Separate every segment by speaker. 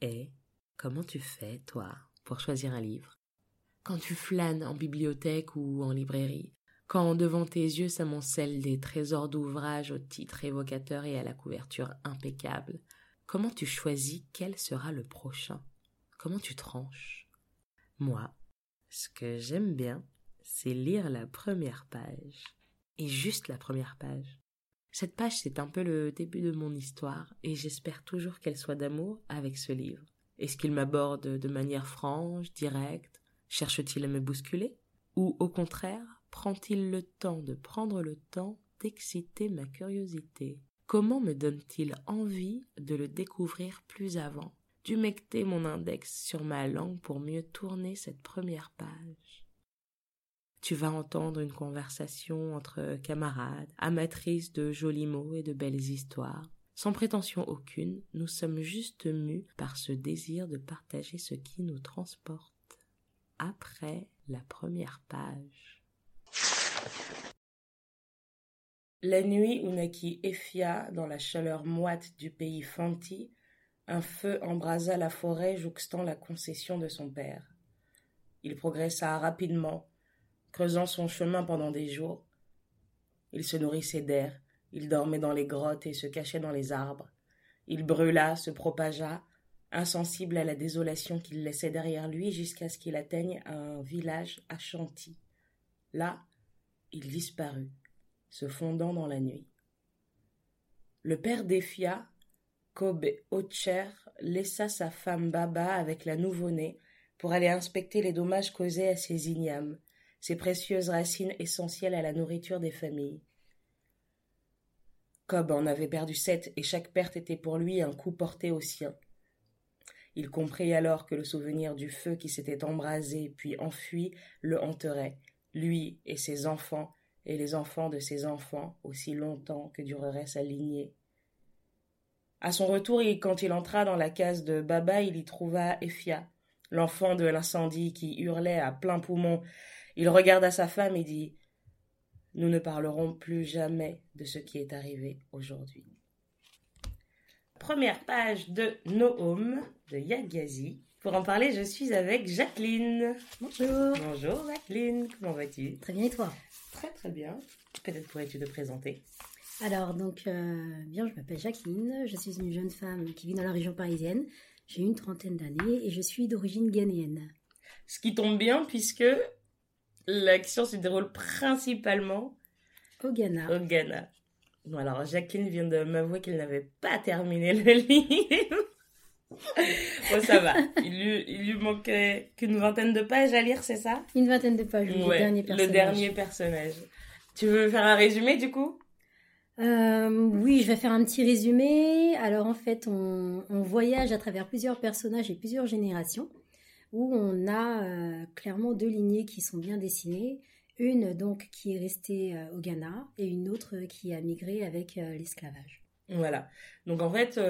Speaker 1: Et comment tu fais, toi, pour choisir un livre? Quand tu flânes en bibliothèque ou en librairie, quand devant tes yeux s'amoncellent des trésors d'ouvrages au titre évocateur et à la couverture impeccable, comment tu choisis quel sera le prochain? Comment tu tranches? Moi, ce que j'aime bien, c'est lire la première page. Et juste la première page. Cette page, c'est un peu le début de mon histoire, et j'espère toujours qu'elle soit d'amour avec ce livre. Est-ce qu'il m'aborde de manière franche, directe? Cherche-t-il à me bousculer? Ou au contraire, prend-il le temps de prendre le temps d'exciter ma curiosité? Comment me donne-t-il envie de le découvrir plus avant? D'humecter mon index sur ma langue pour mieux tourner cette première page? Tu vas entendre une conversation entre camarades, amatrices de jolis mots et de belles histoires. Sans prétention aucune, nous sommes juste mus par ce désir de partager ce qui nous transporte. Après la première page. La nuit où naquit Ephia dans la chaleur moite du pays Fanti, un feu embrasa la forêt jouxtant la concession de son père. Il progressa rapidement, creusant son chemin pendant des jours. Il se nourrissait d'air, il dormait dans les grottes et se cachait dans les arbres. Il brûla, se propagea, insensible à la désolation qu'il laissait derrière lui jusqu'à ce qu'il atteigne un village à Chanty. Là, il disparut, se fondant dans la nuit. Le père d'Efia, Kobe Ocher, laissa sa femme Baba avec la nouveau-née pour aller inspecter les dommages causés à ses ignames, ces précieuses racines essentielles à la nourriture des familles. Cobb en avait perdu sept, et chaque perte était pour lui un coup porté au sien. Il comprit alors que le souvenir du feu qui s'était embrasé puis enfui le hanterait, lui et ses enfants, et les enfants de ses enfants, aussi longtemps que durerait sa lignée. À son retour, quand il entra dans la case de Baba, il y trouva Ephia, l'enfant de l'incendie qui hurlait à plein poumon il regarda sa femme et dit Nous ne parlerons plus jamais de ce qui est arrivé aujourd'hui. Première page de No Home de Yagazi. Pour en parler, je suis avec Jacqueline.
Speaker 2: Bonjour.
Speaker 1: Bonjour Jacqueline, comment vas-tu?
Speaker 2: Très bien et toi?
Speaker 1: Très très bien. Peut-être pourrais-tu te présenter?
Speaker 2: Alors donc, euh, bien, je m'appelle Jacqueline, je suis une jeune femme qui vit dans la région parisienne. J'ai une trentaine d'années et je suis d'origine ghanéenne.
Speaker 1: Ce qui tombe bien puisque l'action se déroule principalement
Speaker 2: au Ghana.
Speaker 1: Au Ghana. Bon, alors Jacqueline vient de m'avouer qu'elle n'avait pas terminé le livre. bon, ça va. Il lui, il lui manquait qu'une vingtaine de pages à lire, c'est ça?
Speaker 2: Une vingtaine de pages, le dernier personnage.
Speaker 1: Le dernier personnage. Tu veux faire un résumé du coup?
Speaker 2: Euh, oui, je vais faire un petit résumé. Alors en fait, on, on voyage à travers plusieurs personnages et plusieurs générations où on a euh, clairement deux lignées qui sont bien dessinées. Une donc qui est restée euh, au Ghana et une autre qui a migré avec euh, l'esclavage.
Speaker 1: Voilà. Donc en fait,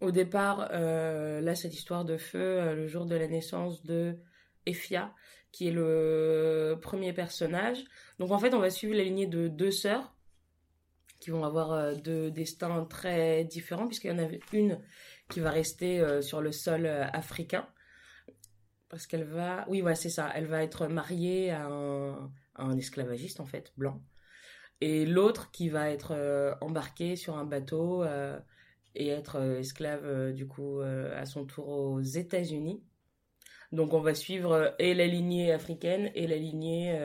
Speaker 1: au départ, là, cette histoire de feu, le jour de la naissance de Ephia, qui est le premier personnage. Donc en fait, on va suivre la lignée de deux sœurs qui vont avoir deux destins très différents, puisqu'il y en a une qui va rester sur le sol africain parce qu'elle va, oui, ouais, c'est ça, elle va être mariée à un, esclavagiste en fait, blanc, et l'autre qui va être euh, embarqué sur un bateau euh, et être euh, esclave du coup à son tour aux États-Unis. Donc on va suivre et la lignée africaine et la lignée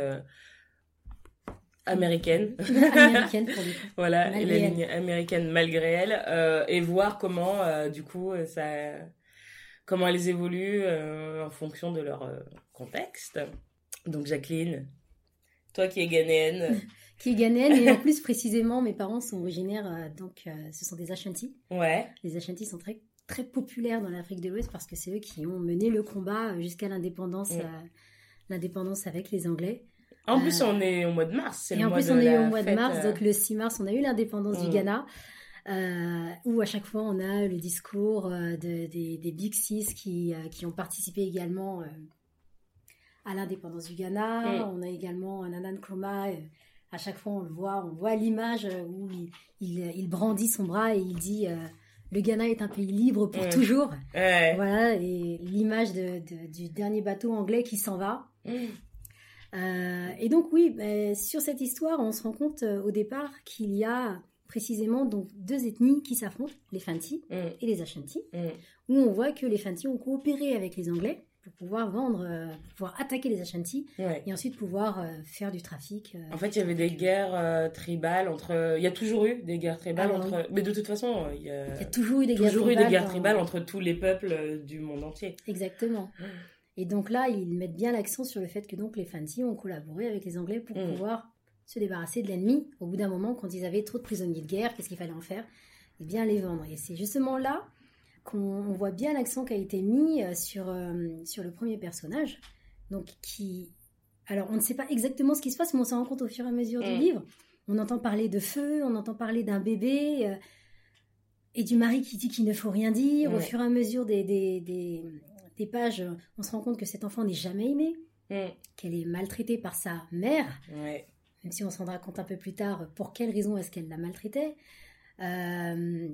Speaker 1: américaine.
Speaker 2: américaine pour
Speaker 1: voilà, et la lignée américaine malgré elle, et voir comment du coup ça comment elles évoluent euh, en fonction de leur euh, contexte. Donc Jacqueline, toi qui es ghanéenne.
Speaker 2: qui est ghanéenne et en plus précisément mes parents sont originaires euh, donc ce sont des Ashanti.
Speaker 1: Ouais.
Speaker 2: Les Ashanti sont très très populaires dans l'Afrique de l'Ouest parce que c'est eux qui ont mené le combat jusqu'à l'indépendance l'indépendance avec les Anglais.
Speaker 1: En plus, on est au mois de mars.
Speaker 2: Et en plus, on est au mois de mars. Donc, le 6 mars, on a eu l'indépendance du mm. Ghana. Euh, où à chaque fois on a le discours euh, des, Big Six qui, euh, qui ont participé également à l'indépendance du Ghana. On a également Nanan Nkrumah. à chaque fois on le voit, on voit l'image où il, il, brandit son bras et il dit le Ghana est un pays libre pour
Speaker 1: Mm.
Speaker 2: toujours. Voilà, et l'image de, de- du dernier bateau anglais qui s'en va.
Speaker 1: Mm.
Speaker 2: Euh, et donc oui, ben, sur cette histoire, on se rend compte euh, au départ qu'il y a précisément donc deux ethnies qui s'affrontent, les Fanti
Speaker 1: Mm.
Speaker 2: et les Ashanti,
Speaker 1: Mm.
Speaker 2: où on voit que les Fanti ont coopéré avec les Anglais pour pouvoir vendre, euh, pour pouvoir attaquer les Ashanti
Speaker 1: Ouais.
Speaker 2: et ensuite pouvoir euh, faire du trafic. euh,
Speaker 1: En fait, il y avait des guerres tribales entre. Il y a toujours eu des guerres tribales
Speaker 2: Ah,
Speaker 1: entre. Mais de toute façon, il y a,
Speaker 2: Il y a toujours eu des guerres
Speaker 1: des
Speaker 2: tribales
Speaker 1: guerres
Speaker 2: dans-
Speaker 1: tribales entre tous les peuples du monde entier.
Speaker 2: Exactement. Et donc là, ils mettent bien l'accent sur le fait que donc les Fanti ont collaboré avec les Anglais pour
Speaker 1: Mm.
Speaker 2: pouvoir se débarrasser de l'ennemi. Au bout d'un moment, quand ils avaient trop de prisonniers de guerre, qu'est-ce qu'il fallait en faire? Eh bien, les vendre. Et c'est justement là qu'on on voit bien l'accent qui a été mis euh, sur, euh, sur le premier personnage. Donc, qui. Alors, on ne sait pas exactement ce qui se passe, mais on s'en rend compte au fur et à mesure du
Speaker 1: Mm.
Speaker 2: livre. On entend parler de feu, on entend parler d'un bébé. euh, et du mari qui dit qu'il ne faut rien dire. Au fur et à mesure des, des, des, des pages, on se rend compte que cet enfant n'est jamais aimé,
Speaker 1: Mm.
Speaker 2: qu'elle est maltraitée par sa mère,
Speaker 1: Ouais.
Speaker 2: Même si on se rendra compte un peu plus tard pour quelle raison est-ce qu'elle la maltraitait. Euh,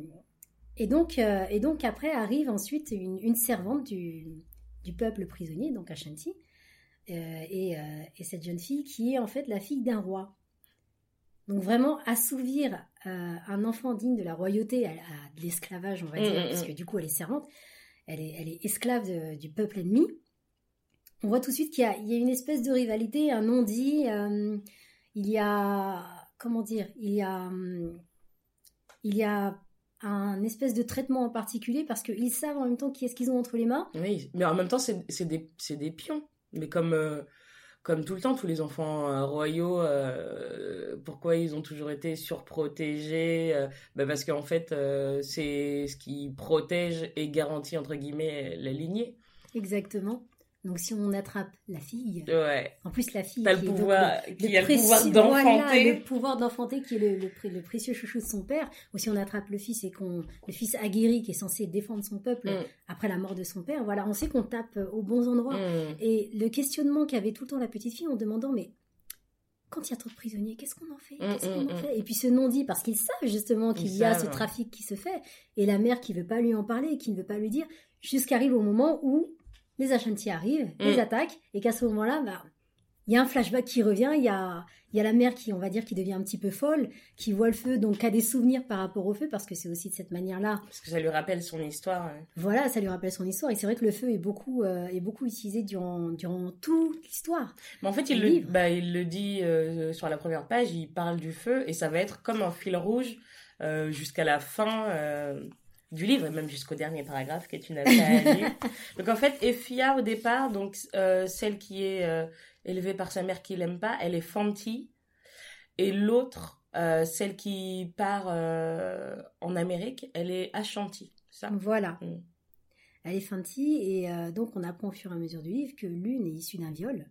Speaker 2: et, donc, euh, et donc après arrive ensuite une, une servante du, du peuple prisonnier, donc Ashanti, euh, et, et cette jeune fille qui est en fait la fille d'un roi. Donc vraiment assouvir un enfant digne de la royauté à, à de l'esclavage, on va
Speaker 1: Mm,
Speaker 2: dire,
Speaker 1: mm,
Speaker 2: parce
Speaker 1: mm.
Speaker 2: que du coup elle est servante, elle est, elle est esclave de- du peuple ennemi. On voit tout de suite qu'il y y a une espèce de rivalité, un non-dit. euh, il y a, comment dire, il y a, hum, il y a un espèce de traitement en particulier parce qu'ils savent en même temps qui est-ce qu'ils ont entre les mains.
Speaker 1: Oui, mais en même temps, c'est des, des pions. Mais comme, euh, comme tout le temps, tous les enfants euh, royaux, euh, pourquoi ils ont toujours été surprotégés bah Parce qu'en fait, c'est ce qui protège et garantit, entre guillemets, la lignée.
Speaker 2: Exactement. Donc si on attrape la fille,
Speaker 1: Ouais.
Speaker 2: en plus la fille qui
Speaker 1: le
Speaker 2: donc
Speaker 1: pouvoir,
Speaker 2: le
Speaker 1: qui a le pouvoir
Speaker 2: voilà,
Speaker 1: d'enfanter.
Speaker 2: le pouvoir d'enfanter qui est le, le pré- le précieux chouchou de son père, ou si on attrape le fils et qu'on le fils aguerri qui est censé défendre son peuple
Speaker 1: Mm.
Speaker 2: après la mort de son père, voilà, on sait qu'on tape euh, aux bons endroits.
Speaker 1: Mm.
Speaker 2: Et le questionnement qu'avait tout le temps la petite fille en demandant mais quand il y a trop de prisonniers, qu'est-ce qu'on en fait?
Speaker 1: Mm,
Speaker 2: en fait? Et puis ce non-dit parce qu'ils savent justement qu'il y a ce trafic qui se fait et la mère qui veut pas lui en parler, qui ne veut pas lui dire, jusqu'arrive au moment où les Ashanti arrivent, les
Speaker 1: Mm.
Speaker 2: attaquent et qu'à ce moment-là, bah il y a un flashback qui revient, il y a, y a la mère qui, on va dire, qui devient un petit peu folle, qui voit le feu, donc qui a des souvenirs par rapport au feu, parce que c'est aussi de cette manière-là
Speaker 1: Parce que ça lui rappelle son histoire. hein.
Speaker 2: voilà, ça lui rappelle son histoire. Et c'est vrai que le feu est beaucoup, euh, est beaucoup utilisé durant, durant toute l'histoire.
Speaker 1: Mais en fait, il
Speaker 2: Le
Speaker 1: bah, il le dit euh, sur la première page, il parle du feu et ça va être comme un fil rouge euh, jusqu'à la fin du livre et même jusqu'au dernier paragraphe que tu n'as pas lu. Donc en fait, Effia au départ, donc euh, celle qui est euh, élevée par sa mère qui l'aime pas, elle est Fanti et l'autre, euh, celle qui part en Amérique, elle est Ashanti. Ça?
Speaker 2: Voilà.
Speaker 1: Mm.
Speaker 2: Elle est Fanti, et donc on apprend au fur et à mesure du livre que l'une est issue d'un viol.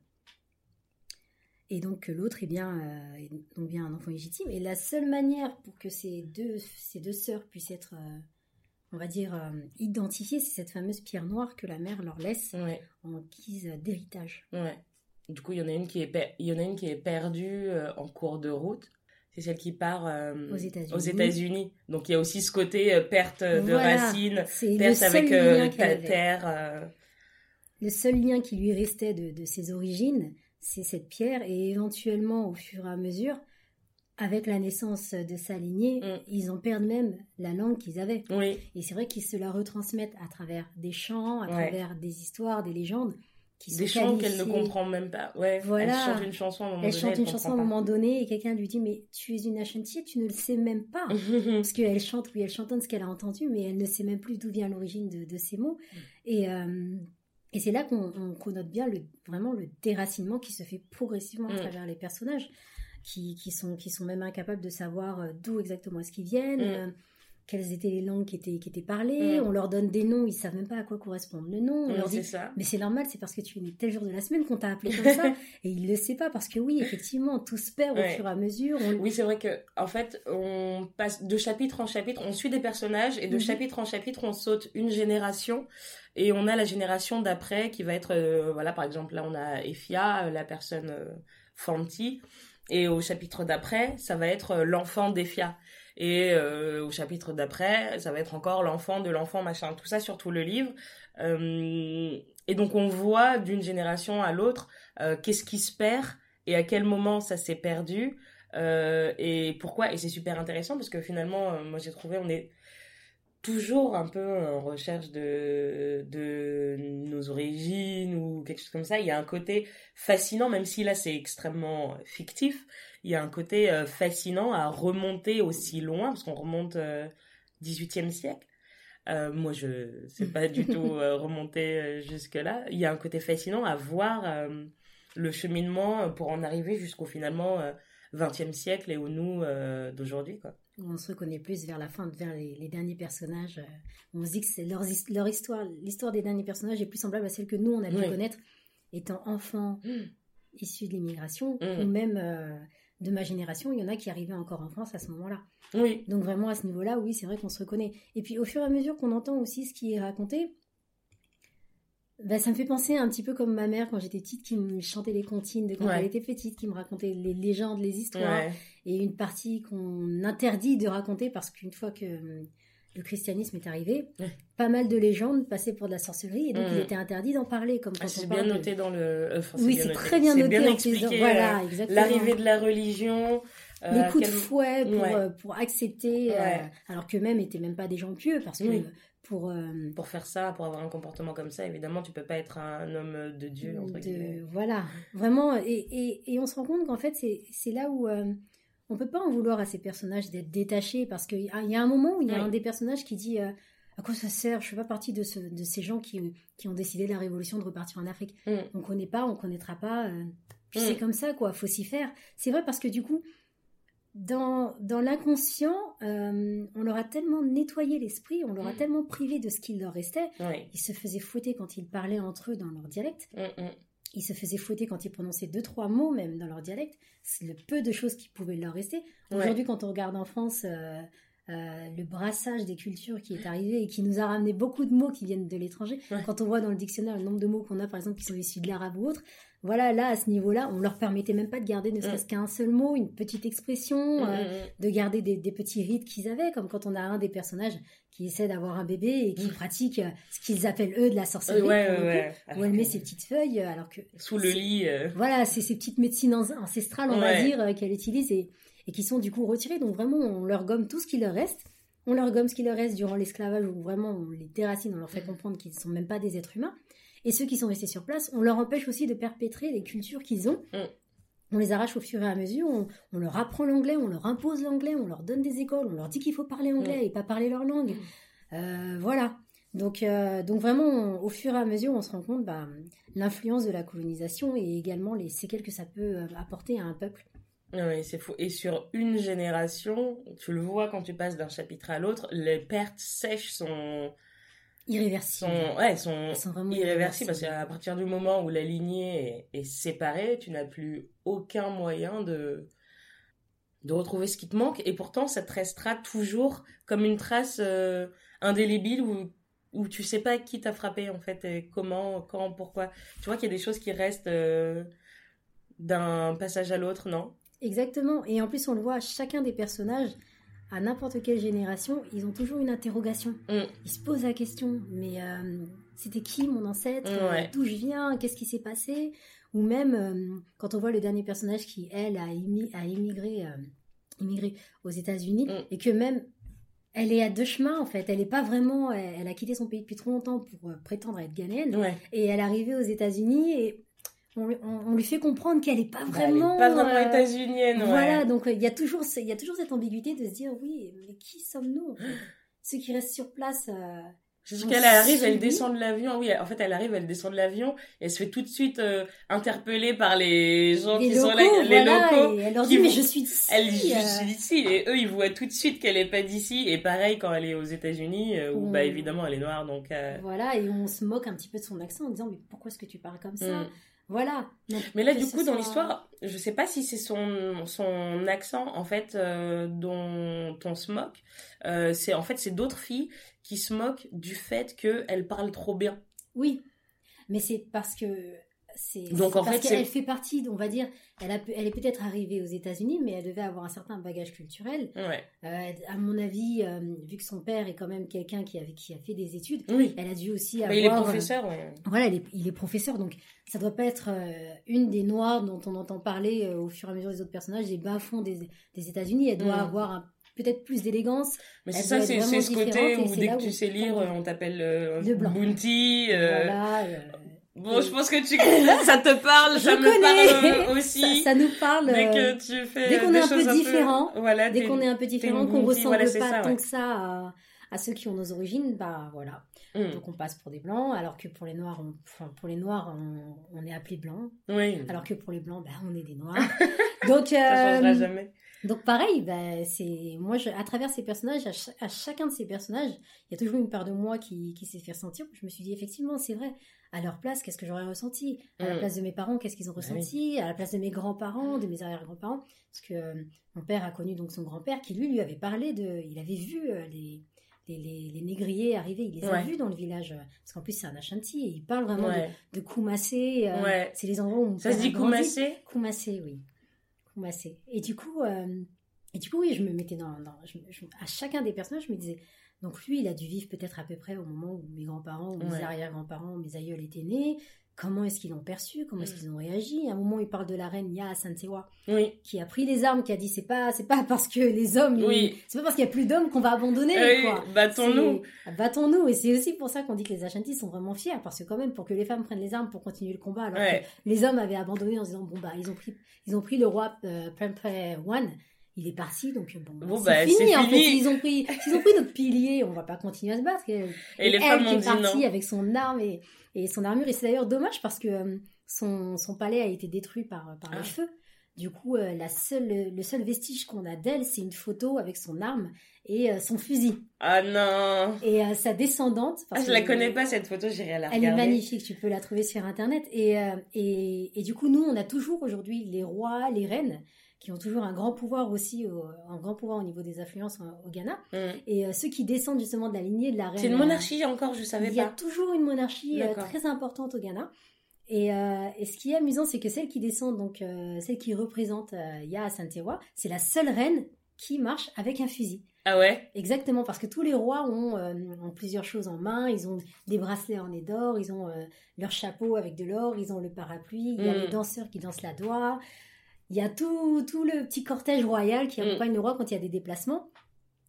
Speaker 2: Et donc que l'autre est bien, est donc bien un enfant légitime. Et la seule manière pour que ces deux, ces deux sœurs puissent être, on va dire, euh, identifiées, c'est cette fameuse pierre noire que la mère leur laisse
Speaker 1: Ouais.
Speaker 2: en guise d'héritage.
Speaker 1: Ouais. Du coup, il y en a une qui est, il y en a une qui est perdue euh, en cours de route. C'est celle qui part euh,
Speaker 2: Aux États-Unis.
Speaker 1: aux États-Unis. Donc, il y a aussi ce côté perte de
Speaker 2: Voilà.
Speaker 1: racines, perte avec
Speaker 2: lien
Speaker 1: ta terre.
Speaker 2: Le seul lien qui lui restait de, de ses origines, c'est cette pierre, et éventuellement, au fur et à mesure, avec la naissance de sa lignée,
Speaker 1: Mm.
Speaker 2: ils en perdent même la langue qu'ils avaient.
Speaker 1: Oui,
Speaker 2: Et c'est vrai qu'ils se la retransmettent à travers des chants, à
Speaker 1: Ouais.
Speaker 2: travers des histoires, des légendes, qui
Speaker 1: des chants qu'elle ne comprend même pas. Ouais,
Speaker 2: Voilà.
Speaker 1: elle chante une chanson à un moment
Speaker 2: Elle
Speaker 1: donné.
Speaker 2: chante
Speaker 1: elle
Speaker 2: une chanson à un moment donné, et quelqu'un lui dit Mais tu es une Ashanti, tu ne le sais même pas. Parce qu'elle chante, oui, elle chantonne ce qu'elle a entendu, mais elle ne sait même plus d'où vient l'origine de, de ces mots. Et, euh, et c'est là qu'on on connote bien le, vraiment le déracinement qui se fait progressivement à
Speaker 1: Mm.
Speaker 2: travers les personnages, qui, qui, sont, qui sont même incapables de savoir euh, d'où exactement est-ce qu'ils viennent,
Speaker 1: Mm.
Speaker 2: euh, quelles étaient les langues qui étaient, qui étaient parlées.
Speaker 1: Mm.
Speaker 2: On leur donne des noms, ils savent même pas à quoi correspond le nom. On
Speaker 1: Oui,
Speaker 2: leur
Speaker 1: c'est
Speaker 2: dit
Speaker 1: ça.
Speaker 2: mais c'est normal, c'est parce que tu es né tel jour de la semaine qu'on t'a appelé comme ça. et il le sait pas parce que oui, effectivement, tout se perd au fur et à mesure. On-
Speaker 1: Oui, c'est vrai que en fait, on passe de chapitre en chapitre, on suit des personnages et de
Speaker 2: Mhm.
Speaker 1: chapitre en chapitre, on saute une génération et on a la génération d'après qui va être, euh, voilà, par exemple, là on a Efia, euh, la personne euh, Fanti, et au chapitre d'après, ça va être euh, l'enfant d'Efia. Et euh, au chapitre d'après, ça va être encore l'enfant de l'enfant, machin. Tout ça sur tout le livre. Euh, et donc on voit d'une génération à l'autre qu'est-ce qui se perd et à quel moment ça s'est perdu. et pourquoi. Et c'est super intéressant parce que finalement, moi j'ai trouvé, on est toujours un peu en recherche de, de nos origines ou quelque chose comme ça. Il y a un côté fascinant, même si là c'est extrêmement fictif, il y a un côté euh, fascinant à remonter aussi loin, parce qu'on remonte euh, 18e siècle. Euh, moi, je sais pas du tout euh, remonter jusque-là. Il y a un côté fascinant à voir le cheminement pour en arriver jusqu'au finalement 20e siècle et au nous d'aujourd'hui, quoi
Speaker 2: on se reconnaît plus vers la fin, vers les, derniers personnages. Euh, on se dit que c'est leur, leur, histoire, l'histoire des derniers personnages est plus semblable à celle que nous on a pu connaître étant enfants mm. issus de l'immigration mm. ou même euh, de ma génération. Il y en a qui arrivaient encore en France à ce moment-là.
Speaker 1: Oui.
Speaker 2: Donc vraiment à ce niveau-là, oui, c'est vrai qu'on se reconnaît. Et puis au fur et à mesure qu'on entend aussi ce qui est raconté, bah, ça me fait penser un petit peu comme ma mère quand j'étais petite qui me chantait les comptines de quand elle était petite, qui me racontait les légendes, les histoires, et une partie qu'on interdit de raconter parce qu'une fois que hum, le christianisme est arrivé, pas mal de légendes passaient pour de la sorcellerie et donc il était interdit d'en parler. Comme
Speaker 1: ah, c'est bien noté dans le. Euh,
Speaker 2: oui, c'est très bien noté.
Speaker 1: Bien expliqué, voilà, euh, exactement. L'arrivée de la religion.
Speaker 2: Euh, les coups de fouet pour, pour accepter, alors que même n'étaient même pas des gens pieux parce que pour, euh,
Speaker 1: pour faire ça, pour avoir un comportement comme ça, évidemment, tu peux pas être un homme de Dieu, entre guillemets.
Speaker 2: Voilà, vraiment. Et, et, et on se rend compte qu'en fait, c'est là où euh, on peut pas en vouloir à ces personnages d'être détachés, parce qu'il y a un moment où il y a un des personnages qui dit euh, À quoi ça sert? Je fais pas partie de, ce, de ces gens qui, qui ont décidé de la révolution de repartir en Afrique. Mm. On connaît pas, on connaîtra pas. puis c'est mm. comme ça, quoi, faut s'y faire. C'est vrai parce que du coup, dans, dans l'inconscient, euh, on leur a tellement nettoyé l'esprit, on leur a mm. tellement privé de ce qu'il leur restait. Ils se faisaient fouetter quand ils parlaient entre eux dans leur dialecte. Mm, mm. Ils se faisaient fouetter quand ils prononçaient deux, trois mots même dans leur dialecte. C'est le peu de choses qui pouvaient leur rester. Aujourd'hui, quand on regarde en France euh, euh, le brassage des cultures qui est arrivé et qui nous a ramené beaucoup de mots qui viennent de l'étranger, quand on voit dans le dictionnaire le nombre de mots qu'on a, par exemple, qui sont issus de l'arabe ou autre, voilà, là, à ce niveau-là, on leur permettait même pas de garder ne serait-ce mm. qu'un seul mot, une petite expression, mm, euh, mm, de garder des, petits rites qu'ils avaient, comme quand on a un des personnages qui essaie d'avoir un bébé et qui pratique euh, ce qu'ils appellent eux de la sorcellerie, où elle met ses petites feuilles, alors que
Speaker 1: sous le lit.
Speaker 2: Voilà, c'est ces petites médecines ancestrales, on va dire, qu'elle utilise et, et qui sont du coup retirées. Donc vraiment, on leur gomme tout ce qui leur reste. On leur gomme ce qui leur reste durant l'esclavage où vraiment on les déracine, on leur fait comprendre qu'ils ne sont même pas des êtres humains. Et ceux qui sont restés sur place, on leur empêche aussi de perpétrer les cultures qu'ils ont. Mm. On les arrache au fur et à mesure, on, leur apprend l'anglais, on leur impose l'anglais, on leur donne des écoles, on leur dit qu'il faut parler anglais mm. et pas parler leur langue. Mm. Euh, voilà. Donc, euh, donc vraiment, au fur et à mesure, on se rend compte bah, l'influence de la colonisation et également les séquelles que ça peut euh, apporter à un peuple.
Speaker 1: Oui, c'est fou. Et sur une génération, tu le vois quand tu passes d'un chapitre à l'autre, les pertes sèches sont
Speaker 2: irréversibles.
Speaker 1: Sont, ouais, sont, sont vraiment irréversibles, parce qu'à partir du moment où la lignée est, séparée, tu n'as plus aucun moyen de de retrouver ce qui te manque et pourtant ça te restera toujours comme une trace euh, indélébile où où tu sais pas qui t'a frappé en fait et comment quand pourquoi tu vois qu'il y a des choses qui restent euh, d'un passage à l'autre non?
Speaker 2: Exactement et en plus on le voit chacun des personnages à n'importe quelle génération, ils ont toujours une interrogation. Mm. Ils se posent la question, mais euh, c'était qui mon ancêtre? D'où je viens? Qu'est-ce qui s'est passé? Ou même, euh, quand on voit le dernier personnage qui, elle, a, immigré, euh, immigré aux États-Unis, mm. et que même, elle est à deux chemins, en fait. Elle n'est pas vraiment... Elle, a quitté son pays depuis trop longtemps pour prétendre être ghanéenne. Et elle est arrivée aux États-Unis, et on, lui fait comprendre qu'elle n'est pas vraiment.
Speaker 1: pas vraiment euh, états-unienne.
Speaker 2: Voilà, donc il y a toujours, il y a toujours cette ambiguïté de se dire oui, mais qui sommes-nous Ceux qui restent sur place. Euh,
Speaker 1: qu'elle arrive, elle descend de l'avion. Oui, en fait, elle arrive, elle descend de l'avion elle se fait tout de suite euh, interpeller par les gens qui sont là, les locaux.
Speaker 2: elle leur dit, mais je suis d'ici.
Speaker 1: Elle dit, je euh. suis d'ici. Et eux, ils voient tout de suite qu'elle est pas d'ici. Et pareil, quand elle est aux États-Unis, où, bah, évidemment, elle est noire, donc.
Speaker 2: Voilà, et on se moque un petit peu de son accent en disant, mais pourquoi est-ce que tu parles comme ça? Mm. Voilà.
Speaker 1: mais là, du coup, dans l'histoire, je sais pas si c'est son, son accent, en fait, euh, dont on se moque. Euh, c'est En fait, c'est d'autres filles qui se moquent du fait qu'elle parle trop bien.
Speaker 2: Oui. Mais c'est parce que donc en fait, elle fait partie, on va dire, elle, a, elle est peut-être arrivée aux États-Unis, mais elle devait avoir un certain bagage culturel. Ouais. Euh, à mon avis, euh, vu que son père est quand même quelqu'un qui, qui a fait des études, oui. elle a dû aussi avoir.
Speaker 1: il est professeur, oui.
Speaker 2: Voilà, il est, professeur, donc ça doit pas être une des Noires dont on entend parler au fur et à mesure des autres personnages des bas-fonds des, des États-Unis. Elle doit mm. avoir peut-être plus d'élégance.
Speaker 1: Mais c'est ça, c'est ce côté où dès que tu sais lire, on t'appelle euh, Bounty. Voilà, Bon, je pense que tu ça te parle, je ça connais. parle aussi.
Speaker 2: Ça, nous parle.
Speaker 1: Dès que tu fais
Speaker 2: dès qu'on est un peu différent, voilà, dès qu'on est un peu différent, qu'on ressemble pas tant que ça à, ceux qui ont nos origines, bah voilà. Hmm. Donc on passe pour des blancs, alors que pour les noirs, on, enfin, pour les noirs, on, est appelé blanc. Oui. Alors que pour les blancs, bah, on est des noirs. donc ça changera euh, jamais. Donc pareil, bah, c'est moi je, à travers ces personnages, à, chacun de ces personnages, il y a toujours une part de moi qui, qui s'est fait ressentir. Je me suis dit effectivement, c'est vrai à leur place, qu'est-ce que j'aurais ressenti? À la mm. place de mes parents, qu'est-ce qu'ils ont bah ressenti? À la place de mes grands-parents, de mes arrière-grands-parents? Parce que euh, mon père a connu donc son grand-père qui lui lui avait parlé de, il avait vu euh, les, les, les, négriers arriver, il les a vus dans le village. Parce qu'en plus c'est un Ashanti et il parle vraiment de, de Koumassé. Euh, c'est les endroits où on
Speaker 1: Ça se dit Koumassé?
Speaker 2: Koumassé, oui. Koumassé. Et du coup, et du coup oui, je me mettais dans, à chacun des personnages, je me disais donc lui, il a dû vivre peut-être à peu près au moment où mes grands-parents, ou mes arrière-grands-parents, mes aïeuls étaient nés. Comment est-ce qu'ils l'ont perçu? Comment est-ce mm. qu'ils ont réagi? À un moment, il parle de la reine Ya Santewa, oui. qui a pris les armes, qui a dit c'est pas c'est pas parce que les hommes, oui. c'est pas parce qu'il y a plus d'hommes qu'on va abandonner. Oui,
Speaker 1: battons-nous.
Speaker 2: Battons-nous. Et c'est aussi pour ça qu'on dit que les Ashantis sont vraiment fiers, parce que quand même, pour que les femmes prennent les armes pour continuer le combat, alors que les hommes avaient abandonné en disant bon bah ils ont pris ils ont pris le roi euh, One il est parti, donc bon, bah, c'est fini, en fait. Ils ont pris, ils ont pris notre pilier, on va pas continuer à se battre. Et, les elle femmes qui est partie avec son arme et, et son armure, et c'est d'ailleurs dommage parce que euh, son, son, palais a été détruit par, par le ah. feu. Du coup, euh, la seule, le seul vestige qu'on a d'elle, c'est une photo avec son arme et euh, son fusil.
Speaker 1: Ah non
Speaker 2: Et sa descendante...
Speaker 1: Ah, je la connais pas cette photo, j'irai la
Speaker 2: regarder. Elle est magnifique, tu peux la trouver sur Internet. Et, et, et du coup, nous, on a toujours aujourd'hui les rois, les reines qui ont toujours un grand pouvoir aussi, un grand pouvoir au niveau des influences au Ghana. Mm. Et euh, ceux qui descendent justement de la lignée de la reine.
Speaker 1: C'est une monarchie encore, je savais pas.
Speaker 2: Il y a toujours une monarchie euh, très importante au Ghana. Et, euh, et, ce qui est amusant, c'est que celle qui descend, donc celle qui représente Ya Santewa, c'est la seule reine qui marche avec un fusil.
Speaker 1: Ah ouais?
Speaker 2: Exactement, parce que tous les rois ont, ont, plusieurs choses en main. Ils ont des bracelets en nez d'or, ils ont leur chapeau avec de l'or, ils ont le parapluie, il y a mm. les danseurs qui dansent la doigt. Il y a tout, tout le petit cortège royal qui mm. accompagne le roi quand il y a des déplacements,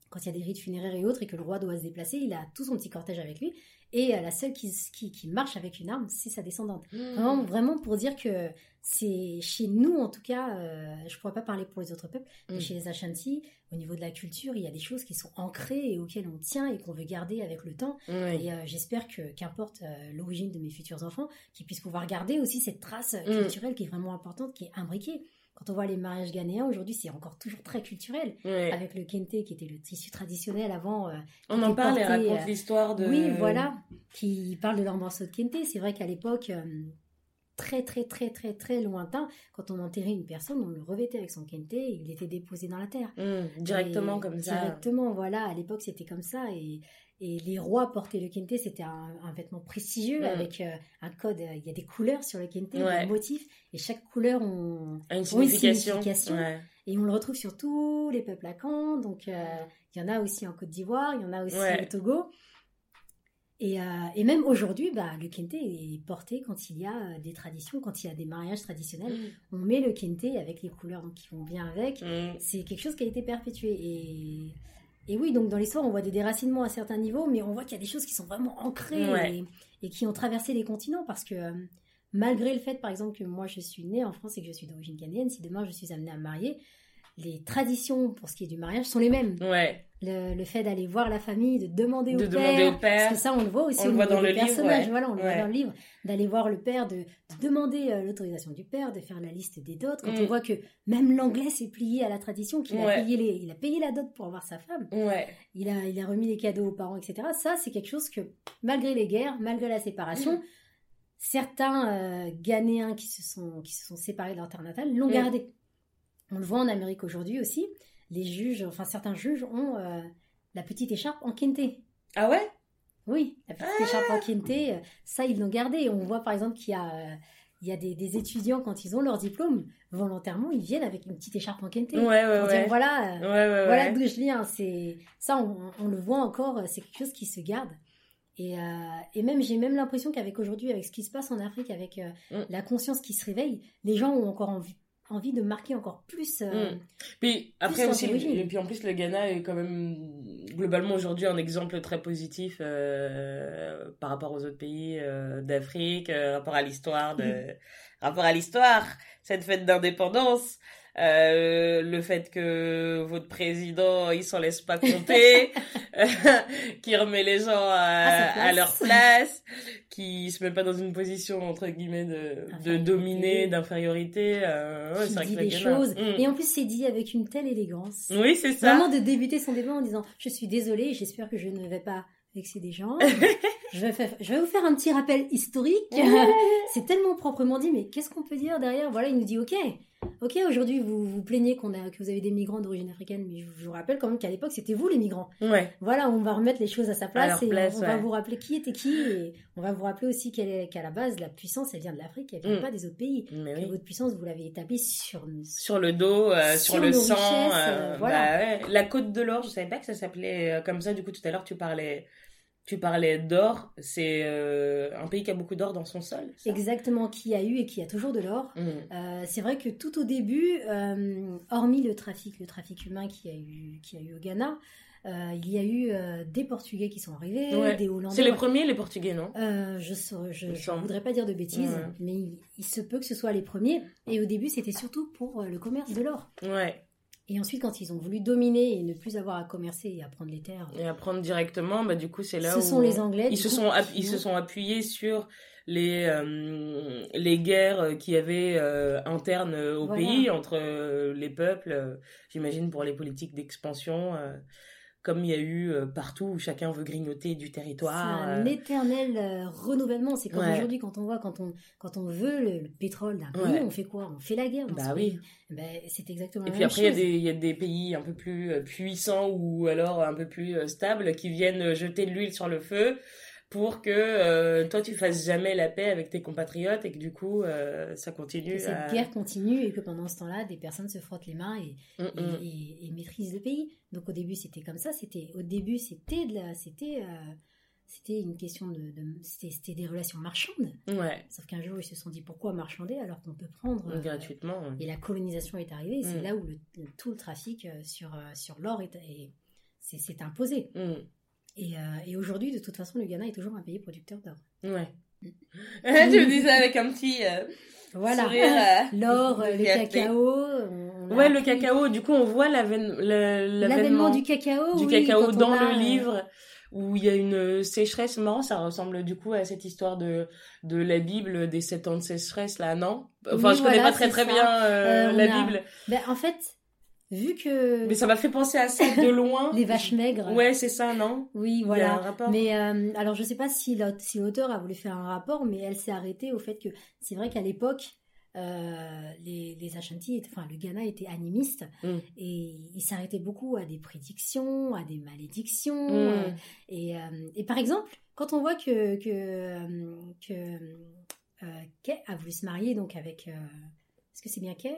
Speaker 2: quand il y a des rites funéraires et autres, et que le roi doit se déplacer. Il a tout son petit cortège avec lui. Et euh, la seule qui, qui, marche avec une arme, c'est sa descendante. Mm. Vraiment, vraiment pour dire que c'est chez nous, en tout cas, euh, je ne pourrais pas parler pour les autres peuples, mais mm. chez les Ashanti, au niveau de la culture, il y a des choses qui sont ancrées et auxquelles on tient et qu'on veut garder avec le temps. Et euh, j'espère que, qu'importe l'origine de mes futurs enfants, qu'ils puissent pouvoir garder aussi cette trace culturelle qui est vraiment importante, qui est imbriquée. Quand on voit les mariages ghanéens, aujourd'hui, c'est encore toujours très culturel. Avec le kente, qui était le tissu traditionnel avant. Euh,
Speaker 1: on en parle et raconte euh, l'histoire de.
Speaker 2: Oui, voilà. Qui parle de leur morceau de kente. C'est vrai qu'à l'époque, euh, très, très, très, très, très lointain, quand on enterrait une personne, on le revêtait avec son kente et il était déposé dans la terre.
Speaker 1: Mmh, directement comme ça.
Speaker 2: Directement, voilà. À l'époque, c'était comme ça. Et et les rois portaient le kente, c'était un, vêtement prestigieux avec euh, un code. Euh, il y a des couleurs sur le kente, des motifs, et chaque couleur ont,
Speaker 1: une signification.
Speaker 2: Et on le retrouve sur tous les peuples à Caen. Donc euh, il y en a aussi en Côte d'Ivoire, il y en a aussi au Togo. Et, et même aujourd'hui, bah, le kente est porté quand il y a des traditions, quand il y a des mariages traditionnels. Mm. On met le kente avec les couleurs donc, qui vont bien avec. Mm. C'est quelque chose qui a été perpétué. Et et oui, donc dans l'histoire, on voit des déracinements à certains niveaux, mais on voit qu'il y a des choses qui sont vraiment ancrées et, qui ont traversé les continents parce que euh, malgré le fait, par exemple, que moi je suis née en France et que je suis d'origine canadienne, si demain je suis amenée à me marier, les traditions pour ce qui est du mariage sont les mêmes. Ouais. Le, fait d'aller voir la famille, de demander, au, père, Parce que ça, on le voit aussi on le voit dans le personnage. Voilà, on le voit dans le livre. D'aller voir le père, de, demander euh, l'autorisation du père, de faire la liste des dots. Quand on mm. voit que même l'anglais s'est plié à la tradition, qu'il a, payé les, il a payé la dot pour avoir sa femme. Ouais. Il, a, il a remis les cadeaux aux parents, etc. Ça, c'est quelque chose que, malgré les guerres, malgré la séparation, mm. certains euh, Ghanéens qui se, sont, qui se sont séparés de leur terre natale l'ont mm. gardé. On le voit en Amérique aujourd'hui aussi. Les juges, enfin certains juges ont euh, la petite écharpe en.
Speaker 1: Ah ouais?
Speaker 2: Oui, la petite écharpe en ça ils l'ont gardé. On voit par exemple qu'il y a, euh, il y a des, des, étudiants, quand ils ont leur diplôme, volontairement, ils viennent avec une petite écharpe en.
Speaker 1: Ouais, ouais,
Speaker 2: pour
Speaker 1: ouais.
Speaker 2: dire, voilà, euh, voilà d'où je viens. C'est, ça, on, on le voit encore, euh, c'est quelque chose qui se garde. Et, euh, et même, j'ai même l'impression qu'avec aujourd'hui, avec ce qui se passe en Afrique, avec euh,
Speaker 1: Mm.
Speaker 2: la conscience qui se réveille, les gens ont encore envie, envie de marquer encore plus. euh,
Speaker 1: Mm. Puis après aussi, le- puis en plus le Ghana est quand même globalement aujourd'hui un exemple très positif euh, par rapport aux autres pays euh, d'Afrique, euh, rapport à l'histoire de, rapport à l'histoire, cette fête d'indépendance. Euh, le fait que votre président il s'en laisse pas compter, qui remet les gens à, leur place, qui se met pas dans une position entre guillemets de, de dominer, d'infériorité. Euh,
Speaker 2: qui dit des choses.
Speaker 1: Mm.
Speaker 2: Et en plus, c'est dit avec une telle élégance.
Speaker 1: Oui, c'est ça.
Speaker 2: Vraiment de débuter son débat en disant Je suis désolée, j'espère que je ne vais pas vexer des gens. je, vais faire- je vais vous faire un petit rappel historique. c'est tellement proprement dit, mais qu'est-ce qu'on peut dire derrière? Voilà, il nous dit Ok, ok, aujourd'hui vous vous plaignez qu'on a, que vous avez des migrants d'origine africaine, mais je, je vous rappelle quand même qu'à l'époque c'était vous les migrants.
Speaker 1: Ouais.
Speaker 2: Voilà, on va remettre les choses à sa place et on-
Speaker 1: place,
Speaker 2: on, va
Speaker 1: ouais.
Speaker 2: vous rappeler qui était qui et on va vous rappeler aussi qu'à la base la puissance elle vient de l'Afrique, elle vient
Speaker 1: Mm.
Speaker 2: pas des autres pays.
Speaker 1: Mais oui.
Speaker 2: votre puissance vous l'avez établie sur
Speaker 1: Sur le dos, euh, sur,
Speaker 2: Sur
Speaker 1: le sang. euh,
Speaker 2: euh, voilà.
Speaker 1: bah ouais. La côte de l'or, je savais pas que ça s'appelait euh, comme ça. Du coup, tout à l'heure, tu parlais, tu parlais d'or. C'est euh, un pays qui a beaucoup d'or dans son sol. ça?
Speaker 2: Exactement qui a eu et qui a toujours de l'or.
Speaker 1: Mm.
Speaker 2: Euh, c'est vrai que tout au début, euh, hormis le trafic, le trafic humain qui a eu, qui a eu au Ghana, il y a eu des Portugais qui sont arrivés,
Speaker 1: Ouais.
Speaker 2: des Hollandais.
Speaker 1: C'est les premiers, les Portugais, non?
Speaker 2: Je
Speaker 1: semble.
Speaker 2: voudrais pas dire de bêtises,
Speaker 1: Ouais.
Speaker 2: mais il, il se peut que ce soit les premiers. Et au début, c'était surtout pour le commerce de l'or.
Speaker 1: Ouais.
Speaker 2: Et ensuite, quand ils ont voulu dominer et ne plus avoir à commercer et à prendre les terres,
Speaker 1: Et à prendre directement, bah du coup, c'est là
Speaker 2: ce
Speaker 1: où
Speaker 2: sont les Anglais.
Speaker 1: ils se
Speaker 2: coup,
Speaker 1: sont
Speaker 2: qui
Speaker 1: ils se
Speaker 2: ont-
Speaker 1: sont appuyés sur les euh, les guerres qui avaient euh, internes euh, au
Speaker 2: Voilà.
Speaker 1: pays entre euh, les peuples euh, j'imagine pour les politiques d'expansion euh, comme il y a eu euh, partout où chacun veut grignoter du
Speaker 2: C'est
Speaker 1: territoire
Speaker 2: un
Speaker 1: euh,
Speaker 2: éternel euh, renouvellement. C'est comme
Speaker 1: Ouais.
Speaker 2: aujourd'hui quand on voit, quand on, quand on veut le, le pétrole d'un pays,
Speaker 1: Ouais.
Speaker 2: on fait quoi? On fait la guerre. dans
Speaker 1: Bah
Speaker 2: ce
Speaker 1: oui.
Speaker 2: Ben, c'est exactement
Speaker 1: et
Speaker 2: la
Speaker 1: puis
Speaker 2: même
Speaker 1: après il y a
Speaker 2: chose.
Speaker 1: des il y a des pays un peu plus puissants ou alors un peu plus stables qui viennent jeter de l'huile sur le feu pour que euh, toi tu fasses jamais la paix avec tes compatriotes et que du coup euh, ça continue
Speaker 2: Que cette
Speaker 1: à...
Speaker 2: guerre continue et que pendant ce temps-là, des personnes se frottent les mains et,
Speaker 1: Mm, mm.
Speaker 2: et- et maîtrisent le pays. Donc au début, c'était comme ça. C'était au début, c'était de la, c'était, euh, c'était une question de, de- c'était, des relations marchandes.
Speaker 1: ouais
Speaker 2: Sauf qu'un jour, ils se sont dit pourquoi marchander alors qu'on peut prendre
Speaker 1: gratuitement ouais.
Speaker 2: Et la colonisation est arrivée. et C'est
Speaker 1: Mm.
Speaker 2: là où le, tout le trafic sur sur l'or est, est- c'est, c'est imposé.
Speaker 1: Mm.
Speaker 2: Et, euh, et aujourd'hui, de toute façon, le Ghana est toujours un pays producteur d'or.
Speaker 1: Ouais. tu me dis ça avec un petit euh,
Speaker 2: Voilà.
Speaker 1: sourire. euh,
Speaker 2: L'or, euh, le cacao. on- on a
Speaker 1: Ouais, le cacao. Du coup, on voit
Speaker 2: L'avènement du cacao.
Speaker 1: du
Speaker 2: oui,
Speaker 1: cacao dans
Speaker 2: a,
Speaker 1: le livre où il y a une sécheresse. Marrant, ça ressemble du coup à cette histoire de, de la Bible des sept ans de sécheresse, là, non? Enfin,
Speaker 2: Oui,
Speaker 1: je connais
Speaker 2: voilà,
Speaker 1: pas très très
Speaker 2: ça.
Speaker 1: bien euh,
Speaker 2: Euh,
Speaker 1: la
Speaker 2: a-
Speaker 1: Bible,
Speaker 2: ben, en fait, vu que
Speaker 1: mais ça m'a fait penser à ça de loin.
Speaker 2: les vaches maigres.
Speaker 1: Ouais, c'est ça, non?
Speaker 2: Oui,
Speaker 1: Il y a
Speaker 2: voilà.
Speaker 1: un rapport.
Speaker 2: Mais euh, alors, je sais pas si l'aut- si l'auteur a voulu faire un rapport, mais elle s'est arrêtée au fait que c'est vrai qu'à l'époque, euh, les, les Ashanti, enfin le Ghana était animiste
Speaker 1: Mm.
Speaker 2: et il s'arrêtait beaucoup à des prédictions, à des malédictions.
Speaker 1: Mm.
Speaker 2: euh, et, et par exemple, quand on voit que que que Kay a voulu se marier donc avec, est-ce que c'est bien Kay,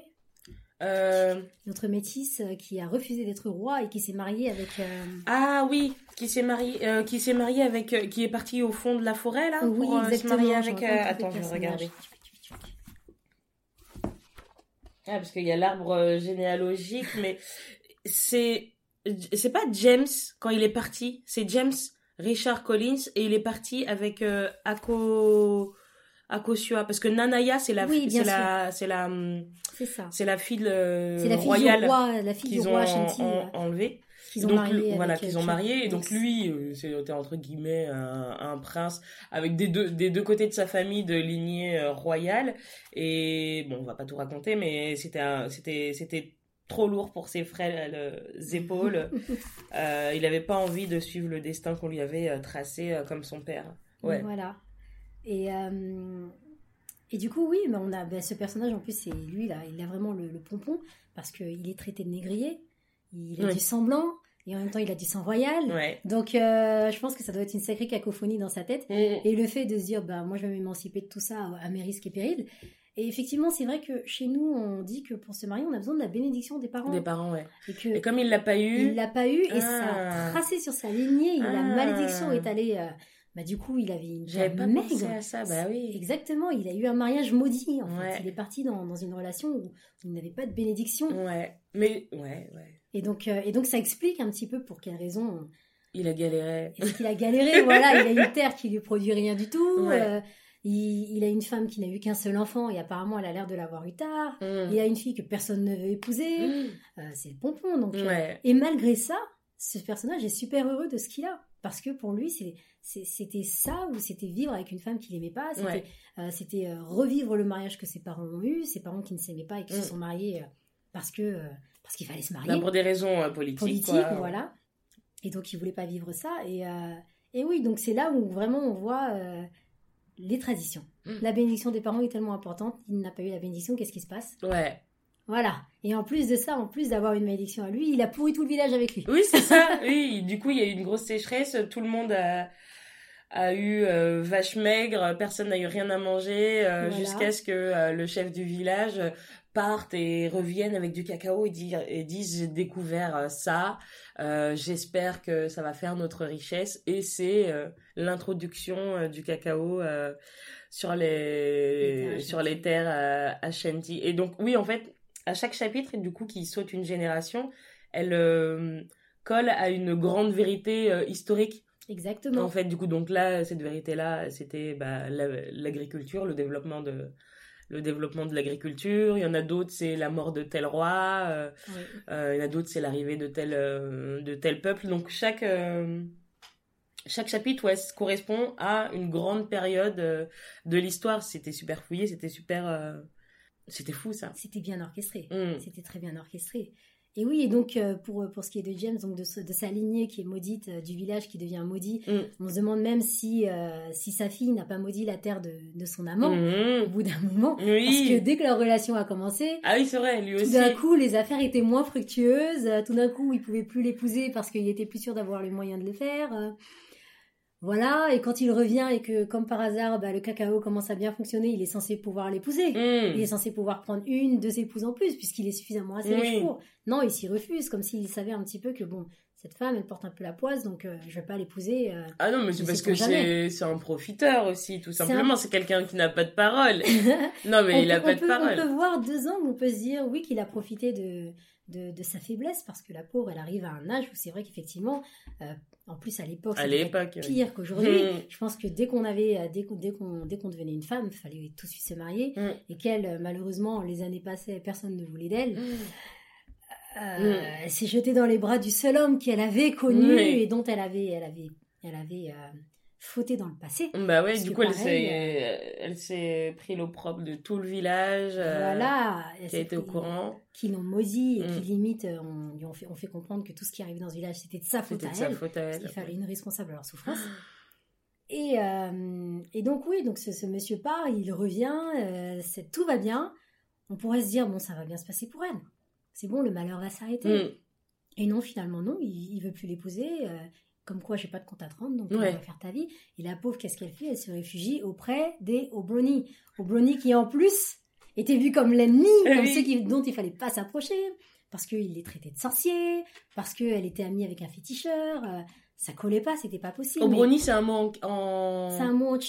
Speaker 1: Euh,
Speaker 2: notre métisse euh, qui a refusé d'être roi et qui s'est marié avec. euh,
Speaker 1: Ah oui, qui s'est marié, euh, qui s'est marié avec, euh, qui est parti au fond de la forêt là
Speaker 2: oui,
Speaker 1: pour se marier avec. Attends, je vais regarder. Ah, parce qu'il y a l'arbre généalogique, mais c'est c'est pas James quand il est parti, c'est James Richard Collins et il est parti avec Ako Akosua parce que Nanaya c'est la
Speaker 2: Oui,
Speaker 1: c'est la c'est la hum,
Speaker 2: C'est
Speaker 1: la fille
Speaker 2: la
Speaker 1: royale
Speaker 2: du roi, la fille du
Speaker 1: qu'ils ont
Speaker 2: roi
Speaker 1: en-
Speaker 2: Ashanti,
Speaker 1: en-
Speaker 2: euh,
Speaker 1: enlevée.
Speaker 2: qu'ils ont
Speaker 1: donc,
Speaker 2: marié.
Speaker 1: voilà, qu'ils
Speaker 2: euh,
Speaker 1: ont marié. Et donc, lui, euh, c'était entre guillemets un, un prince avec des deux, des deux côtés de sa famille de lignée euh, royale. Et bon, on va pas tout raconter, mais c'était un- c'était, c'était trop lourd pour ses frêles euh, épaules. Euh, il avait pas envie de suivre le destin qu'on lui avait euh, tracé euh, comme son père. Ouais.
Speaker 2: Voilà. Et, euh, et du coup, oui, bah, on a bah, ce personnage, en plus, c'est lui, là, il a vraiment le, le pompon, parce qu'il est traité de négrier, il a
Speaker 1: Oui.
Speaker 2: du sang blanc, et en même temps il a du sang royal.
Speaker 1: Ouais.
Speaker 2: Donc euh, je pense que ça doit être une sacrée cacophonie dans sa tête.
Speaker 1: Mm.
Speaker 2: Et le fait de se dire, bah, moi je vais m'émanciper de tout ça à mes risques et périls. Et effectivement, c'est vrai que chez nous, on dit que pour se marier, on a besoin de la bénédiction des parents.
Speaker 1: Des parents, ouais.
Speaker 2: Et que
Speaker 1: Et comme il l'a pas eu,
Speaker 2: il l'a pas eu et ça
Speaker 1: Ah.
Speaker 2: a tracé sur sa lignée. Et La
Speaker 1: Ah.
Speaker 2: malédiction est allée. euh, bah, du coup, il avait une
Speaker 1: j'avais pas pensé
Speaker 2: maigre.
Speaker 1: à ça. Bah oui.
Speaker 2: Exactement, il a eu un mariage maudit en
Speaker 1: Ouais.
Speaker 2: fait. Il est parti dans, dans une relation où il n'avait pas de bénédiction.
Speaker 1: Ouais. Mais ouais, ouais.
Speaker 2: Et, donc, euh, et donc ça explique un petit peu pour quelle raison
Speaker 1: Il a galéré.
Speaker 2: est-ce qu'il a galéré? voilà, il a une terre qui lui produit rien du tout.
Speaker 1: Ouais.
Speaker 2: euh, il, il a une femme qui n'a eu qu'un seul enfant et apparemment elle a l'air de l'avoir eu tard.
Speaker 1: Mm.
Speaker 2: Il a une fille que personne ne veut épouser.
Speaker 1: Mm.
Speaker 2: Euh, c'est le pompon. Donc,
Speaker 1: Ouais.
Speaker 2: Et malgré ça, ce personnage est super heureux de ce qu'il a. Parce que pour lui, c'était ça ou c'était vivre avec une femme qu'il aimait pas. C'était
Speaker 1: Ouais.
Speaker 2: euh, c'était, euh, revivre le mariage que ses parents ont eu, ses parents qui ne s'aimaient pas et qui
Speaker 1: Mm.
Speaker 2: se sont mariés euh, parce que parce qu'il fallait se
Speaker 1: Bah,
Speaker 2: marier.
Speaker 1: pour des raisons politiques.
Speaker 2: politique,
Speaker 1: quoi.
Speaker 2: voilà. Et donc il voulait pas vivre ça. Et, et oui, donc c'est là où vraiment on voit les traditions.
Speaker 1: Mm.
Speaker 2: La bénédiction des parents est tellement importante. Il n'a pas eu la bénédiction, qu'est-ce qui se passe?
Speaker 1: Ouais.
Speaker 2: Voilà. Et en plus de ça, en plus d'avoir une malédiction à lui, il a pourri tout le village avec lui.
Speaker 1: Oui, c'est ça. Oui, du coup, il y a eu une grosse sécheresse. Tout le monde a, a eu euh, vache maigre. Personne n'a eu rien à manger euh,
Speaker 2: Voilà.
Speaker 1: jusqu'à ce que euh, le chef du village parte et revienne avec du cacao et, dire, et dise j'ai découvert euh, ça. Euh, J'espère que ça va faire notre richesse. Et c'est euh, l'introduction euh, du cacao sur
Speaker 2: Les terres
Speaker 1: les sur les terres euh, à Shanti. Et donc oui, en fait, à chaque chapitre, du coup, qui saute une génération, elle euh, colle à une grande vérité euh, historique.
Speaker 2: Exactement.
Speaker 1: En fait, du coup, donc là, cette vérité-là, c'était bah, la- l'agriculture, le développement de le développement de l'agriculture. Il y en a d'autres, c'est la mort de tel roi. euh,
Speaker 2: Oui.
Speaker 1: il y en a d'autres, c'est l'arrivée de tel de tel peuple. Donc chaque chaque chapitre ouais, correspond à une grande période de l'histoire. C'était super fouillé, c'était super, c'était fou ça.
Speaker 2: C'était bien orchestré.
Speaker 1: Mm.
Speaker 2: C'était très bien orchestré. Et oui, et donc euh, pour, pour ce qui est de James, donc de, ce- de sa lignée qui est maudite, euh, du village qui devient maudit,
Speaker 1: Mm.
Speaker 2: on se demande même si, euh, si sa fille n'a pas maudit la terre de, de son amant au
Speaker 1: Mhm.
Speaker 2: bout d'un moment. Parce que dès que leur relation a commencé,
Speaker 1: Ah oui, c'est vrai, lui
Speaker 2: tout d'un coup, les affaires étaient moins fructueuses. Euh, Tout d'un coup, il pouvait plus l'épouser parce qu'il était plus sûr d'avoir les moyens de le faire. Voilà, et quand il revient et que, comme par hasard, bah, le cacao commence à bien fonctionner, il est censé pouvoir l'épouser.
Speaker 1: Mm.
Speaker 2: Il est censé pouvoir prendre une, deux épouses en plus, puisqu'il est suffisamment assez riche pour. Non, il s'y refuse, comme s'il savait un petit peu que, bon, cette femme, elle porte un peu la poisse, donc euh, je vais pas l'épouser. euh.
Speaker 1: Ah non, mais c'est parce que c'est un profiteur aussi, tout
Speaker 2: C'est
Speaker 1: simplement.
Speaker 2: un-
Speaker 1: C'est quelqu'un qui n'a pas de parole. non, mais
Speaker 2: on
Speaker 1: il a
Speaker 2: peut,
Speaker 1: pas de
Speaker 2: peut-
Speaker 1: parole.
Speaker 2: On peut voir deux angles, on peut se dire, oui, qu'il a profité de, de, de sa faiblesse, parce que la pauvre, elle arrive à un âge où c'est vrai qu'effectivement, euh, en plus à l'époque,
Speaker 1: oui.
Speaker 2: pire qu'aujourd'hui.
Speaker 1: Mm.
Speaker 2: Je pense que dès qu'on avait, euh, dès qu'on, dès qu'on, dès qu'on devenait une femme, il fallait tout de suite se marier,
Speaker 1: Mm.
Speaker 2: et qu'elle, euh, malheureusement, les années passées, personne ne voulait d'elle.
Speaker 1: Mm.
Speaker 2: Euh, Elle s'est jetée dans les bras du seul homme qu'elle avait connu et dont elle avait, elle avait, elle avait euh, fauté dans le passé.
Speaker 1: Bah ouais, du coup, elle
Speaker 2: pareil,
Speaker 1: s'est, elle s'est pris l'opprobre de tout le village. euh,
Speaker 2: voilà, elle
Speaker 1: Qui a été au courant.
Speaker 2: qui l'ont maudit et
Speaker 1: Mm.
Speaker 2: qui limite, euh, on, lui fait, on fait comprendre que tout ce qui arrivait dans ce village, c'était de sa faute à
Speaker 1: de sa
Speaker 2: elle.
Speaker 1: faute à
Speaker 2: Parce
Speaker 1: elle.
Speaker 2: qu'il fallait une responsable à leur souffrance. Et, euh, et donc oui, donc ce, ce monsieur part, il revient, euh, tout va bien. On pourrait se dire, bon, ça va bien se passer pour elle. C'est bon, le malheur va s'arrêter.
Speaker 1: Mm.
Speaker 2: Et non, finalement, non, il, il veut plus l'épouser. Comme quoi, j'ai pas de compte à te rendre, donc
Speaker 1: Ouais.
Speaker 2: on va faire ta vie. Et la pauvre, qu'est-ce qu'elle fait? Elle se réfugie auprès des O'Brony. O'Brony qui, en plus, était vu comme l'ennemi,
Speaker 1: Eh
Speaker 2: comme
Speaker 1: oui.
Speaker 2: ceux qui, dont il fallait pas s'approcher, parce qu'il les traitait de sorciers, parce qu'elle était amie avec un féticheur. euh, ça collait pas, c'était pas possible.
Speaker 1: Obroni, c'est un mot en. en-
Speaker 2: C'est un mot en.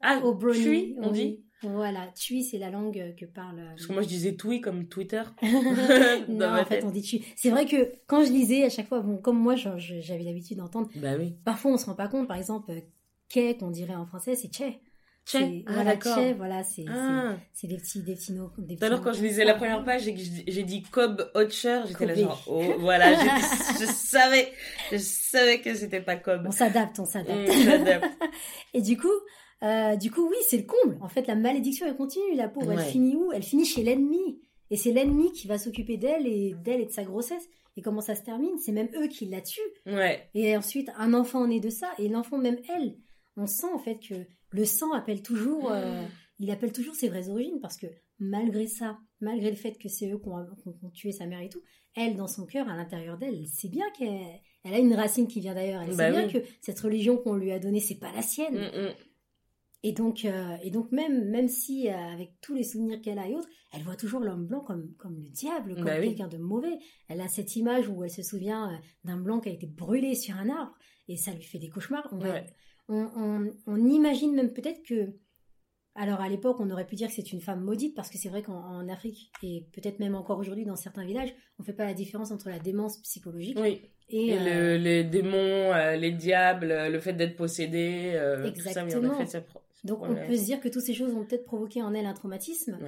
Speaker 1: Ah,
Speaker 2: O'Brony,
Speaker 1: tui, on
Speaker 2: oui.
Speaker 1: dit
Speaker 2: Voilà, tui, c'est la langue que parle. euh,
Speaker 1: Parce que moi, je disais tui comme Twitter.
Speaker 2: non, en fait, on dit tui. C'est vrai que quand je lisais à chaque fois, bon, comme moi, j'avais l'habitude d'entendre
Speaker 1: Bah oui.
Speaker 2: Parfois, on se rend pas compte, par exemple, euh, quai, qu'on dirait en français, c'est tché.
Speaker 1: Tché. Ah,
Speaker 2: voilà, tché, voilà, c'est
Speaker 1: Ah.
Speaker 2: c'est- des petits, des petits noms. petits
Speaker 1: quand je lisais la première page et que j'ai dit Cobb Hotcher, j'étais là genre, oh, voilà, je savais, je savais que c'était pas Cobb.
Speaker 2: On s'adapte, on s'adapte. Et du coup, euh, du coup, oui, c'est le comble. En fait, la malédiction, elle continue. La pauvre,
Speaker 1: Ouais.
Speaker 2: elle finit où? Elle finit chez l'ennemi. Et c'est l'ennemi qui va s'occuper d'elle et d'elle et de sa grossesse. Et comment ça se termine? C'est même eux qui la tuent.
Speaker 1: ouais.
Speaker 2: Et ensuite, un enfant naît de ça. Et l'enfant, même elle, on sent en fait que le sang appelle toujours, euh, il appelle toujours ses vraies origines parce que malgré ça, malgré le fait que c'est eux qui ont, tué sa mère et tout, elle, dans son cœur, à l'intérieur d'elle, elle sait bien qu'elle elle a une racine qui vient d'ailleurs. Elle bah sait bien que cette religion qu'on lui a donnée, c'est pas la sienne. Mm, mm. Et donc, euh, et donc même, même si, euh, avec tous les souvenirs qu'elle a et autres, elle voit toujours l'homme blanc comme, comme le diable, comme bah quelqu'un de mauvais. Elle a cette image où elle se souvient euh, d'un blanc qui a été brûlé sur un arbre, et ça lui fait des cauchemars. On, on, imagine même peut-être que... Alors à l'époque, on aurait pu dire que c'est une femme maudite, parce que c'est vrai qu'en Afrique, et peut-être même encore aujourd'hui dans certains villages, on ne fait pas la différence entre la démence psychologique
Speaker 1: et, les démons, les diables, le fait d'être possédé, Exactement.
Speaker 2: tout ça, donc on peut se dire que toutes ces choses ont peut-être provoqué en elle un traumatisme,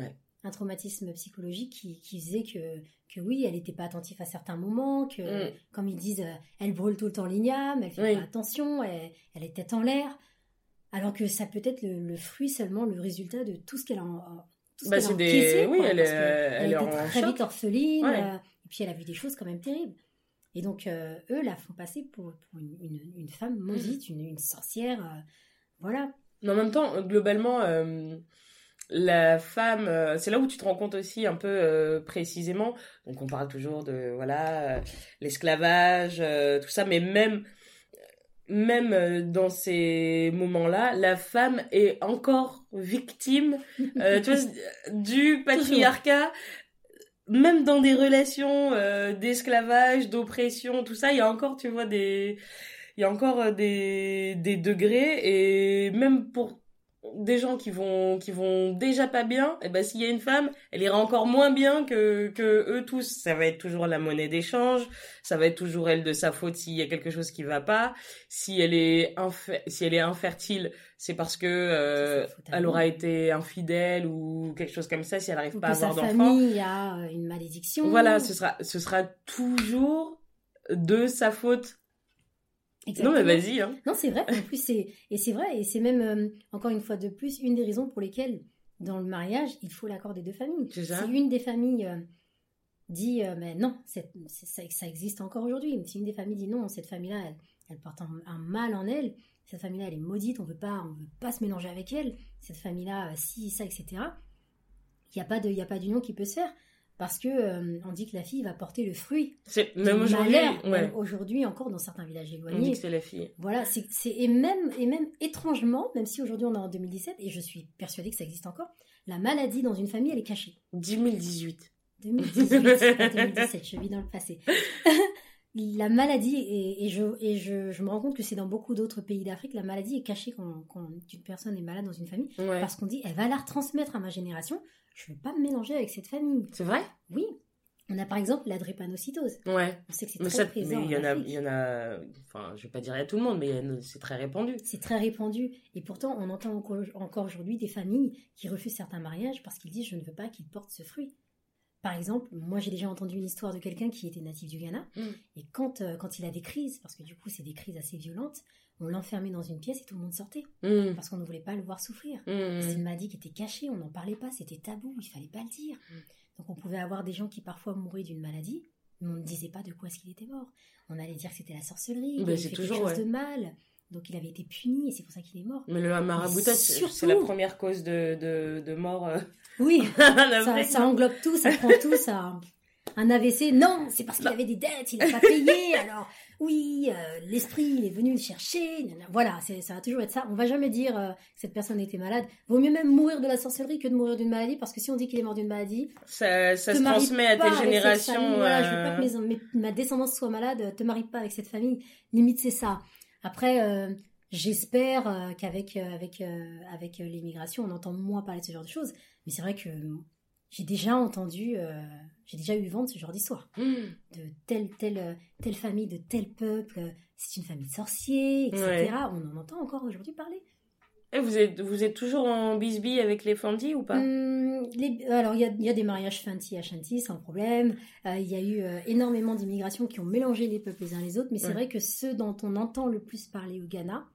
Speaker 2: un traumatisme psychologique qui, qui faisait que, que oui, elle n'était pas attentive à certains moments, que mm. comme ils disent, euh, elle brûle tout le temps l'igname, elle fait pas attention, elle, elle est tête en l'air, alors que ça peut être le, fruit seulement, le résultat de tout ce qu'elle a, tout bah, des... oui, elle, est, elle, est très vite orpheline, euh, et puis elle a vu des choses quand même terribles. Et donc, euh, eux la font passer pour, une, une, femme maudite, une, une, sorcière. voilà.
Speaker 1: Mais en même temps, globalement, euh, la femme, euh, c'est là où tu te rends compte aussi un peu euh, précisément. Donc on parle toujours de voilà l'esclavage, tout ça, mais même même dans ces moments-là, la femme est encore victime tu vois, du patriarcat. Même dans des relations d'esclavage, d'oppression, tout ça, il y a encore, tu vois, des il y a encore euh, des, des degrés et même pour des gens qui vont qui vont déjà pas bien et eh ben s'il y a une femme elle ira encore moins bien que que eux tous. Ça va être toujours la monnaie d'échange ça va être toujours elle de sa faute s'il y a quelque chose qui va pas. Si elle est si elle est infertile c'est parce que euh, elle aura été infidèle ou quelque chose comme ça si elle arrive pas à avoir d'enfants.
Speaker 2: famille a euh, une malédiction.
Speaker 1: Voilà ce sera ce sera toujours de sa faute non, mais vas-y. Hein.
Speaker 2: Non, c'est vrai. En plus, c'est et c'est vrai et c'est même euh, encore une fois de plus une des raisons pour lesquelles dans le mariage il faut l'accord des deux familles. Si une des familles euh, dit euh, mais non, c'est, ça, ça, existe encore aujourd'hui. Si une des familles dit non, cette famille-là, elle, porte un, mal en elle. Cette famille-là, elle est maudite. On veut pas, on veut pas se mélanger avec elle. Cette famille-là, si ça, etc. Il n'y a pas de, il y a pas d'union qui peut se faire parce que euh, on dit que la fille va porter le fruit. C'est même aujourd'hui, aujourd'hui encore dans certains villages éloignés. On
Speaker 1: dit que c'est la fille.
Speaker 2: Voilà, c'est et même et même étrangement, même si aujourd'hui on est en 2017 et je suis persuadée que ça existe encore, la maladie dans une famille elle est cachée.
Speaker 1: 2018.
Speaker 2: 2018, 2017, je vis dans le passé. la maladie, et, je, et je, me rends compte que c'est dans beaucoup d'autres pays d'Afrique, la maladie est cachée quand, quand, une personne est malade dans une famille, parce qu'on dit, elle va la retransmettre à ma génération, je ne vais pas me mélanger avec cette famille.
Speaker 1: C'est vrai?
Speaker 2: Oui. On a par exemple la drépanocytose.
Speaker 1: Ouais. On sait que c'est très présent. Mais il y en a, il y en a, enfin, je vais pas dire à tout le monde, mais c'est très répandu.
Speaker 2: C'est très répandu. Et pourtant, on entend encore aujourd'hui des familles qui refusent certains mariages parce qu'ils disent je ne veux pas qu'il porte ce fruit. Par exemple, moi j'ai déjà entendu une histoire de quelqu'un qui était natif du Ghana, mm. et quand, euh, quand il a des crises, parce que du coup c'est des crises assez violentes, on l'enfermait dans une pièce et tout le monde sortait, mm. parce qu'on ne voulait pas le voir souffrir. Mm. C'est une maladie qui était cachée, on n'en parlait pas, c'était tabou, il fallait pas le dire. Donc on pouvait avoir des gens qui parfois mouraient d'une maladie, mais on ne disait pas de quoi est-ce qu'il était mort. On allait dire que c'était la sorcellerie, qu'il avait fait quelque chose de mal. Donc il avait été puni et c'est pour ça qu'il est mort.
Speaker 1: Mais le maraboutage, c'est la première cause de, de, mort. Euh,
Speaker 2: oui, ça, ça, englobe tout, ça prend tout, ça. Un AVC, non, c'est parce qu'il avait des dettes, il n'a pas payé, alors oui, euh, l'esprit, il est venu le chercher, voilà, ça va toujours être ça. On va jamais dire euh, que cette personne était malade. Vaut mieux même mourir de la sorcellerie que de mourir d'une maladie, parce que si on dit qu'il est mort d'une maladie,
Speaker 1: ça, ça se transmet à tes générations.
Speaker 2: Voilà, je veux pas que ma descendance soit malade, te marie pas avec cette famille. Limite, c'est ça. Après, euh, j'espère euh, qu'avec euh, avec, avec l'immigration, on entend moins parler de ce genre de choses. Mais c'est vrai que j'ai déjà entendu, j'ai déjà eu vent de ce genre d'histoire. Mmh. De telle, telle, telle famille, de tel peuple, c'est une famille de sorciers, etc. On en entend encore aujourd'hui parler.
Speaker 1: Et vous êtes, vous êtes toujours en bisbille avec les Fanti ou pas?
Speaker 2: Mmh, Alors, il y a, y a, des mariages Fanti à Shanti, sans problème. Euh, il y a eu euh, énormément d'immigrations qui ont mélangé les peuples les uns les autres. Mais c'est vrai que ceux dont on entend le plus parler au Ghana,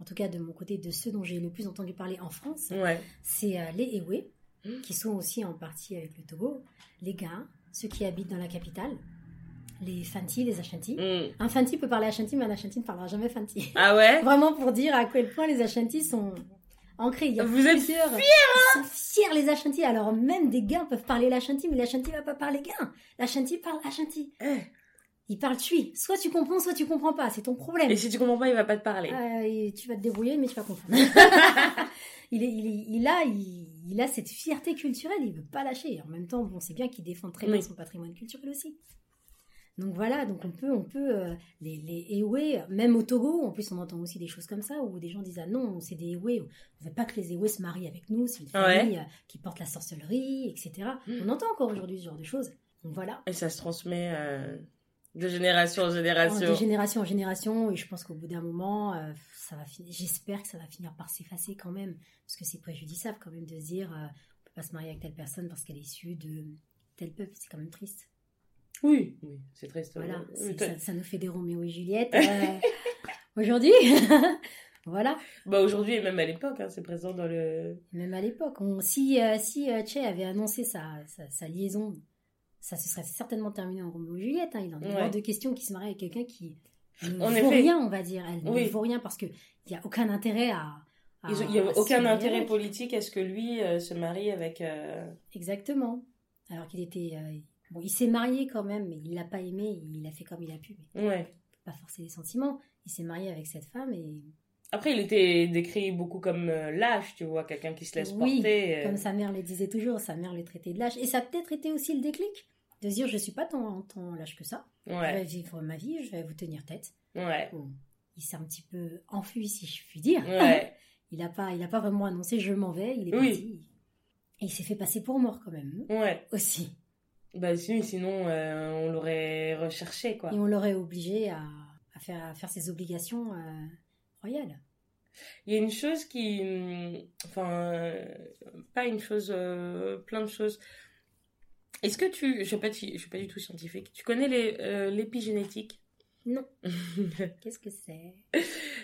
Speaker 2: en tout cas de mon côté, de ceux dont j'ai le plus entendu parler en France, c'est euh, les Ewe, mmh. qui sont aussi en partie avec le Togo, les Gars, ceux qui habitent dans la capitale les Fanti, les Ashanti. Hmm. Un Fanti peut parler Ashanti, mais un Ashanti ne parlera jamais Fanti.
Speaker 1: Ah ouais?
Speaker 2: Vraiment pour dire à quel point les Ashanti sont ancré. Il y a
Speaker 1: Vous êtes fiers,
Speaker 2: Ils sont fiers, les Ashanti. Alors, même des gains peuvent parler l'Ashanti, mais l'Ashanti va pas parler gain. L'Ashanti parle Ashanti.
Speaker 1: Eh.
Speaker 2: Il parle tui. Soit tu comprends, soit tu comprends pas. C'est ton problème.
Speaker 1: Et si tu comprends pas, il va pas te parler.
Speaker 2: Euh, et tu vas te débrouiller, mais tu vas comprendre. il, est, il, est- il a, il, il a cette fierté culturelle, il veut pas lâcher. En même temps, bon, c'est bien qu'il défende très bien
Speaker 1: Oui.
Speaker 2: son patrimoine culturel aussi. Donc voilà, donc on peut, on peut euh, les, les Ewe, même au Togo, en plus on entend aussi des choses comme ça où des gens disent ah non, c'est des Ewe, on veut pas que les Ewe se marient avec nous, c'est une famille euh, qui porte la sorcellerie, etc.
Speaker 1: Mm.
Speaker 2: On entend encore aujourd'hui ce genre de choses. Donc voilà.
Speaker 1: Et ça se transmet euh, de génération en
Speaker 2: de
Speaker 1: génération.
Speaker 2: génération en génération et je pense qu'au bout d'un moment euh, ça va finir j'espère que ça va finir par s'effacer quand même parce que c'est préjudiciable quand même de se dire on peut pas se marier avec telle personne parce qu'elle est issue de tel peuple c'est quand même triste
Speaker 1: Oui, oui, c'est triste.
Speaker 2: voilà
Speaker 1: Oui,
Speaker 2: ça, ça nous fait des Roméo et Juliette euh, aujourd'hui voilà
Speaker 1: Bah aujourd'hui et même à l'époque, hein, c'est présent dans le.
Speaker 2: même à l'époque si euh, si euh, Che avait annoncé sa, sa, sa liaison ça se serait certainement terminé en Roméo et Juliette hein. il en est
Speaker 1: Ouais.
Speaker 2: hors de question qu'il se marie avec quelqu'un qui ne
Speaker 1: En
Speaker 2: vaut
Speaker 1: effet.
Speaker 2: rien on va dire elle ne
Speaker 1: Oui.
Speaker 2: vaut rien parce que il n'y a aucun intérêt à,
Speaker 1: Il n'y a
Speaker 2: à
Speaker 1: aucun intérêt
Speaker 2: avec.
Speaker 1: politique à ce que lui euh, se marie avec.
Speaker 2: Exactement. Alors qu'il était. euh, bon, il s'est marié quand même, mais il l'a pas aimé, il a fait comme il a pu. Mais
Speaker 1: Ouais.
Speaker 2: pas forcer les sentiments. Il s'est marié avec cette femme et.
Speaker 1: Après, il était décrit beaucoup comme euh, lâche, tu vois, quelqu'un qui se laisse
Speaker 2: Oui,
Speaker 1: porter. euh.
Speaker 2: Comme sa mère le disait toujours, sa mère le traitait de lâche. Et ça a peut-être été aussi le déclic de se dire je suis pas tant, tant lâche que ça. Je vais
Speaker 1: Ouais,
Speaker 2: vivre ma vie, je vais vous tenir tête.
Speaker 1: ouais,
Speaker 2: Bon, il s'est un petit peu enfui, si je puis dire.
Speaker 1: ouais.
Speaker 2: Il n'a pas, il a pas vraiment annoncé je m'en vais, il est
Speaker 1: Oui.
Speaker 2: parti. Et il s'est fait passer pour mort quand même,
Speaker 1: ouais.
Speaker 2: aussi.
Speaker 1: Bah si, sinon, euh, on l'aurait recherché, quoi.
Speaker 2: Et on l'aurait obligé à, à faire, à faire ses obligations euh, royales.
Speaker 1: Il y a une chose qui... hum, Enfin, euh, pas une chose, plein de choses. Est-ce que tu... Je suis je suis pas du tout scientifique. Tu connais l'épigénétique?
Speaker 2: Non. Qu'est-ce que c'est?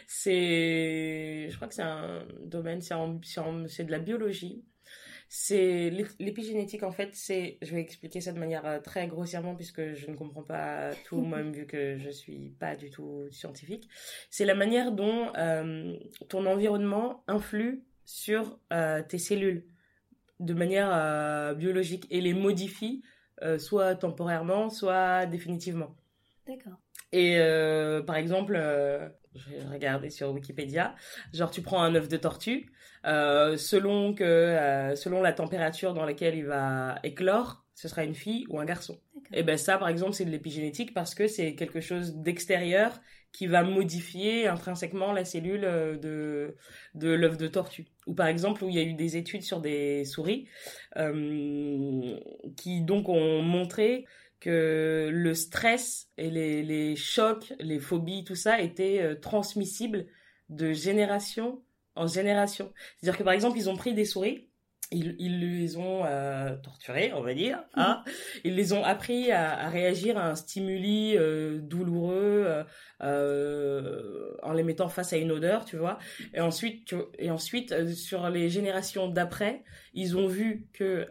Speaker 1: C'est je crois que c'est un domaine c'est de la biologie c'est l'ép- l'épigénétique en fait c'est je vais expliquer ça de manière euh, très grossièrement puisque je ne comprends pas tout même vu que je suis pas du tout scientifique c'est la manière dont euh, ton environnement influe sur euh, tes cellules de manière euh, biologique et les modifie soit temporairement soit définitivement
Speaker 2: D'accord.
Speaker 1: et par exemple, je vais regarder sur Wikipédia, genre tu prends un œuf de tortue, euh, selon que euh, selon la température dans laquelle il va éclore, ce sera une fille ou un garçon. Et ben ça, par exemple, c'est de l'épigénétique parce que c'est quelque chose d'extérieur qui va modifier intrinsèquement la cellule euh, de de l'œuf de tortue. Ou par exemple, où il y a eu des études sur des souris euh, qui donc ont montré que le stress et les, les chocs, les phobies, tout ça étaient euh, transmissibles de génération en génération. C'est-à-dire que par exemple, ils ont pris des souris, ils, ils les ont euh, torturées, on va dire, hein, ils les ont appris à, à réagir à un stimuli euh, douloureux euh, en les mettant face à une odeur, tu vois. Et ensuite, tu- et ensuite sur les générations d'après, ils ont vu que,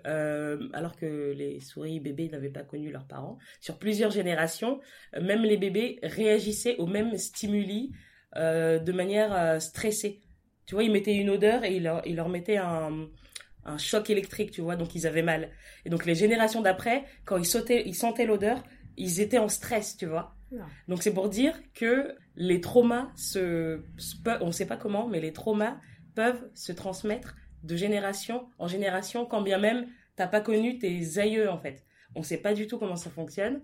Speaker 1: alors que les souris bébés n'avaient pas connu leurs parents, sur plusieurs générations, même les bébés réagissaient aux mêmes stimuli de manière stressée. Tu vois, ils mettaient une odeur et ils leur, ils leur mettaient un, un choc électrique, tu vois, donc ils avaient mal. Et donc les générations d'après, quand ils, sautaient, ils sentaient l'odeur, ils étaient en stress, tu vois.
Speaker 2: Non.
Speaker 1: Donc c'est pour dire que les traumas se, on sait pas comment, mais les traumas peuvent se transmettre de génération en génération, quand bien même t'as pas connu tes aïeux en fait. On sait pas du tout comment ça fonctionne.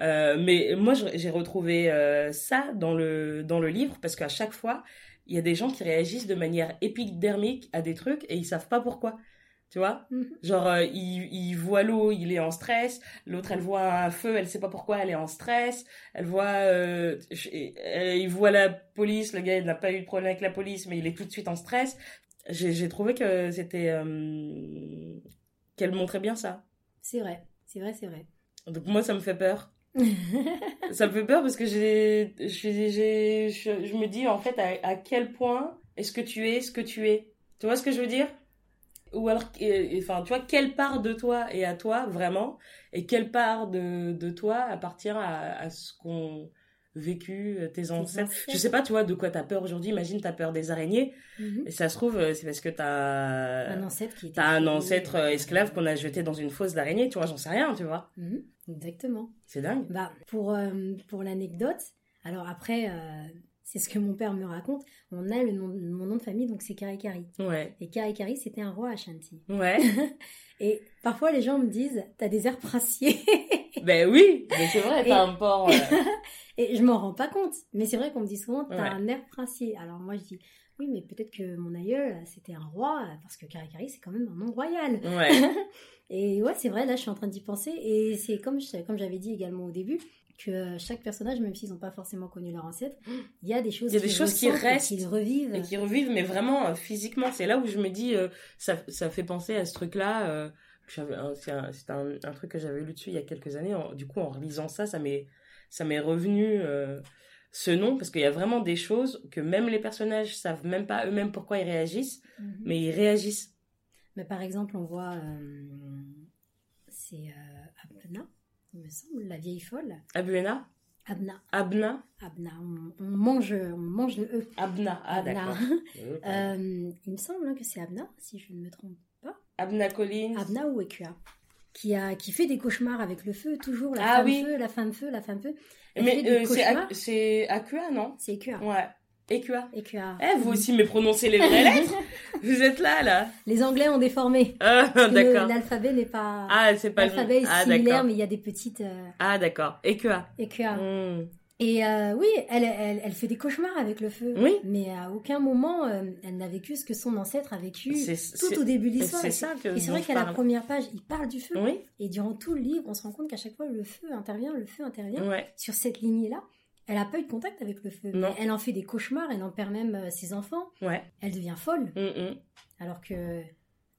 Speaker 1: Euh, mais moi j'ai retrouvé euh, ça dans le dans le livre parce qu'à chaque fois il y a des gens qui réagissent de manière épidermique à des trucs et ils savent pas pourquoi. Tu vois
Speaker 2: Mhm.
Speaker 1: Genre, euh, il, il voit l'eau, il est en stress. L'autre, elle voit un feu, elle sait pas pourquoi, elle est en stress. Elle voit, euh, euh, il voit la police, le gars, il n'a pas eu de problème avec la police, mais il est tout de suite en stress. J'ai j'ai trouvé que c'était, euh, qu'elle montrait bien ça.
Speaker 2: C'est vrai, c'est vrai, c'est vrai.
Speaker 1: Donc moi, ça me fait peur. Ça me fait peur parce que je, je, me dis en fait à, à quel point est-ce que tu es ce que tu es? Tu vois ce que je veux dire? Ou alors, enfin, tu vois, quelle part de toi est à toi vraiment? Et quelle part de, de toi appartient à, à ce qu'on vécu, euh, tes ancêtres. Je sais pas, tu vois, de quoi t'as peur aujourd'hui. Imagine, t'as peur des araignées.
Speaker 2: Mhm.
Speaker 1: Et ça se trouve, euh, c'est parce que t'as
Speaker 2: Un ancêtre qui
Speaker 1: t'as un ancêtre euh, esclave qu'on a jeté dans une fosse d'araignée. Tu vois, j'en sais rien, tu vois.
Speaker 2: Mhm. Exactement.
Speaker 1: C'est dingue.
Speaker 2: Bah, pour, euh, pour l'anecdote, alors après, euh, c'est ce que mon père me raconte, on a le nom, mon nom de famille, donc c'est Karikari.
Speaker 1: Ouais.
Speaker 2: Et Karikari, c'était un roi Ashanti.
Speaker 1: Ouais.
Speaker 2: Et parfois, les gens me disent, t'as des airs princiers.
Speaker 1: ben oui, mais c'est vrai, t'as un port. euh,
Speaker 2: Et je m'en rends pas compte. Mais c'est vrai qu'on me dit souvent, t'as
Speaker 1: Ouais.
Speaker 2: un air princier. Alors moi, je dis, oui, mais peut-être que mon aïeul, c'était un roi, parce que Karikari, c'est quand même un nom royal.
Speaker 1: Ouais.
Speaker 2: Et ouais, c'est vrai, là, je suis en train d'y penser. Et c'est comme, je- comme j'avais dit également au début, que chaque personnage, même s'ils n'ont pas forcément connu leur ancêtre, il y a des choses,
Speaker 1: Il y a des choses qui restent
Speaker 2: qu'ils revivent.
Speaker 1: et qui revivent, mais vraiment euh, physiquement. C'est là où je me dis, euh, ça, ça fait penser à ce truc-là. euh, c'est un, un, un truc que j'avais lu dessus il y a quelques années. En- du coup, en relisant ça, ça m'est, ça m'est revenu euh, ce nom parce qu'il y a vraiment des choses que même les personnages savent même pas eux-mêmes pourquoi ils réagissent,
Speaker 2: Mhm.
Speaker 1: mais ils réagissent.
Speaker 2: Mais par exemple, on voit, euh, c'est euh, Abna, il me semble, la vieille folle.
Speaker 1: Abuena,
Speaker 2: Abna,
Speaker 1: Abna,
Speaker 2: Abna, on, on mange, on mange le E.
Speaker 1: Abna. Ah
Speaker 2: Abna.
Speaker 1: d'accord.
Speaker 2: Euh, il me semble hein, que c'est Abna, si je ne me trompe pas.
Speaker 1: Abna Collins.
Speaker 2: Abna ou Ekua. Qui, a, qui fait des cauchemars avec le feu, toujours la
Speaker 1: Ah
Speaker 2: femme
Speaker 1: oui.
Speaker 2: feu, la femme feu, la femme feu. Elle
Speaker 1: Mais euh, c'est Acua, non?
Speaker 2: C'est Ekua.
Speaker 1: Ouais. Ekua.
Speaker 2: Ekua.
Speaker 1: Eh, vous aussi, mais prononcez les vraies lettres. Vous êtes là, là.
Speaker 2: Les Anglais ont déformé.
Speaker 1: Ah,
Speaker 2: Le-
Speaker 1: d'accord.
Speaker 2: L'alphabet n'est pas.
Speaker 1: Ah, c'est pas le
Speaker 2: L'alphabet est
Speaker 1: Ah,
Speaker 2: similaire, mais il y a des petites euh,
Speaker 1: Ah, d'accord. Ekua.
Speaker 2: Ekua. Et euh, oui, elle, elle, elle fait des cauchemars avec le feu.
Speaker 1: Oui.
Speaker 2: Mais à aucun moment, euh, elle n'a vécu ce que son ancêtre a vécu tout au début de l'histoire. Et
Speaker 1: ça que
Speaker 2: Et c'est vrai qu'à la première page, il parle du feu.
Speaker 1: Oui,
Speaker 2: Et durant tout le livre, on se rend compte qu'à chaque fois, le feu intervient, le feu intervient.
Speaker 1: ouais.
Speaker 2: Sur cette lignée-là, elle n'a pas eu de contact avec le feu.
Speaker 1: Non.
Speaker 2: Mais Elle en fait des cauchemars, elle en perd même euh, ses enfants.
Speaker 1: Ouais.
Speaker 2: Elle devient folle.
Speaker 1: Hmm, hmm.
Speaker 2: Alors que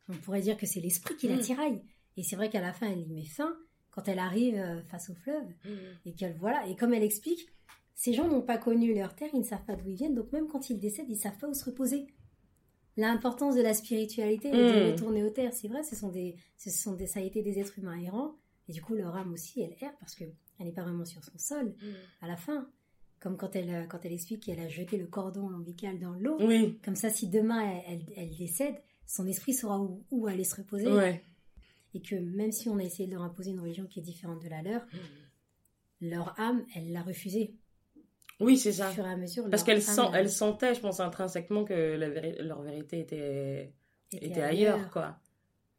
Speaker 2: on pourrait dire que c'est l'esprit qui la
Speaker 1: Mm.
Speaker 2: tiraille. Et c'est vrai qu'à la fin, elle y met fin quand elle arrive euh, face au fleuve et qu'elle voilà. Et comme elle explique, ces gens n'ont pas connu leur terre, ils ne savent pas d'où ils viennent, donc même quand ils décèdent, ils savent pas où se reposer. L'importance de la spiritualité et de
Speaker 1: Mm.
Speaker 2: retourner aux terres, c'est vrai, ce sont des, ce sont des, ça a été des êtres humains errants, et du coup leur âme aussi, elle erre parce que elle n'est pas vraiment sur son sol à la fin. Comme quand elle, euh, quand elle explique qu'elle a jeté le cordon ombilical dans l'eau,
Speaker 1: Oui,
Speaker 2: comme ça, si demain elle, elle- elle décède, son esprit saura où, où aller se reposer.
Speaker 1: ouais.
Speaker 2: Et que même si on a essayé de leur imposer une religion qui est différente de la leur, leur âme, elle l'a refusée.
Speaker 1: Oui, c'est
Speaker 2: Au
Speaker 1: ça.
Speaker 2: fur et à mesure.
Speaker 1: Parce qu'elles
Speaker 2: âme
Speaker 1: sent, elles sentaient, je pense, intrinsèquement que la véri- leur vérité était,
Speaker 2: était
Speaker 1: était ailleurs, quoi.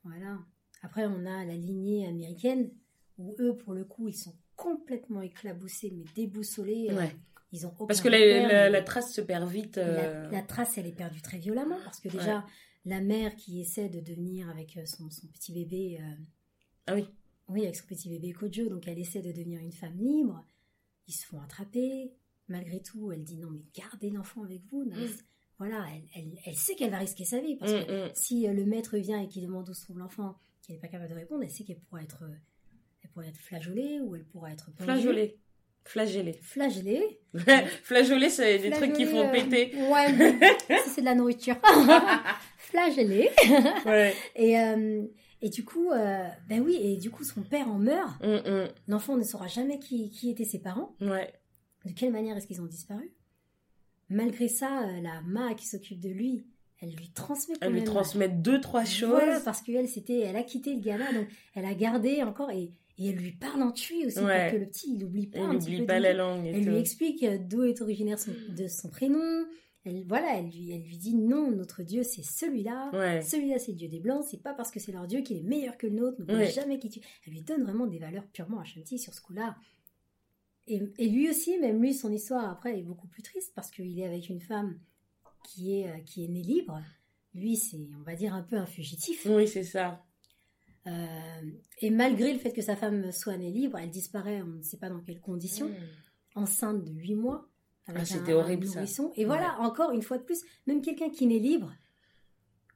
Speaker 2: Voilà. Après, on a la lignée américaine, où eux, pour le coup, ils sont complètement éclaboussés, mais déboussolés. euh. Ils ont aucun
Speaker 1: Parce que la,
Speaker 2: repère,
Speaker 1: la-
Speaker 2: mais-
Speaker 1: la trace se perd vite. Euh,
Speaker 2: la trace, elle est perdue très violemment parce que déjà, la mère qui essaie de devenir avec euh, son, son petit bébé, euh,
Speaker 1: Ah oui.
Speaker 2: oui, avec son petit bébé Kojo, donc elle essaie de devenir une femme libre. Ils se font attraper. Malgré tout, elle dit non, mais gardez l'enfant avec vous. Non,
Speaker 1: Mm.
Speaker 2: Voilà, elle, elle, elle sait qu'elle va risquer sa vie parce que
Speaker 1: Mm, mm.
Speaker 2: si euh, le maître vient et qu'il demande où se trouve l'enfant, qu'elle n'est pas capable de répondre, elle sait qu'elle pourra être, elle pourra être flageolée ou elle pourra être pendue.
Speaker 1: Flageolé. Flagellé.
Speaker 2: Flagellée.
Speaker 1: Flageolé, c'est des trucs qui font
Speaker 2: Flageolée,
Speaker 1: péter.
Speaker 2: euh, Ouais, mais c'est de la nourriture. Flagellée.
Speaker 1: Ouais.
Speaker 2: Et, euh, et du coup, euh, ben oui, et du coup, son père en meurt.
Speaker 1: Mm,
Speaker 2: L'enfant ne saura jamais qui, qui étaient ses parents.
Speaker 1: mm. Ouais.
Speaker 2: De quelle manière est-ce qu'ils ont disparu? Malgré ça, euh, la Ma qui s'occupe de lui, elle lui transmet quand
Speaker 1: Elle lui transmet deux, trois choses.
Speaker 2: Voilà, parce qu'elle, c'était, elle a quitté le Ghana, donc elle a gardé encore et, et elle lui parle en tui aussi
Speaker 1: Ouais.
Speaker 2: pour que le petit, il n'oublie pas
Speaker 1: Elle
Speaker 2: un petit
Speaker 1: n'oublie
Speaker 2: peu
Speaker 1: pas la langue.
Speaker 2: Elle lui explique euh, d'où est originaire son- de son prénom. Elle, voilà, elle lui, elle lui dit non, notre Dieu c'est celui-là.
Speaker 1: Ouais.
Speaker 2: Celui-là c'est le Dieu des Blancs. C'est pas parce que c'est leur Dieu qu'il est meilleur que le nôtre. N'oublie
Speaker 1: Ouais.
Speaker 2: jamais qui tu. Elle lui donne vraiment des valeurs purement Ashanti sur ce coup-là. Et, et lui aussi, même lui, son histoire après est beaucoup plus triste parce qu'il est avec une femme qui est, euh, qui est née libre. Lui, c'est, on va dire, un peu un fugitif.
Speaker 1: Oui, c'est ça.
Speaker 2: Euh, et malgré le fait que sa femme soit née libre, elle disparaît, on ne sait pas dans quelles conditions
Speaker 1: Mm.
Speaker 2: enceinte de 8 mois.
Speaker 1: Ah, c'était
Speaker 2: un
Speaker 1: horrible, ça.
Speaker 2: Et voilà, encore une fois de plus, même quelqu'un qui n'est libre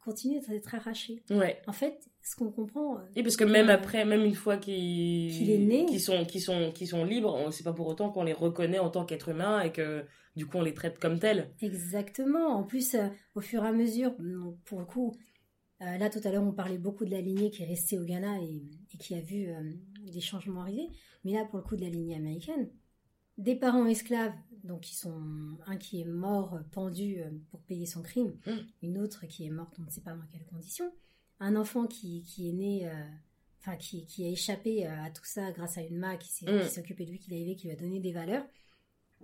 Speaker 2: continue d'être arraché.
Speaker 1: Ouais.
Speaker 2: En fait, ce qu'on comprend, euh,
Speaker 1: Et parce que même
Speaker 2: Euh,
Speaker 1: après, même une fois qu'ils
Speaker 2: Qu'il est né.
Speaker 1: qu'ils sont, qu'ils sont, qu'ils sont libres, on- c'est pas pour autant qu'on les reconnaît en tant qu'être humain et que du coup on les traite comme tels.
Speaker 2: exactement. En plus, euh, au fur et à mesure, pour le coup, euh, là tout à l'heure on parlait beaucoup de la lignée qui est restée au Ghana et, et qui a vu euh, des changements arriver. Mais là, pour le coup de la lignée américaine, des parents esclaves, donc ils sont un qui est mort pendu euh, pour payer son crime,
Speaker 1: Mm.
Speaker 2: une autre qui est morte, on ne sait pas dans quelles conditions, un enfant qui, qui est né, euh, enfin qui, qui a échappé à tout ça grâce à une main qui s'est
Speaker 1: Mm.
Speaker 2: qui s'est occupée de lui, qui l'a élevé, qui lui a donné des valeurs.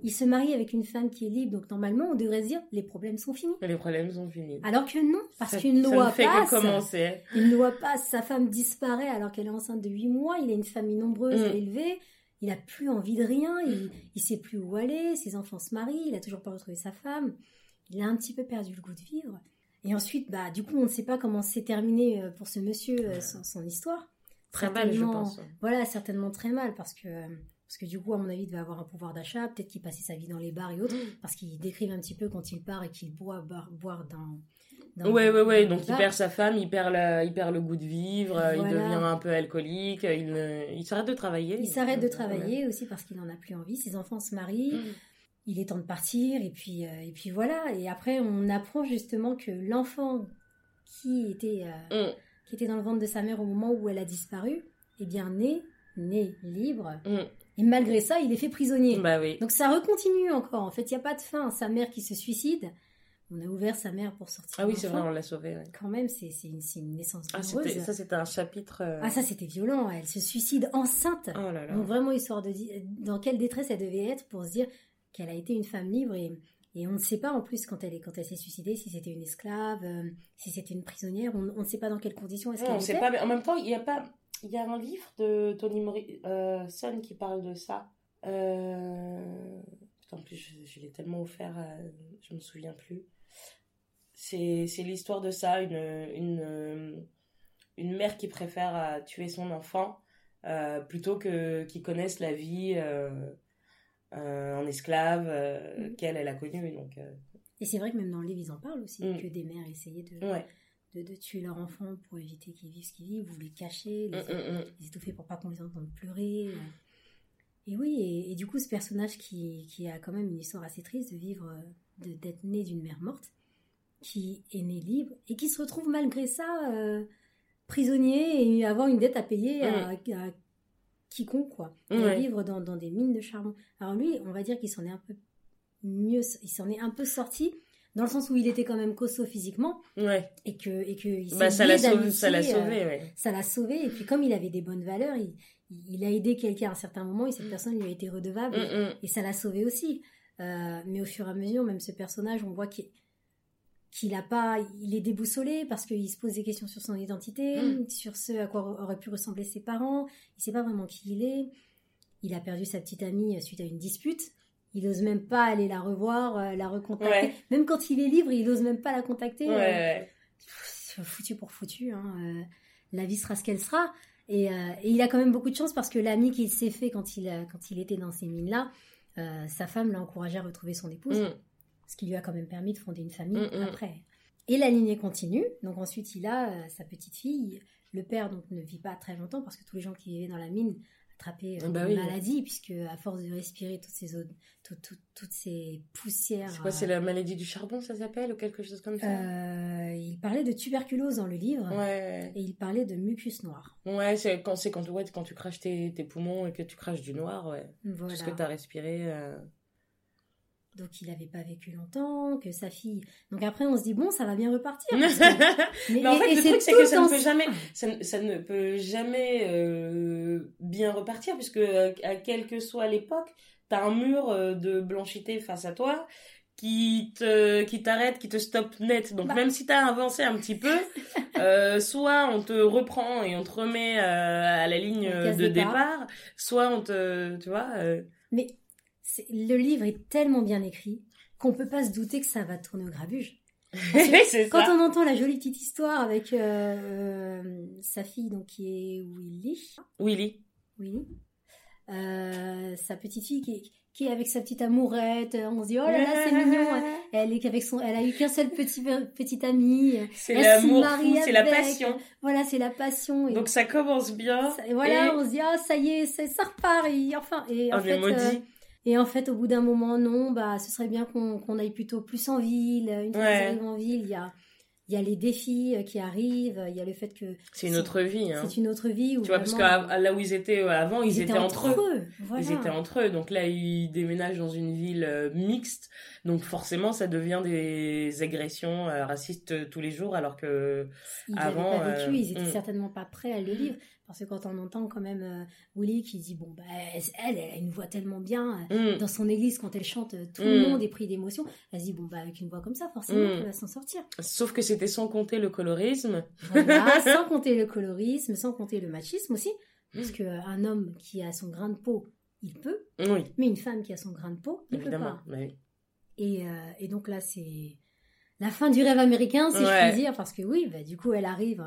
Speaker 2: Il se marie avec une femme qui est libre, donc normalement on devrait se dire les problèmes sont finis.
Speaker 1: Les problèmes sont finis.
Speaker 2: Alors que non, parce qu'une
Speaker 1: ça
Speaker 2: loi
Speaker 1: ne fait
Speaker 2: passe.
Speaker 1: que commencer.
Speaker 2: Une loi passe, sa femme disparaît alors qu'elle est enceinte de 8 mois, il a une famille nombreuse
Speaker 1: Mm.
Speaker 2: à élever, il a plus envie de rien, il, il sait plus où aller, ses enfants se marient, il a toujours pas retrouvé sa femme, il a un petit peu perdu le goût de vivre. Et ensuite, bah, du coup, on ne sait pas comment s'est terminé euh, pour ce monsieur euh, son, son histoire.
Speaker 1: Très mal, je pense.
Speaker 2: Voilà, certainement très mal parce que, euh, parce que du coup, à mon avis, il devait avoir un pouvoir d'achat, peut-être qu'il passait sa vie dans les bars et autres, parce qu'il décrivent un petit peu quand il part et qu'il boit, boire, boire dans, dans-
Speaker 1: Ouais, ouais, ouais.
Speaker 2: dans
Speaker 1: Donc il perd sa femme, il perd, la- il perd le goût de vivre, il devient un peu alcoolique, il, s'arrête de travailler.
Speaker 2: Il s'arrête de
Speaker 1: Ouais.
Speaker 2: travailler aussi parce qu'il n'en a plus envie. Ses enfants se marient.
Speaker 1: Mm.
Speaker 2: Il est temps de partir. Et puis, euh, et puis voilà. Et après, on apprend justement que l'enfant qui était, euh,
Speaker 1: Mm.
Speaker 2: qui était dans le ventre de sa mère au moment où elle a disparu, est bien né, né libre.
Speaker 1: Mm.
Speaker 2: Et malgré ça, il est fait prisonnier.
Speaker 1: Bah oui.
Speaker 2: Donc ça recontinue encore. En fait, il n'y a pas de fin. Sa mère qui se suicide. On a ouvert sa mère pour sortir.
Speaker 1: Ah oui, c'est vrai, on l'a sauvé. ouais.
Speaker 2: Quand même, c'est une, une naissance
Speaker 1: Ah, c'était- ça, c'était un chapitre. euh,
Speaker 2: Ah, ça, c'était violent. Elle se suicide enceinte.
Speaker 1: Oh là là.
Speaker 2: Donc vraiment histoire de dire dans quelle détresse elle devait être pour se dire qu'elle a été une femme libre et, et on ne sait pas en plus quand elle est quand elle s'est suicidée si c'était une esclave, euh, si c'était une prisonnière, on, on ne sait pas dans quelles conditions est-ce
Speaker 1: Ouais,
Speaker 2: qu'elle
Speaker 1: on sait
Speaker 2: était.
Speaker 1: pas, mais en même temps, il y a pas. Il y a un livre de Toni Morrison qui parle de ça. Euh... en plus, je, je l'ai tellement offert, euh, je me souviens plus. C'est c'est l'histoire de ça, une, une, euh, une mère qui préfère euh, tuer son enfant euh, plutôt que qu'il connaisse la vie euh, euh, en esclave euh,
Speaker 2: Mhm.
Speaker 1: qu'elle elle a connue. Donc, euh,
Speaker 2: Et c'est vrai que même dans le livre ils en parlent aussi
Speaker 1: Mm.
Speaker 2: que des mères essayaient de,
Speaker 1: ouais.
Speaker 2: De, de tuer leur enfant pour éviter qu'ils vivent ce qu'ils vivent ou les cacher, les,
Speaker 1: Mm, mm, mm.
Speaker 2: les étouffer pour pas qu'on les entende pleurer. Et oui, et, et du coup ce personnage qui, qui a quand même une histoire assez triste de vivre, de- d'être né d'une mère morte, qui est né libre et qui se retrouve malgré ça euh, prisonnier et avoir une dette à payer à, à quiconque quoi. Et
Speaker 1: Ouais.
Speaker 2: vivre dans, dans des mines de charbon. Alors lui, on va dire qu'il s'en est un peu mieux, il s'en est un peu sorti dans le sens où il était quand même costaud physiquement
Speaker 1: Ouais.
Speaker 2: et que et que il s'est
Speaker 1: Bah, ça l'a sauvé, ça l'a
Speaker 2: euh,
Speaker 1: sauvé, ouais.
Speaker 2: ça l'a sauvé et puis comme il avait des bonnes valeurs, il, il a aidé quelqu'un à un certain moment et cette
Speaker 1: Mm.
Speaker 2: personne lui a été redevable et-
Speaker 1: Mm, mm.
Speaker 2: et ça l'a sauvé aussi. Euh, mais au fur et à mesure, même ce personnage, on voit qu'il qu'il a pas, il est déboussolé parce qu'il se pose des questions sur son identité,
Speaker 1: Mm.
Speaker 2: sur ce à quoi auraient pu ressembler ses parents. Il sait pas vraiment qui il est. Il a perdu sa petite amie suite à une dispute. Il ose même pas aller la revoir, euh, la recontacter.
Speaker 1: Ouais.
Speaker 2: Même quand il est libre, il ose même pas la contacter.
Speaker 1: Ouais,
Speaker 2: euh, pff, foutu pour foutu. hein, euh, la vie sera ce qu'elle sera. Et, euh, et il a quand même beaucoup de chance parce que l'ami qu'il s'est fait quand il, a- quand il était dans ces mines-là, euh, sa femme l'a encouragé à retrouver son épouse,
Speaker 1: Mm.
Speaker 2: ce qui lui a quand même permis de fonder une famille
Speaker 1: Mm, mm.
Speaker 2: après. Et la lignée continue. Donc ensuite, il a euh, sa petite fille. Le père donc ne vit pas très longtemps parce que tous les gens qui vivaient dans la mine attrapaient euh,
Speaker 1: Bah
Speaker 2: des
Speaker 1: oui.
Speaker 2: maladies puisque à force de respirer toutes ces eaux, tout- tout- toutes ces poussières.
Speaker 1: C'est quoi, c'est la maladie du charbon, ça s'appelle, ou quelque chose comme ça
Speaker 2: euh, il parlait de tuberculose dans le livre.
Speaker 1: Ouais,
Speaker 2: Et il parlait de mucus noir.
Speaker 1: ouais, c'est quand, c'est quand, ouais, quand tu craches tes, tes poumons et que tu craches du noir, ouais.
Speaker 2: Voilà.
Speaker 1: Tout ce que tu as respiré.
Speaker 2: Donc il n'avait pas vécu longtemps, que sa fille. Donc après on se dit bon ça va bien repartir. parce que-
Speaker 1: Mais en fait, le truc, c'est que ça ne peut jamais, ça, ne- ça ne peut jamais bien repartir, puisque euh, à quelle que soit l'époque, t'as un mur euh, de blanchité face à toi qui te qui t'arrête, qui te stoppe net. Donc
Speaker 2: Bah.
Speaker 1: même si t'as avancé un petit peu, euh, soit on te reprend et on te remet à la ligne de
Speaker 2: départ.
Speaker 1: départ, soit on te, tu vois.
Speaker 2: Mais le livre est tellement bien écrit qu'on peut pas se douter que ça va tourner au grabuge. Quand
Speaker 1: ça.
Speaker 2: on entend la jolie petite histoire avec euh, euh, sa fille donc qui est Willy,
Speaker 1: Willy.
Speaker 2: Willy, euh, sa petite fille qui est, qui est avec sa petite amourette, on se dit oh là là c'est mignon. Elle est qu'avec son, elle a eu qu'un seul petit petit ami.
Speaker 1: C'est l'amour c'est la
Speaker 2: avec.
Speaker 1: passion.
Speaker 2: Voilà c'est la passion. Et
Speaker 1: Donc ça commence bien.
Speaker 2: Ça- et voilà,
Speaker 1: et
Speaker 2: on se dit ah ça y est, ça, repart et enfin et en
Speaker 1: est
Speaker 2: fait
Speaker 1: maudit.
Speaker 2: Et en fait au bout d'un moment non, bah ce serait bien qu'on aille plutôt plus en ville. Une fois
Speaker 1: Ouais.
Speaker 2: qu'ils arrivent en ville, il y a y les défis euh, qui arrivent, il y a le fait que
Speaker 1: c'est une autre vie. Hein.
Speaker 2: C'est une autre vie.
Speaker 1: tu vois, parce que là où ils étaient avant, ils, étaient, entre, eux.
Speaker 2: Voilà.
Speaker 1: Ils étaient entre eux. Donc là, ils déménagent dans une ville euh, mixte. Donc forcément, ça devient des agressions euh, racistes tous les jours, alors que
Speaker 2: ils
Speaker 1: avant,
Speaker 2: pas vécu, ils étaient
Speaker 1: hmm.
Speaker 2: certainement pas prêts à le vivre. Parce que quand on entend quand même euh, Willy qui dit, bon, bah, elle, elle a une voix tellement bien,
Speaker 1: Mm.
Speaker 2: dans son église, quand elle chante, tout
Speaker 1: Mm.
Speaker 2: le monde est pris d'émotion. Elle se dit, bon, bah, avec une voix comme ça, forcément,
Speaker 1: Mm.
Speaker 2: elle va s'en sortir.
Speaker 1: Sauf que c'était sans compter le colorisme.
Speaker 2: Voilà, sans compter le colorisme, sans compter le machisme aussi. Parce
Speaker 1: Mm.
Speaker 2: qu'un homme qui a son grain de peau, il peut.
Speaker 1: Oui,
Speaker 2: Mais une femme qui a son grain de peau, il
Speaker 1: évidemment.
Speaker 2: peut pas.
Speaker 1: Oui.
Speaker 2: Et, euh, et donc là, c'est la fin du rêve américain, si je puis dire, parce que oui, bah, du coup, elle arrive euh.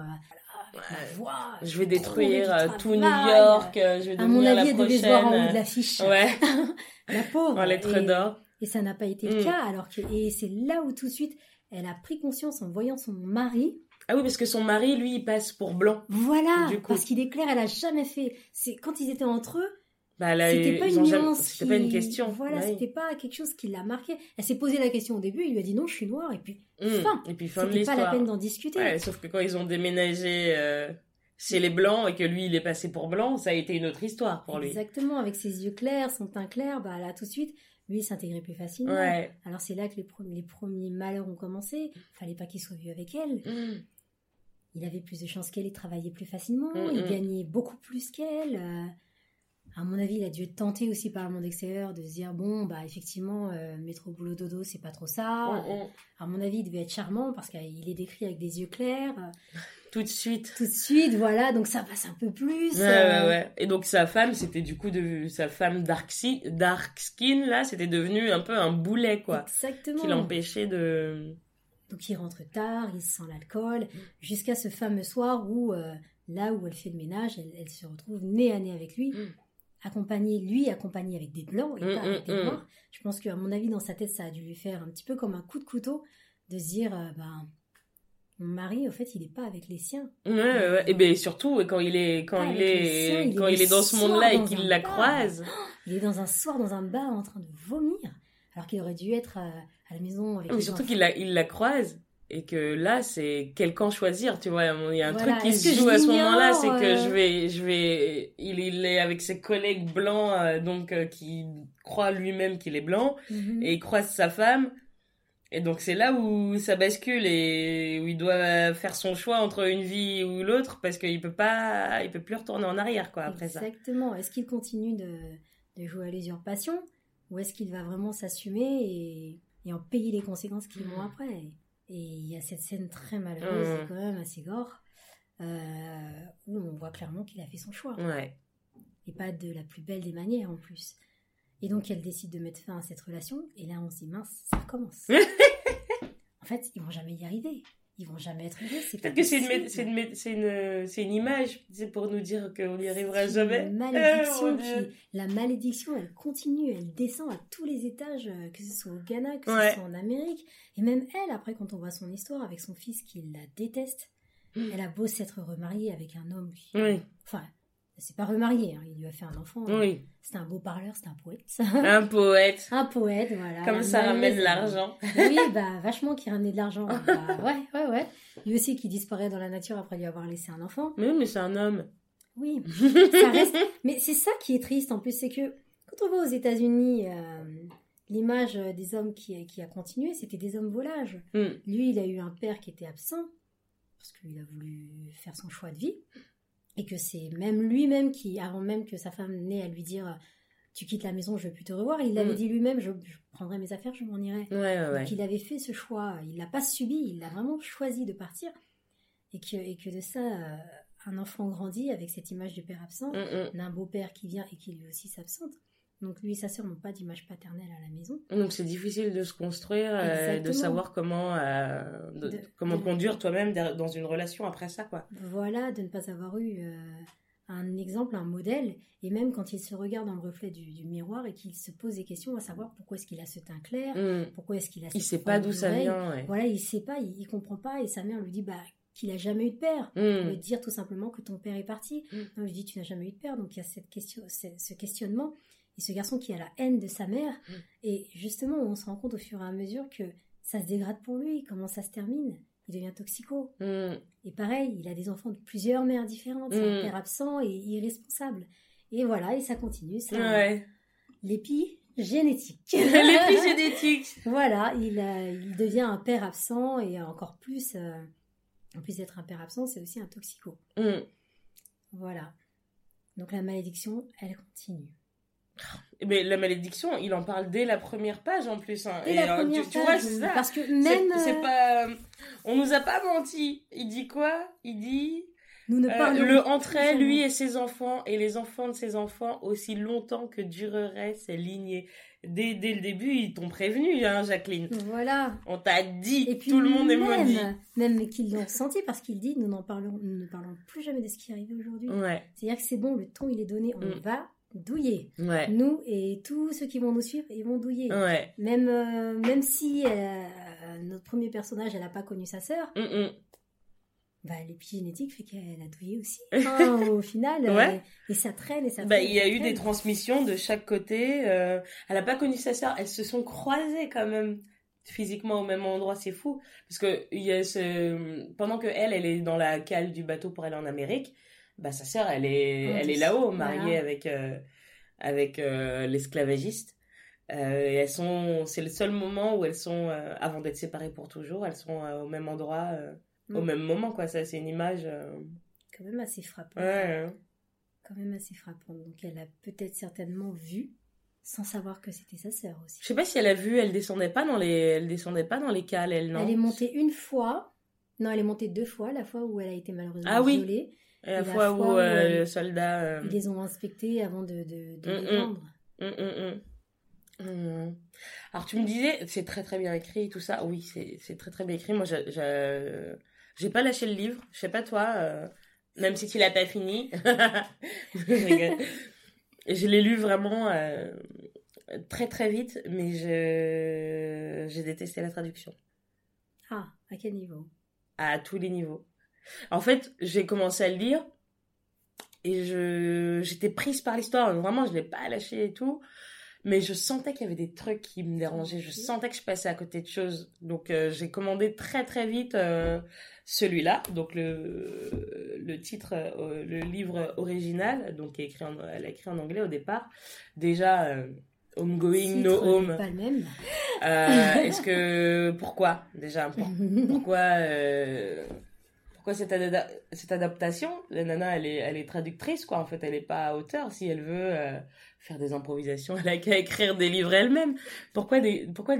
Speaker 2: Ma voix.
Speaker 1: Je vais détruire euh, tout New York. euh, Je vais
Speaker 2: À mon avis, elle devait se voir en haut de l'affiche.
Speaker 1: Ouais,
Speaker 2: La pauvre.
Speaker 1: en lettres
Speaker 2: et,
Speaker 1: d'or.
Speaker 2: et ça n'a pas été le
Speaker 1: Mm.
Speaker 2: cas. Alors que, et c'est là où tout de suite, elle a pris conscience en voyant son mari.
Speaker 1: Ah oui, parce que son mari, lui, il passe pour blanc.
Speaker 2: Voilà,
Speaker 1: Du coup.
Speaker 2: parce qu'il est clair, elle a jamais fait. C'est quand ils étaient entre eux,
Speaker 1: Bah,
Speaker 2: c'était pas une nuance.
Speaker 1: C'était pas une question.
Speaker 2: Voilà,
Speaker 1: Ouais.
Speaker 2: c'était pas quelque chose qui l'a marqué. Elle s'est posé la question au début, il lui a dit non, je suis noire, et puis
Speaker 1: Mm.
Speaker 2: fin.
Speaker 1: Et puis
Speaker 2: C'était pas la peine d'en discuter.
Speaker 1: Ouais, sauf que quand ils ont déménagé euh, chez les blancs et que lui, il est passé pour blanc, ça a été une autre histoire pour lui.
Speaker 2: Exactement, avec ses yeux clairs, son teint clair, bah là tout de suite, lui il s'intégrait plus facilement.
Speaker 1: Ouais.
Speaker 2: Alors c'est là que les, pre- les premiers malheurs ont commencé. Fallait pas qu'il soit vu avec elle.
Speaker 1: Mm.
Speaker 2: Il avait plus de chances qu'elle, il travaillait plus facilement, il gagnait beaucoup plus qu'elle. euh, à mon avis, il a dû être tenté aussi par le monde extérieur de se dire bon bah effectivement euh, métro boulot dodo c'est pas trop ça.
Speaker 1: Mm, mm.
Speaker 2: À mon avis, il devait être charmant parce qu'il est décrit avec des yeux clairs. euh,
Speaker 1: Tout de suite.
Speaker 2: Tout de suite, voilà, donc ça passe un peu plus.
Speaker 1: Ouais,
Speaker 2: euh,
Speaker 1: ouais, ouais. Et donc sa femme, c'était du coup de sa femme dark, si- dark skin là, c'était devenu un peu un boulet quoi,
Speaker 2: Exactement.
Speaker 1: qui l'empêchait de.
Speaker 2: Donc il rentre tard, il sent l'alcool,
Speaker 1: Mm.
Speaker 2: jusqu'à ce fameux soir où, euh, là où elle fait le ménage, elle, elle se retrouve nez à nez avec lui,
Speaker 1: Mm.
Speaker 2: Accompagnée, lui accompagné avec des blancs et
Speaker 1: Mm,
Speaker 2: pas avec
Speaker 1: mm,
Speaker 2: des
Speaker 1: mm.
Speaker 2: noirs. Je pense qu'à mon avis, dans sa tête, ça a dû lui faire un petit peu comme un coup de couteau de se dire, euh, ben, mon mari, au fait, il n'est pas avec les siens.
Speaker 1: Ouais, ouais, ouais. Et ben surtout quand il est quand il
Speaker 2: siens,
Speaker 1: est
Speaker 2: il
Speaker 1: quand
Speaker 2: est
Speaker 1: il est dans ce monde-là et qu'il la
Speaker 2: bar.
Speaker 1: croise.
Speaker 2: Il est dans un soir dans un bar en train de vomir, alors qu'il aurait dû être euh, à la maison avec
Speaker 1: Mais
Speaker 2: les
Speaker 1: surtout qu'il la, il la croise et que là, c'est quel camp choisir, tu vois. Il y a un
Speaker 2: Voilà.
Speaker 1: truc qui se joue à ce moment-là, c'est que
Speaker 2: euh?
Speaker 1: je vais, je vais, il, il est avec ses collègues blancs, euh, donc euh, qui croit lui-même qu'il est blanc,
Speaker 2: Mhm.
Speaker 1: et il croise sa femme. Et donc c'est là où ça bascule et où il doit faire son choix entre une vie ou l'autre parce qu'il peut pas, il peut plus retourner en arrière quoi après ça.
Speaker 2: Exactement. Est-ce qu'il continue de, de jouer à l'usurpation ou est-ce qu'il va vraiment s'assumer et, et en payer les conséquences qui vont après? Et il y a cette scène très malheureuse,
Speaker 1: Mhm.
Speaker 2: quand même assez gore, euh, où on voit clairement qu'il a fait son choix.
Speaker 1: Ouais.
Speaker 2: Et pas de la plus belle des manières en plus. Et donc elle décide de mettre fin à cette relation et là on se dit mince, ça recommence. en fait, ils vont jamais y arriver. Ils vont jamais être heureux. C'est
Speaker 1: Peut-être que c'est une, c'est une, image, c'est pour nous dire qu'on n'y arrivera
Speaker 2: C'est
Speaker 1: jamais.
Speaker 2: Une malédiction qui, la malédiction, elle continue, elle descend à tous les étages, euh, que ce soit au Ghana, que
Speaker 1: Ouais.
Speaker 2: ce soit en Amérique, et même elle, après, quand on voit son histoire avec son fils qui la déteste,
Speaker 1: Mm.
Speaker 2: elle a beau s'être remariée avec un homme qui,
Speaker 1: Oui,
Speaker 2: enfin, c'est pas remarié, hein, il lui a fait un enfant.
Speaker 1: oui.
Speaker 2: C'est un beau parleur, c'est un poète.
Speaker 1: Un poète.
Speaker 2: un poète, voilà.
Speaker 1: Comme ça ramène
Speaker 2: malaise,
Speaker 1: l'argent.
Speaker 2: Oui, bah vachement qui ramenait de l'argent. Bah, ouais, ouais, ouais. Lui aussi qui disparaît dans la nature après lui avoir laissé un enfant.
Speaker 1: Mais oui, mais c'est un homme.
Speaker 2: Oui, ça reste. Mais c'est ça qui est triste en plus, c'est que quand on va aux États-Unis, euh, l'image des hommes qui, qui a continué, c'était des hommes volages.
Speaker 1: Mm.
Speaker 2: Lui, il a eu un père qui était absent parce qu'il a voulu faire son choix de vie, et que c'est même lui-même qui, avant même que sa femme n'ait à lui dire tu quittes la maison, je veux plus te revoir, il l'avait
Speaker 1: Mm.
Speaker 2: dit lui-même je, je prendrai mes affaires, je m'en irai.
Speaker 1: Ouais, ouais, ouais.
Speaker 2: Donc il avait fait ce choix, il l'a pas subi, il a vraiment choisi de partir, et que, et que de ça, euh, un enfant grandit avec cette image du père absent,
Speaker 1: Mm, mm.
Speaker 2: d'un beau-père qui vient et qui lui aussi s'absente. Donc lui et sa sœur n'ont pas d'image paternelle à la maison.
Speaker 1: Donc c'est difficile de se construire, euh, de savoir comment, euh, de-
Speaker 2: De-
Speaker 1: comment
Speaker 2: de-
Speaker 1: conduire toi-même dans une relation après ça, quoi.
Speaker 2: Voilà, de ne pas avoir eu euh, un exemple, un modèle, et même quand il se regarde dans le reflet du, du miroir et qu'il se pose des questions à savoir pourquoi est-ce qu'il a ce teint clair,
Speaker 1: Mm.
Speaker 2: pourquoi est-ce qu'il a
Speaker 1: Il
Speaker 2: cette
Speaker 1: sait pas d'où ça vient, ouais.
Speaker 2: Voilà, il sait pas, il, il comprend pas, et sa mère lui dit bah qu'il a jamais eu de père.
Speaker 1: Mm.
Speaker 2: On veut dire tout simplement que ton père est parti.
Speaker 1: Mm.
Speaker 2: Non, je dis tu n'as jamais eu de père, donc il y a cette question, ce, ce questionnement et ce garçon qui a la haine de sa mère.
Speaker 1: Mm.
Speaker 2: Et justement, on se rend compte au fur et à mesure que ça se dégrade pour lui. Comment ça se termine il devient toxico.
Speaker 1: Mm.
Speaker 2: Et pareil, il a des enfants de plusieurs mères différentes, c'est un
Speaker 1: Mm.
Speaker 2: père absent et irresponsable. Et voilà, et ça continue, ça.
Speaker 1: Ouais.
Speaker 2: L'épigénétique.
Speaker 1: L'épigénétique.
Speaker 2: Voilà, il, a- il devient un père absent et encore plus, euh, en plus d'être un père absent, c'est aussi un toxico. Voilà. Donc la malédiction, elle continue.
Speaker 1: Mais la malédiction, il en parle dès la première page en plus. hein.
Speaker 2: Dès
Speaker 1: Et,
Speaker 2: la
Speaker 1: euh,
Speaker 2: première
Speaker 1: tu, tu vois, c'est ça.
Speaker 2: Parce que même
Speaker 1: c'est
Speaker 2: euh,
Speaker 1: pas. On nous a pas menti. Il dit quoi? Il dit
Speaker 2: nous ne
Speaker 1: euh,
Speaker 2: parlons
Speaker 1: le entrait lui et ses enfants et les enfants de ses enfants aussi longtemps que durerait ses lignées. Dès, dès le début, ils t'ont prévenu, hein, Jacqueline.
Speaker 2: Voilà.
Speaker 1: On t'a dit.
Speaker 2: Et puis
Speaker 1: tout le monde est maudit.
Speaker 2: Même qu'ils l'ont senti parce qu'il dit nous n'en parlons, nous ne parlons plus jamais de ce qui est arrivé aujourd'hui.
Speaker 1: Ouais,
Speaker 2: C'est-à-dire que c'est bon, le ton il est donné, on
Speaker 1: Mm.
Speaker 2: va douiller.
Speaker 1: ouais,
Speaker 2: Nous et tous ceux qui vont nous suivre, ils vont douiller.
Speaker 1: ouais.
Speaker 2: Même, euh, même si euh, notre premier personnage, elle n'a pas connu sa sœur,
Speaker 1: Mm, mm.
Speaker 2: bah, l'épigénétique fait qu'elle a douillé aussi. hein, au final,
Speaker 1: Ouais.
Speaker 2: et ça traîne et ça
Speaker 1: Bah,
Speaker 2: traîne,
Speaker 1: il y a eu des transmissions de chaque côté. euh, elle a pas connu sa sœur. Elles se sont croisées quand même physiquement au même endroit. C'est fou parce que il y a ce pendant que elle, elle est dans la cale du bateau pour aller en Amérique. Bah sa sœur, elle est,
Speaker 2: En
Speaker 1: elle est là-haut, mariée
Speaker 2: voilà.
Speaker 1: avec euh, avec euh, l'esclavagiste. Euh, et elles sont, c'est le seul moment où elles sont, avant d'être séparées pour toujours, elles sont au même endroit, au
Speaker 2: Mm.
Speaker 1: même moment, quoi. Ça, c'est une image.
Speaker 2: Quand même assez frappant.
Speaker 1: Ouais.
Speaker 2: Quand même assez frappant. Donc elle a peut-être certainement vu, sans savoir que c'était sa sœur aussi.
Speaker 1: Je sais pas si elle a vu, elle descendait pas dans les, elle descendait pas dans les cales, elle, non?
Speaker 2: Elle est montée une fois. Non, elle est montée deux fois. La fois où elle a été malheureusement
Speaker 1: Ah oui. La
Speaker 2: la
Speaker 1: fois où
Speaker 2: fois où,
Speaker 1: euh,
Speaker 2: euh,
Speaker 1: le soldat. euh,
Speaker 2: Ils les ont inspectés avant de, de, de les vendre.
Speaker 1: Hum. Alors tu me disais, c'est très très bien écrit tout ça. Oui, c'est très très bien écrit. Moi, j'ai- pas lâché le livre. Je sais pas toi, euh, même si tu l'as pas fini. je l'ai lu vraiment euh, très très vite, mais je j'ai détesté la traduction.
Speaker 2: Ah, à quel niveau?
Speaker 1: À tous les niveaux. En fait, j'ai commencé à le lire et je j'étais prise par l'histoire. Vraiment, je l'ai pas lâché et tout. Mais je sentais qu'il y avait des trucs qui me dérangeaient. Je sentais que je passais à côté de choses. Donc, euh, j'ai commandé très très vite euh, celui-là. Donc, le, le titre, euh, le livre original, donc écrit en, elle a écrit en anglais au départ. Déjà, Homegoing, No Home.
Speaker 2: Pas le même.
Speaker 1: Euh, Est-ce que pourquoi déjà pour- pourquoi euh, pourquoi cette, cette adaptation la nana elle est elle est traductrice quoi en fait elle est pas auteur si elle veut euh, faire des improvisations elle a qu'à écrire des livres elle-même pourquoi des pourquoi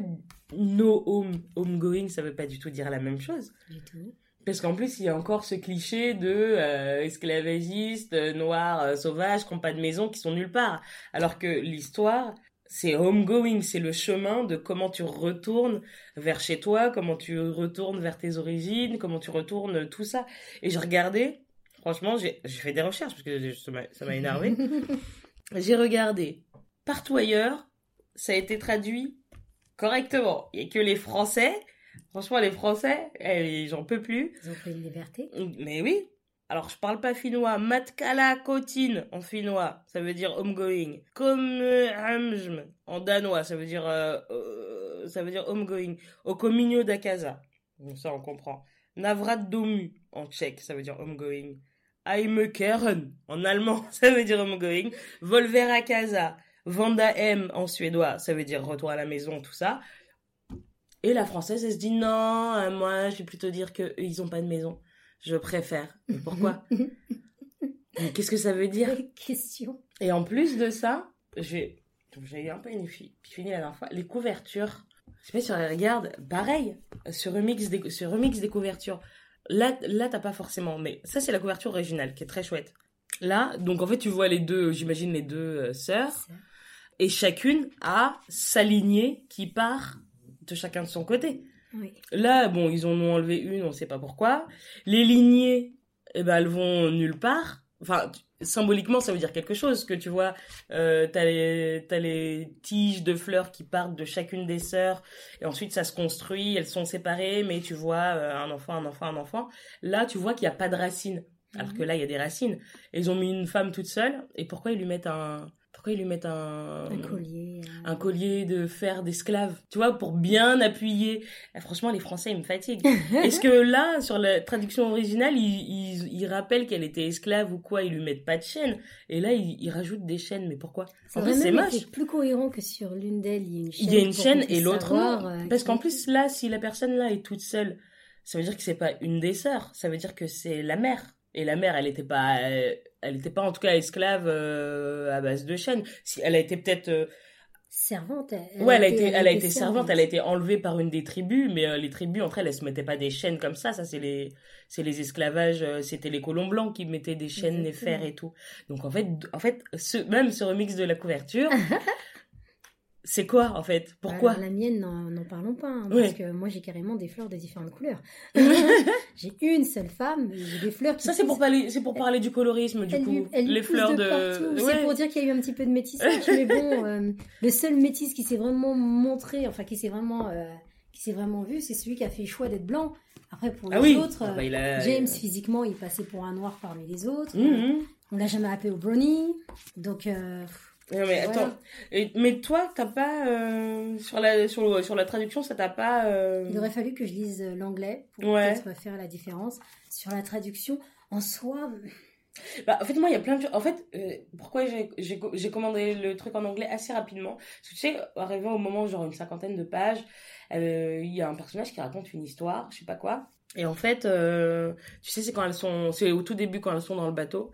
Speaker 1: no home homegoing ça veut pas du tout dire la même chose?
Speaker 2: Du tout.
Speaker 1: parce qu'en plus, il y a encore ce cliché de euh, esclavagistes, euh, noirs, euh, sauvages, qui n'ont pas de maison, qui sont nulle part. Alors que l'histoire, c'est homegoing, c'est le chemin de comment tu retournes vers chez toi, comment tu retournes vers tes origines, comment tu retournes tout ça. Et j'ai regardé, franchement, j'ai fait des recherches parce que ça m'a- ça m'a énervé. J'ai regardé partout ailleurs, ça a été traduit correctement. Il n'y a que les Français. Franchement, les Français, eh, j'en peux plus.
Speaker 2: Ils ont pris une liberté.
Speaker 1: Mais oui. Alors, je parle pas finnois. Matkala Kotin en finnois, ça veut dire homegoing. Comme en danois, ça veut dire euh, euh, ça veut dire ça on comprend. Navrat domu en tchèque, ça veut dire homegoing. Heimekeren en allemand, ça veut dire homegoing. Volver à casa. Vanda M en suédois, ça veut dire retour à la maison, tout ça. Et la française, elle se dit non, euh, moi, je vais plutôt dire que ils ont pas de maison. Je préfère. Mais pourquoi? Qu'est-ce que ça veut dire?
Speaker 2: Question.
Speaker 1: Et en plus de ça, j'ai j'ai un peu une fi- fini la dernière fois. Les couvertures, je sais pas si on les regarde, pareil, ce remix des, ce remix des couvertures. Là, là t'as pas forcément, mais ça c'est la couverture originale qui est très chouette. Là, donc en fait tu vois les deux, j'imagine les deux euh, sœurs, et chacune a sa lignée qui part de chacun de son côté.
Speaker 2: Oui.
Speaker 1: Là, bon, ils en ont enlevé une, on sait pas pourquoi. Les lignées, eh ben, elles vont nulle part. Enfin, symboliquement, ça veut dire quelque chose, que tu vois, euh, t'as les, t'as les tiges de fleurs qui partent de chacune des sœurs, et ensuite ça se construit, elles sont séparées, mais tu vois, euh, un enfant, un enfant, un enfant. Là, tu vois qu'il n'y a pas de racines. Alors
Speaker 2: Mhm.
Speaker 1: que là, il y a des racines. Et ils ont mis une femme toute seule, et pourquoi ils lui mettent un, pourquoi ils lui mettent un,
Speaker 2: Un collier. euh,
Speaker 1: un collier de fer d'esclave, tu vois, pour bien appuyer. Franchement, les Français, ils me fatiguent. Est-ce que là, sur la traduction originale, ils, ils, ils rappellent qu'elle était esclave ou quoi, ils lui mettent pas de chaîne, et là, ils, ils rajoutent des chaînes, mais pourquoi? En plus, c'est moche.
Speaker 2: été plus cohérent que sur l'une d'elles, il y a une chaîne.
Speaker 1: Il y a une chaîne et l'autre non.
Speaker 2: euh,
Speaker 1: Parce qu'en plus, là, si la personne là est toute seule, ça veut dire que c'est pas une des sœurs, ça veut dire que c'est la mère. Et la mère, elle était pas, euh, elle était pas en tout cas esclave euh, à base de chaînes. Si elle a été peut-être, euh,
Speaker 2: Servante. Elle,
Speaker 1: ouais, elle a été, elle a été servante, elle a été enlevée par une des tribus, mais euh, les tribus entre elles, elles se mettaient pas des chaînes comme ça. Ça, c'est les, c'est les esclavages, euh, c'était les colons blancs qui mettaient des chaînes, des fers et tout. Donc en fait, en fait, ce, même ce remix de la couverture, c'est quoi en fait? Pourquoi?
Speaker 2: Alors, la mienne, n'en parlons pas, hein,
Speaker 1: Ouais.
Speaker 2: parce que moi j'ai carrément des fleurs de différentes couleurs. j'ai une seule femme, et j'ai des fleurs qui
Speaker 1: Ça, c'est pour parler, c'est pour parler du colorisme, du
Speaker 2: Elle
Speaker 1: coup.
Speaker 2: elle
Speaker 1: les fleurs
Speaker 2: de,
Speaker 1: de.
Speaker 2: partout.
Speaker 1: Ouais.
Speaker 2: C'est pour dire qu'il y a eu un petit peu de métissage, mais bon, euh, le seul métis qui s'est vraiment montré, enfin qui s'est vraiment, euh, qui s'est vraiment vu, c'est celui qui a fait le choix d'être blanc. Après pour les
Speaker 1: Ah oui.
Speaker 2: autres,
Speaker 1: Ah bah, il a-
Speaker 2: James physiquement il passait pour un noir parmi les autres.
Speaker 1: Mhm.
Speaker 2: On l'a jamais appelé au brownie, donc euh,
Speaker 1: Non, mais attends. Mais toi, t'as pas euh, sur la sur la traduction, ça t'a pas. euh,
Speaker 2: il aurait fallu que je lise l'anglais pour
Speaker 1: Ouais.
Speaker 2: peut-être faire la différence sur la traduction. En soi,
Speaker 1: Bah, en fait, moi, il y a plein de choses. En fait, euh, pourquoi j'ai j'ai co- j'ai commandé le truc en anglais assez rapidement? Parce que tu sais, arrivé au moment, genre une cinquantaine de pages, euh, il y a un personnage qui raconte une histoire, je sais pas quoi. Et en fait, euh, tu sais, c'est quand elles sont, c'est au tout début quand elles sont dans le bateau.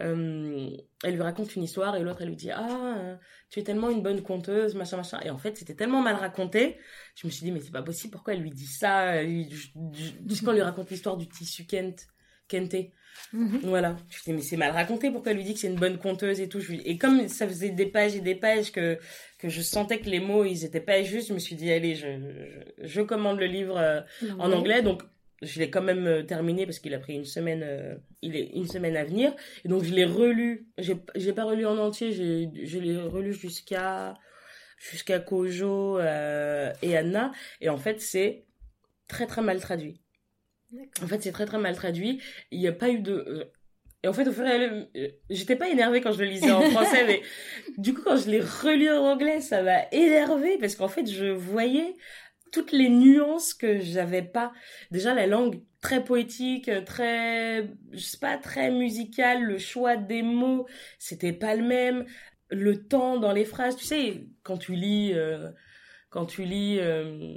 Speaker 1: Euh, elle lui raconte une histoire et l'autre elle lui dit ah euh, tu es tellement une bonne conteuse machin machin et en fait c'était tellement mal raconté je me suis dit mais c'est pas possible pourquoi elle lui dit ça tu sais quand lui raconte l'histoire du tissu Kent Kenté?
Speaker 2: Mhm.
Speaker 1: voilà. Je me dis, mais c'est mal raconté, pourquoi elle lui dit que c'est une bonne conteuse et tout? Je lui- Et comme ça faisait des pages et des pages que, que je sentais que les mots, ils étaient pas justes, je me suis dit, allez, je, je, je commande le livre euh, en anglais. Donc, je l'ai quand même euh, terminé parce qu'il a pris une semaine, euh, il est une semaine à venir. Et donc, je l'ai relu. J'ai, j'ai pas relu en entier, j'ai, je l'ai relu jusqu'à, jusqu'à Kojo euh, et Anna. Et en fait, c'est très très mal traduit. En fait, c'est très très mal traduit. Il n'y a pas eu de. Et en fait, au fur et à mesure, j'étais pas énervée quand je le lisais en français, mais du coup, quand je l'ai relu en anglais, ça m'a énervée parce qu'en fait, je voyais toutes les nuances que j'avais pas. Déjà, la langue très poétique, très, je sais pas, très musicale, le choix des mots, c'était pas le même. Le temps dans les phrases, tu sais, quand tu lis, euh, quand tu lis euh,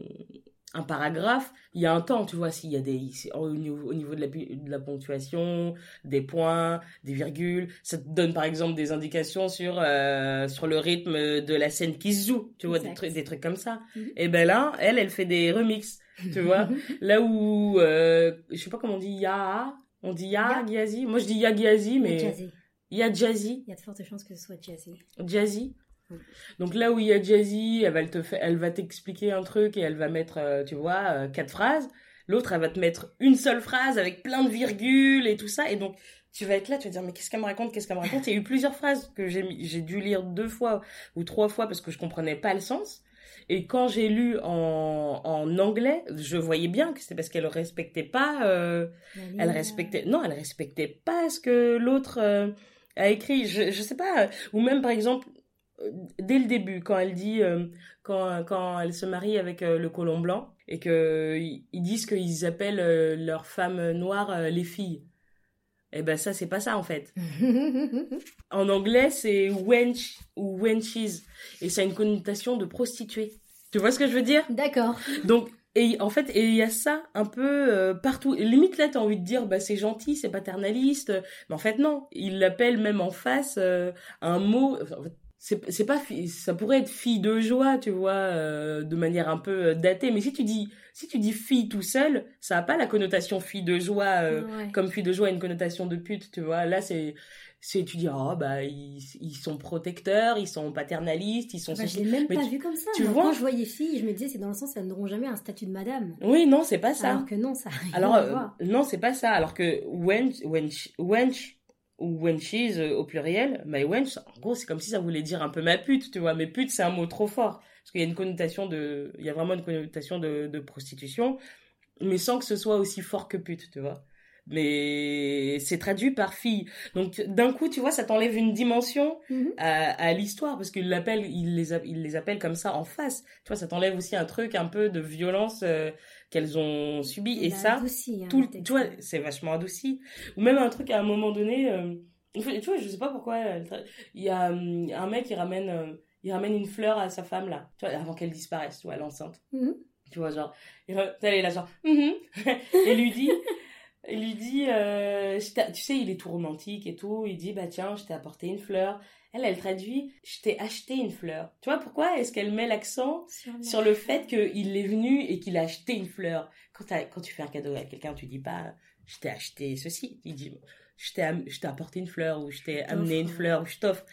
Speaker 1: un paragraphe, il y a un temps, tu vois, s'il y a des, au niveau, au niveau de, la, de la ponctuation, des points, des virgules, ça te donne par exemple des indications sur, euh, sur le rythme de la scène qui se joue, tu vois, des trucs, des trucs comme ça.
Speaker 2: Mhm.
Speaker 1: Et ben là, elle, elle fait des remixes, tu vois. Là où, euh, je sais pas comment on dit, ya, on dit ya,
Speaker 2: Ya.
Speaker 1: Giazi. Moi je dis ya Giazi, mais ya Jazzy.
Speaker 2: Il y a de fortes chances que ce soit jazzy.
Speaker 1: Jazzy. Donc là où il y a Jazzy, elle va te fa- elle va t'expliquer un truc et elle va mettre, euh, tu vois, euh, quatre phrases. L'autre, elle va te mettre une seule phrase avec plein de virgules et tout ça. Et donc, tu vas être là, tu vas dire, mais qu'est-ce qu'elle me raconte, qu'est-ce qu'elle me raconte? Il y a eu plusieurs phrases que j'ai mis- j'ai dû lire deux fois ou trois fois parce que je comprenais pas le sens. Et quand j'ai lu en, en anglais, je voyais bien que c'était parce qu'elle respectait pas, euh, elle respectait, non, elle respectait pas ce que l'autre euh, a écrit. Je, je sais pas. Ou même, par exemple, dès le début, quand elle dit, euh, quand, quand elle se marie avec euh, le colon blanc, et que ils ils disent qu'ils appellent euh, leurs femmes noires les filles. Eh ben, ça, c'est pas ça, en fait. En anglais, c'est wench ou wenches. Et ça a une connotation de prostituée. Tu vois ce que je veux dire?
Speaker 2: D'accord.
Speaker 1: Donc, et en fait, et il y a ça un peu partout. Et limite là, t'as envie de dire, bah c'est gentil, c'est paternaliste. Mais en fait, non. Il l'appelle même en face un mot. enfin, en fait, c'est pas ça pourrait être fille de joie, tu vois, euh, de manière un peu euh, datée. Mais si tu dis si tu dis fille tout seul, ça a pas la connotation fille de joie euh,
Speaker 2: Ouais.
Speaker 1: comme fille de joie a une connotation de pute, tu vois. Là, c'est c'est tu dis ah bah ils, ils sont protecteurs, ils sont paternalistes, ils sont
Speaker 2: Bah, je l'ai même
Speaker 1: Mais
Speaker 2: pas
Speaker 1: tu-
Speaker 2: vu comme ça.
Speaker 1: tu vois
Speaker 2: Quand je voyais fille, je me disais, c'est dans le sens, elles n'auront jamais un statut de madame.
Speaker 1: Oui, non, c'est pas ça.
Speaker 2: Alors que non, ça
Speaker 1: Alors, euh, non, c'est pas ça. Alors que wench, wench, wench ou wenches euh, au pluriel, my wench, en gros, c'est comme si ça voulait dire un peu ma pute, tu vois. Mais pute, c'est un mot trop fort. Parce qu'il y a une connotation de, il y a vraiment une connotation de, de prostitution, mais sans que ce soit aussi fort que pute, tu vois. mais c'est traduit par fille. Donc d'un coup, tu vois, ça t'enlève une dimension
Speaker 2: Mhm.
Speaker 1: à, à l'histoire parce qu'il l'appelle, il les, a- il les appelle comme ça en face. Tu vois, ça t'enlève aussi un truc un peu de violence euh, qu'elles ont subi et ça,
Speaker 2: adouci, hein,
Speaker 1: tout, tu vois, c'est vachement adouci. Ou même un truc à un moment donné, euh, tu vois, je sais pas pourquoi, il y a hum, un mec qui ramène, euh, il ramène une fleur à sa femme là, tu vois, avant qu'elle disparaisse, tu vois, elle est enceinte.
Speaker 2: Mhm.
Speaker 1: Tu vois, genre, il elle est là, genre, Mhm. et lui dit, il lui dit, euh, tu sais, il est tout romantique et tout, il dit, bah tiens, je t'ai apporté une fleur. Elle, elle traduit, je t'ai acheté une fleur. Tu vois pourquoi est-ce qu'elle met l'accent
Speaker 2: Sur,
Speaker 1: le fait qu'il est venu et qu'il a acheté une fleur? Quand, tu fais un cadeau à quelqu'un, tu dis pas, je t'ai acheté ceci. Il dit, je t'ai apporté une fleur ou je t'ai amené une fleur ou je t'offre.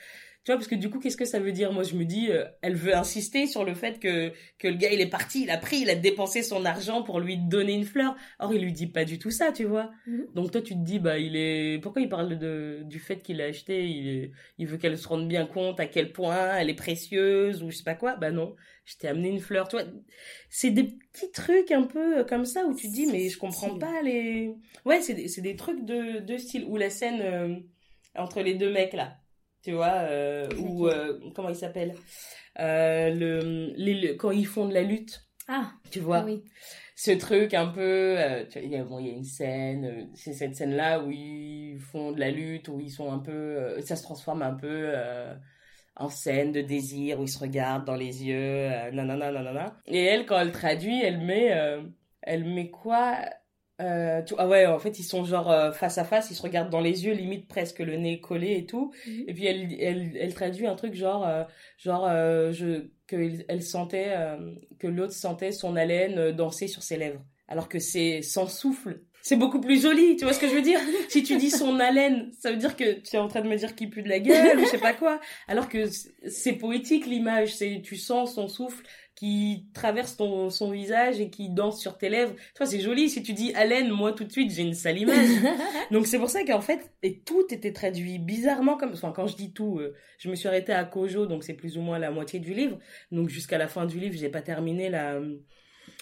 Speaker 1: Tu vois, parce que du coup, qu'est-ce que ça veut dire? Moi, je me dis, euh, elle veut insister sur le fait que, que le gars, il est parti, il a pris, il a dépensé son argent pour lui donner une fleur. Or, il lui dit pas du tout ça, tu vois.
Speaker 2: Mhm.
Speaker 1: Donc toi, tu te dis, bah, il est... Pourquoi il parle de, du fait qu'il a acheté? Il, est- il veut qu'elle se rende bien compte à quel point elle est précieuse ou je sais pas quoi. Bah non, je t'ai amené une fleur. Tu vois, c'est des petits trucs un peu comme ça où tu te dis, mais je comprends pas les... Ouais, c'est des, des trucs de, de style. Ou la scène euh, entre les deux mecs, là. Tu vois, euh, ou... euh, comment il s'appelle euh, le, les, le- Quand ils font de la lutte,
Speaker 2: Ah,
Speaker 1: tu vois
Speaker 2: oui.
Speaker 1: ce truc un peu tu vois, il y a bon il y a une scène c'est cette scène là où ils font de la lutte où ils sont un peu ça se transforme un peu en scène de désir où ils se regardent dans les yeux nanana nanana et elle quand elle traduit elle met elle met quoi euh, tu- ah ouais en fait ils sont genre euh, face à face ils se regardent dans les yeux limite presque le nez collé et tout
Speaker 2: Mhm.
Speaker 1: et puis elle, elle, elle traduit un truc genre, euh, genre je, que il- elle sentait, que l'autre sentait son haleine danser sur ses lèvres. Alors que c'est sans souffle. C'est beaucoup plus joli, tu vois ce que je veux dire? Si tu dis son haleine, ça veut dire que tu es en train de me dire qu'il pue de la gueule ou je sais pas quoi. Alors que c'est- c'est poétique l'image, c'est tu sens son souffle qui traverse ton son visage et qui danse sur tes lèvres. Tu vois, c'est joli. Si tu dis haleine, moi tout de suite j'ai une sale image. Donc c'est pour ça qu'en fait, et tout était traduit bizarrement comme, enfin quand je dis tout, euh, je me suis arrêtée à Kojo, donc c'est plus ou moins la moitié du livre. Donc jusqu'à la fin du livre, j'ai pas terminé la,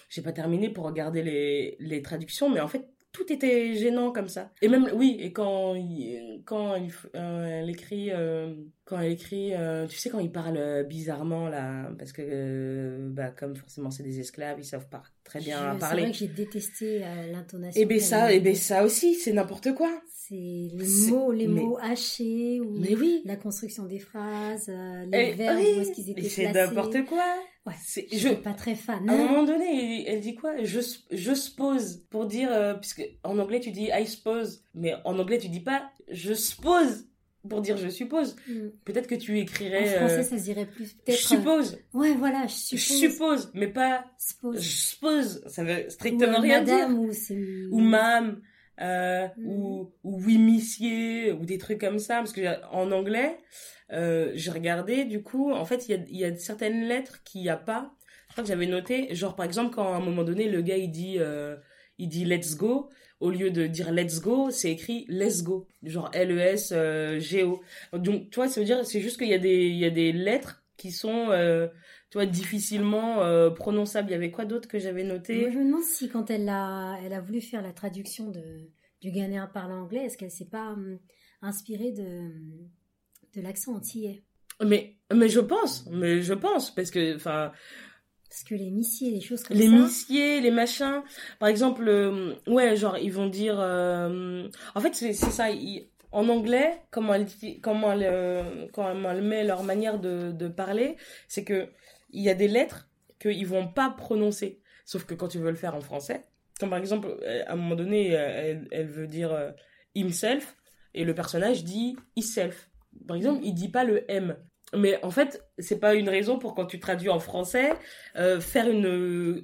Speaker 1: j'ai pas terminé pour regarder les, les traductions, mais en fait tout était gênant comme ça. Et même oui, et quand il, quand il, f- euh, elle écrit, euh, quand elle écrit, euh, tu sais quand il parle euh, bizarrement là, parce que euh, bah comme forcément c'est des esclaves, ils savent pas très bien
Speaker 2: Je- C'est
Speaker 1: parler.
Speaker 2: vrai que j'ai détesté euh, l'intonation.
Speaker 1: Et ben
Speaker 2: qu'elle
Speaker 1: ça, et ben ça aussi, c'est n'importe quoi.
Speaker 2: C'est les
Speaker 1: C'est-
Speaker 2: mots, les
Speaker 1: mais-
Speaker 2: mots hachés ou
Speaker 1: Mais oui.
Speaker 2: la construction des phrases, euh, les
Speaker 1: Et-
Speaker 2: verbes,
Speaker 1: oui,
Speaker 2: où est-ce qu'ils étaient
Speaker 1: mais c'est
Speaker 2: placés.
Speaker 1: n'importe quoi.
Speaker 2: Ouais,
Speaker 1: C'est-
Speaker 2: je pas très fan.
Speaker 1: à un
Speaker 2: hein.
Speaker 1: moment donné, elle dit quoi? Je, je suppose pour dire euh, puisque en anglais tu dis I suppose, mais en anglais tu dis pas je suppose pour dire je suppose.
Speaker 2: Mm.
Speaker 1: Peut-être que tu
Speaker 2: En
Speaker 1: écrirais
Speaker 2: français,
Speaker 1: euh,
Speaker 2: ça se dirait plus
Speaker 1: je
Speaker 2: peut-être.
Speaker 1: suppose,
Speaker 2: euh, Ouais, voilà, je
Speaker 1: je
Speaker 2: suppose.
Speaker 1: suppose, mais pas
Speaker 2: Suppose.
Speaker 1: je suppose. Ça veut
Speaker 2: Ou,
Speaker 1: strictement
Speaker 2: euh,
Speaker 1: rien dire.
Speaker 2: madame, ou c'est.
Speaker 1: Ou mam. Euh, ou, ou oui missier ou des trucs comme ça parce que en anglais euh, j'ai regardé du coup en fait il y a, y a certaines lettres qu'il n'y a pas. Je crois que j'avais noté genre par exemple quand à un moment donné le gars il dit euh, il dit let's go au lieu de dire let's go c'est écrit let's go. Genre L E S G O. Donc tu vois ça veut dire c'est juste qu'il y a des il y a des lettres qui sont tu vois difficilement euh, prononçables il y avait quoi d'autre que j'avais noté?
Speaker 2: Moi, je me demande si quand elle a, elle a voulu faire la traduction de, du Ghanéen parlant anglais, est-ce qu'elle s'est pas hum, inspirée de, de l'accent antillais?
Speaker 1: Mais mais je pense mais je pense parce que enfin
Speaker 2: Parce que les missiers, les choses comme
Speaker 1: les
Speaker 2: ça.
Speaker 1: missiers, les machins. Par exemple, euh, ouais, genre ils vont dire. euh, En fait, c'est ça. ils- En anglais, comment elle comment elle, euh, comment elle met leur manière de, de parler, c'est que il y a des lettres qu'ils vont pas prononcer. Sauf que quand tu veux le faire en français, comme par exemple, euh, à un moment donné, euh, elle, elle veut dire euh, himself et le personnage dit himself. Par exemple, il dit pas le M. Mais en fait, c'est pas une raison pour quand tu traduis en français euh, faire une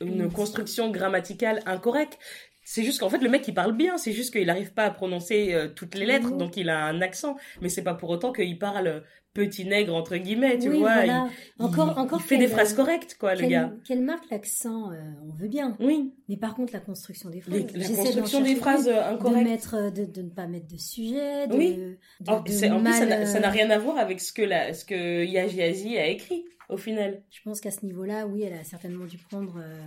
Speaker 1: une construction grammaticale incorrecte. C'est juste qu'en fait le mec il parle bien, c'est juste qu'il n'arrive pas à prononcer euh, toutes les lettres,
Speaker 2: Mhm.
Speaker 1: donc il a un accent. Mais c'est pas pour autant qu'il parle petit nègre entre guillemets, tu
Speaker 2: oui,
Speaker 1: vois.
Speaker 2: voilà.
Speaker 1: Il,
Speaker 2: encore,
Speaker 1: il-
Speaker 2: encore
Speaker 1: il fait des phrases
Speaker 2: euh,
Speaker 1: correctes quoi, le
Speaker 2: qu'elle-
Speaker 1: gars.
Speaker 2: Qu'elle marque l'accent, euh, on veut bien.
Speaker 1: Oui,
Speaker 2: Mais par contre, la construction des phrases.
Speaker 1: Les- la construction des phrases euh,
Speaker 2: De,
Speaker 1: incorrectes.
Speaker 2: mettre, euh, de, de ne pas mettre de sujet, de,
Speaker 1: Oui.
Speaker 2: de, de
Speaker 1: c'est- en plus, ça
Speaker 2: mal,
Speaker 1: n'a- ça n'a rien à voir avec ce que la, ce que Yajiazi a écrit au final.
Speaker 2: Je pense qu'à ce niveau-là, oui, elle a certainement dû prendre euh,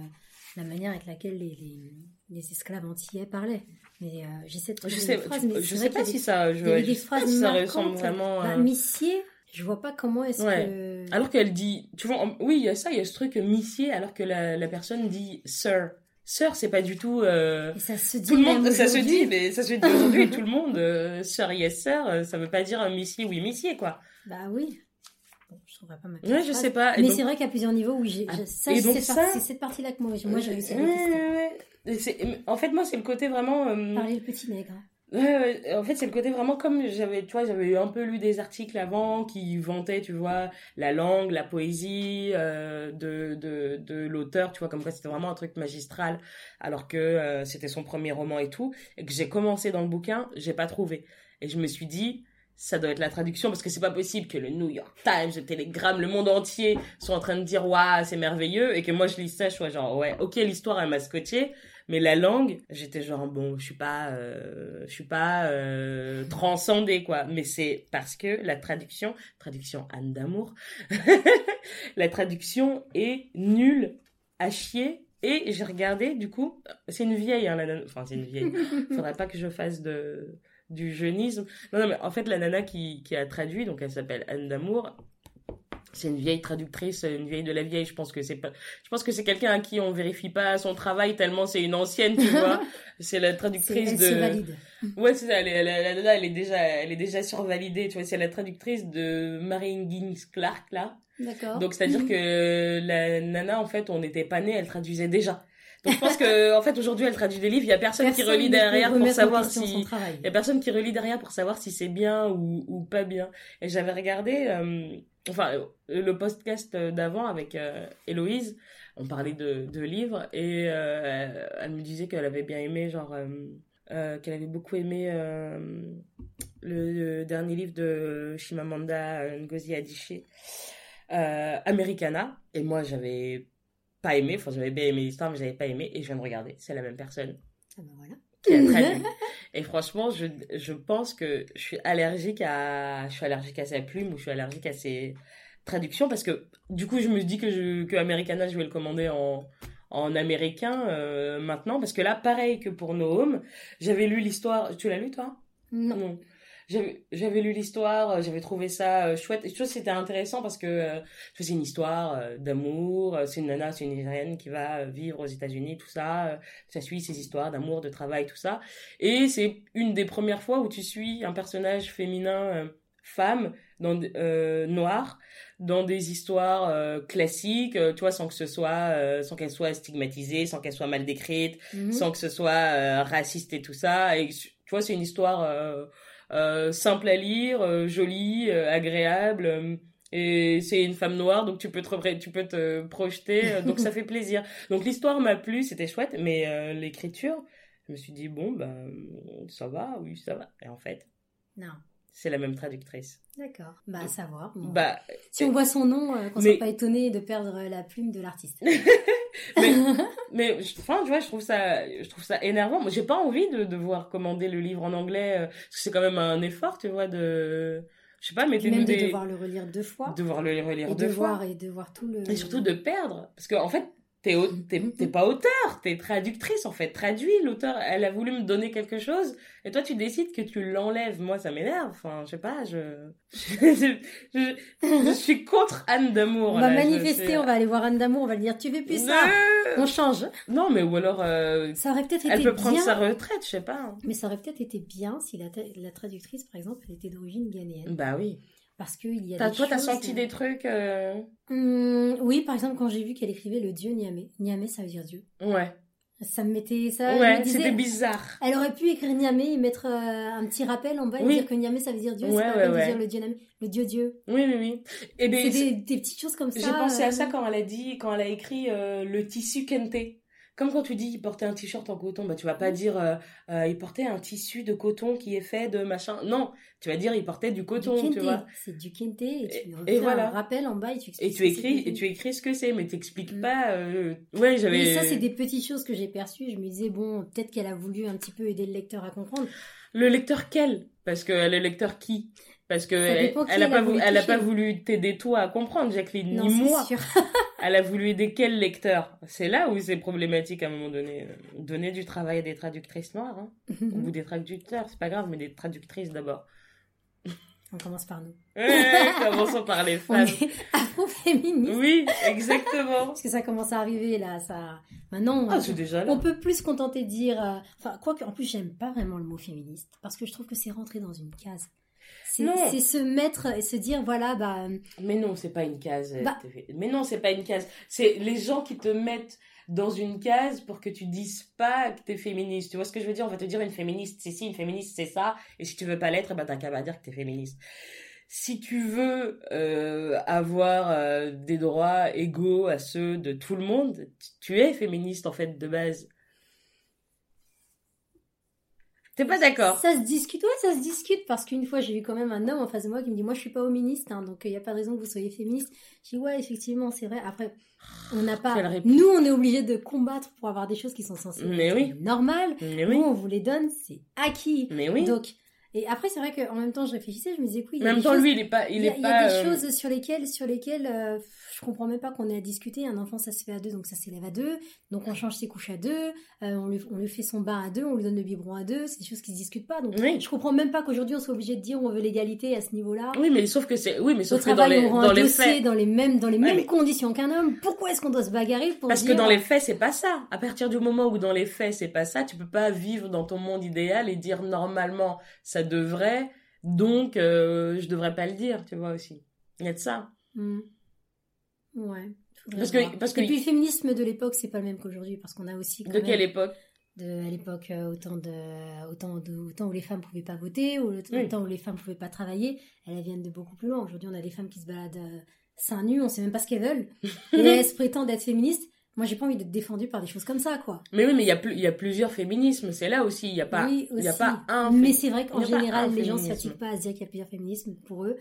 Speaker 2: la manière avec laquelle les, les, les esclaves antillais parlaient. Mais euh, j'essaie de
Speaker 1: Je
Speaker 2: trouver
Speaker 1: sais,
Speaker 2: des phrases,
Speaker 1: tu-
Speaker 2: mais
Speaker 1: je sais pas si ça, je, je
Speaker 2: des
Speaker 1: sais pas
Speaker 2: phrases
Speaker 1: si ça ressemble vraiment
Speaker 2: Bah,
Speaker 1: à...
Speaker 2: Missier, je vois pas comment est-ce
Speaker 1: Ouais.
Speaker 2: que...
Speaker 1: Alors qu'elle dit, tu vois, oui, il y a ça, il y a ce truc missier, alors que la, la personne dit sir. Sir, c'est pas du tout. euh,
Speaker 2: Et ça se dit
Speaker 1: Tout le
Speaker 2: même
Speaker 1: monde, ça se dit, mais ça se dit aujourd'hui, tout le monde, euh, sir, yes, sir, euh, ça veut pas dire missier, oui, missier, quoi.
Speaker 2: Bah oui. Bon, je trouverai pas ma
Speaker 1: Ouais, je sais pas. et
Speaker 2: Mais
Speaker 1: donc-
Speaker 2: c'est vrai qu'à plusieurs niveaux, oui, j'ai,
Speaker 1: Ah,
Speaker 2: ça, c'est
Speaker 1: ça-
Speaker 2: c'est cette partie-là que moi, moi j'ai réussi à
Speaker 1: En fait, moi, c'est le côté vraiment. euh,
Speaker 2: Parler le petit nègre.
Speaker 1: En fait, c'est le côté vraiment comme j'avais, tu vois, j'avais un peu lu des articles avant qui vantaient, tu vois, la langue, la poésie euh, de, de, de l'auteur, tu vois, comme quoi c'était vraiment un truc magistral, alors que euh, c'était son premier roman et tout, et que j'ai commencé dans le bouquin, j'ai pas trouvé. Et je me suis dit, ça doit être la traduction, parce que c'est pas possible que le New York Times, le Telegram, le monde entier soient en train de dire, waouh, c'est merveilleux, et que moi je lis ça, je sois genre, ouais, ok, l'histoire, elle m'a mais la langue, j'étais genre bon, je suis pas, euh, je suis pas euh, transcendée quoi. Mais c'est parce que la traduction, traduction Anne d'amour, la traduction est nulle à chier. Et j'ai regardé, du coup, c'est une vieille, hein, la nana- enfin c'est une vieille. Faudrait pas que je fasse de du jeunisme. Non, non, mais en fait la nana qui, qui a traduit, donc elle s'appelle Anne d'amour. C'est une vieille traductrice, une vieille de la vieille. Je pense que c'est pas, je pense que c'est quelqu'un à qui on vérifie pas son travail tellement c'est une ancienne, tu vois. C'est la
Speaker 2: C'est,
Speaker 1: traductrice de.
Speaker 2: valide.
Speaker 1: Ouais, c'est ça. Elle, est- elle, est- la nana, elle est déjà, elle est déjà survalidée. Tu vois, c'est la traductrice de Mary Higgins Clark là.
Speaker 2: D'accord.
Speaker 1: Donc c'est-à-dire que la nana, en fait, on n'était pas née, elle traduisait déjà. Donc je pense que, en fait, aujourd'hui, elle traduit des livres. Il y a personne, qui relit derrière pour savoir si. Il y a personne qui relit derrière pour savoir si c'est bien ou, ou pas bien. Et j'avais regardé, euh, enfin, le podcast d'avant avec euh, Héloïse, on parlait de, de livres et euh, elle me disait qu'elle avait bien aimé, genre, euh, euh, qu'elle avait beaucoup aimé le, le dernier livre de Chimamanda Ngozi Adichie, Americana. Et moi, j'avais pas aimé, enfin, j'avais bien aimé l'histoire, mais j'avais pas aimé. Et je viens de regarder, c'est la même personne
Speaker 2: Ah bah voilà.
Speaker 1: qui a. Et franchement, je, je pense que je suis allergique à, je suis allergique à sa plume ou je suis allergique à ses traductions parce que du coup, je me dis que je, que Americana, je vais le commander en, en américain euh, maintenant parce que là, pareil que pour No Home, j'avais lu l'histoire. Tu l'as lu toi?
Speaker 2: Non.
Speaker 1: J'avais j'avais lu l'histoire, euh, j'avais trouvé ça euh, chouette. Et je trouve que c'était intéressant parce que euh, c'est une histoire d'amour. C'est une nana, c'est une Nigérienne qui va vivre aux États-Unis, tout ça. Ça suit ses histoires d'amour, de travail, tout ça. Et c'est une des premières fois où tu suis un personnage féminin, femme, dans, euh, noir, dans des histoires euh, classiques, euh, tu vois, sans que ce soit, sans qu'elle soit stigmatisée, sans qu'elle soit mal décrite,
Speaker 2: Mhm.
Speaker 1: sans que ce soit raciste et tout ça. Et tu vois, c'est une histoire simple à lire, euh, jolie, euh, agréable. euh, et c'est une femme noire, donc tu peux te, tu peux te projeter, euh, donc ça fait plaisir. Donc l'histoire m'a plu, c'était chouette, mais euh, l'écriture, je me suis dit, bon, ben, ça va, oui, ça va. Et en fait,
Speaker 2: Non.
Speaker 1: C'est la même traductrice.
Speaker 2: D'accord. Bah à savoir. Bon.
Speaker 1: Bah,
Speaker 2: si on voit son nom, euh, qu'on
Speaker 1: mais-
Speaker 2: soit pas étonné de perdre la plume de l'artiste.
Speaker 1: mais, mais enfin, tu vois, je trouve ça, je trouve ça énervant. Moi, j'ai pas envie de devoir commander le livre en anglais, euh, parce que c'est quand même un effort, tu vois, de, je sais pas, mettez-nous
Speaker 2: même de
Speaker 1: des,
Speaker 2: devoir le relire deux fois.
Speaker 1: devoir le relire
Speaker 2: et
Speaker 1: deux
Speaker 2: de
Speaker 1: fois.
Speaker 2: et de voir tout le.
Speaker 1: Et surtout de perdre. Parce qu'en en fait, t'es, au- t'es, pas auteur, t'es traductrice en fait. Traduit, l'auteur, elle a voulu me donner quelque chose, et toi tu décides que tu l'enlèves. Moi, ça m'énerve. Enfin, je sais pas, je. je, je, je suis contre Anne d'amour.
Speaker 2: On va
Speaker 1: là,
Speaker 2: manifester, on va aller voir Anne d'amour, on va lui dire tu veux plus ça?
Speaker 1: Non.
Speaker 2: On change.
Speaker 1: Non, mais ou alors. euh,
Speaker 2: Ça aurait peut-être été
Speaker 1: elle peut prendre
Speaker 2: bien.
Speaker 1: sa retraite, je sais pas. hein.
Speaker 2: Mais ça aurait peut-être été bien si la, la traductrice, par exemple, elle était d'origine ghanéenne.
Speaker 1: Bah oui.
Speaker 2: Parce qu'il y a
Speaker 1: T'as,
Speaker 2: des
Speaker 1: toi, t'as senti
Speaker 2: euh,
Speaker 1: des trucs. euh,
Speaker 2: Hum, oui, par exemple, quand j'ai vu qu'elle écrivait le dieu Niamey. Niamey, ça veut dire Dieu.
Speaker 1: Ouais.
Speaker 2: Ça me mettait ça.
Speaker 1: ouais,
Speaker 2: me
Speaker 1: c'était bizarre.
Speaker 2: Elle aurait pu écrire Niamey et mettre euh, un petit rappel en bas et
Speaker 1: Oui.
Speaker 2: dire que Niamey ça veut dire Dieu,
Speaker 1: Ouais,
Speaker 2: c'est pas
Speaker 1: ouais, ouais.
Speaker 2: dire le Dieu Niamey, le Dieu Dieu.
Speaker 1: Oui, oui, oui. Et ben,
Speaker 2: C'est des, des petites choses comme ça.
Speaker 1: J'ai pensé
Speaker 2: euh,
Speaker 1: à ça quand elle a dit, quand elle a écrit euh, le tissu kente. Comme quand tu dis il portait un t-shirt en coton, bah tu vas pas dire euh, euh, il portait un tissu de coton qui est fait de machin. Non, tu vas dire il portait du
Speaker 2: du
Speaker 1: coton,
Speaker 2: kente.
Speaker 1: tu vois.
Speaker 2: C'est du kente et tu
Speaker 1: Et-
Speaker 2: refais
Speaker 1: et voilà.
Speaker 2: un rappel en bas et tu expliques.
Speaker 1: Et tu écris et tu écris ce que c'est, mais t'expliques
Speaker 2: Mm.
Speaker 1: pas. euh, Ouais, j'avais.
Speaker 2: Oui, ça c'est des petites choses que j'ai perçues. Je me disais bon, peut-être qu'elle a voulu un petit peu aider le lecteur à comprendre.
Speaker 1: Le lecteur quel? Parce que le lecteur qui? Parce que
Speaker 2: Ça
Speaker 1: elle,
Speaker 2: dépend qui
Speaker 1: elle a
Speaker 2: elle
Speaker 1: pas voulu, elle a pas voulu t'aider toi à comprendre, Jacqueline,
Speaker 2: non,
Speaker 1: ni moi.
Speaker 2: sûr.
Speaker 1: Elle a voulu aider quel lecteur? C'est là où c'est problématique à un moment donné. Donner du travail à des traductrices noires, hein. ou des traducteurs, c'est pas grave, mais des traductrices d'abord.
Speaker 2: On commence par nous.
Speaker 1: Ouais, commençons par les femmes.
Speaker 2: On est afro-féministes.
Speaker 1: Oui, exactement.
Speaker 2: Parce que ça commence à arriver là, ça. Maintenant,
Speaker 1: Ah,
Speaker 2: on,
Speaker 1: c'est déjà là.
Speaker 2: on peut plus se contenter de dire. euh, Enfin, quoi que, en plus, j'aime pas vraiment le mot féministe parce que je trouve que c'est rentrer dans une case. C'est se mettre et se dire voilà bah
Speaker 1: Mais non, c'est pas une case.
Speaker 2: Bah-
Speaker 1: Mais non, c'est pas une case. C'est les gens qui te mettent dans une case pour que tu dises pas que t'es féministe. Tu vois ce que je veux dire? On va te dire une féministe, c'est ci, une féministe, c'est ça. Et si tu veux pas l'être, ben t'as qu'à pas dire que t'es féministe. Si tu veux euh, avoir euh, des droits égaux à ceux de tout le monde, tu es féministe en fait de base. T'es pas d'accord
Speaker 2: ça se discute ouais ça se discute parce qu'une fois j'ai eu quand même un homme en face de moi qui me dit moi je suis pas féministe hein, donc il y a pas de raison que vous soyez féministe. Je dis ouais effectivement c'est vrai. Après on n'a pas nous on est obligé de combattre pour avoir des choses qui sont censées
Speaker 1: Mais
Speaker 2: être
Speaker 1: oui.
Speaker 2: normales.
Speaker 1: Mais
Speaker 2: Nous
Speaker 1: oui.
Speaker 2: on vous les donne c'est acquis.
Speaker 1: Mais oui.
Speaker 2: Donc, et après, c'est vrai qu'en même temps, je réfléchissais, je me disais, oui, il y
Speaker 1: en
Speaker 2: a
Speaker 1: même
Speaker 2: des
Speaker 1: temps,
Speaker 2: choses,
Speaker 1: lui, il est pas,
Speaker 2: il y a,
Speaker 1: est
Speaker 2: il y a
Speaker 1: pas.
Speaker 2: des
Speaker 1: euh,
Speaker 2: choses sur lesquelles, sur lesquelles euh, je comprends même pas qu'on ait à discuter. Un enfant, ça se fait à deux, donc ça s'élève à deux. Donc on change ses couches à deux, euh, on, lui, on lui fait son bain à deux, on lui donne le biberon à deux. C'est des choses qui se discutent pas. Donc
Speaker 1: Oui.
Speaker 2: je comprends même pas qu'aujourd'hui, on soit obligé de dire on veut l'égalité à ce niveau-là.
Speaker 1: Oui, mais sauf que c'est, oui, mais
Speaker 2: Au
Speaker 1: sauf que dans les,
Speaker 2: on rend
Speaker 1: dans les
Speaker 2: dossier
Speaker 1: faits,
Speaker 2: dans les mêmes, dans les
Speaker 1: Ouais,
Speaker 2: mêmes
Speaker 1: mais-
Speaker 2: conditions qu'un homme. Pourquoi est-ce qu'on doit se bagarrer pour
Speaker 1: Parce que dans les faits, c'est pas ça. À partir du moment où dans les faits, c'est pas ça, tu peux pas vivre dans ton monde idéal et dire normalement ça devrait, donc euh, je devrais pas le dire, tu vois aussi. Il y a de ça.
Speaker 2: Hmm. Ouais.
Speaker 1: Parce que- parce que-
Speaker 2: Et puis le féminisme de l'époque, c'est pas le même qu'aujourd'hui, parce qu'on a aussi. quand
Speaker 1: De quelle
Speaker 2: même-
Speaker 1: époque?
Speaker 2: De, à l'époque euh, autant de autant de autant où les femmes pouvaient pas voter ou le-
Speaker 1: Oui.
Speaker 2: autant où les femmes pouvaient pas travailler elles viennent de beaucoup plus loin aujourd'hui on a des femmes qui se baladent euh, seins nus on sait même pas ce qu'elles veulent et elles se prétendent être féministes moi j'ai pas envie d'être défendue par des choses comme ça quoi
Speaker 1: Mais oui, mais il y a plus, il y a plusieurs féminismes. C'est là aussi, il y a pas,
Speaker 2: oui
Speaker 1: il y a pas un.
Speaker 2: mais c'est vrai qu'en général les gens ne
Speaker 1: féminisme.
Speaker 2: s'attiquent pas à se dire qu'il y a plusieurs féminismes pour eux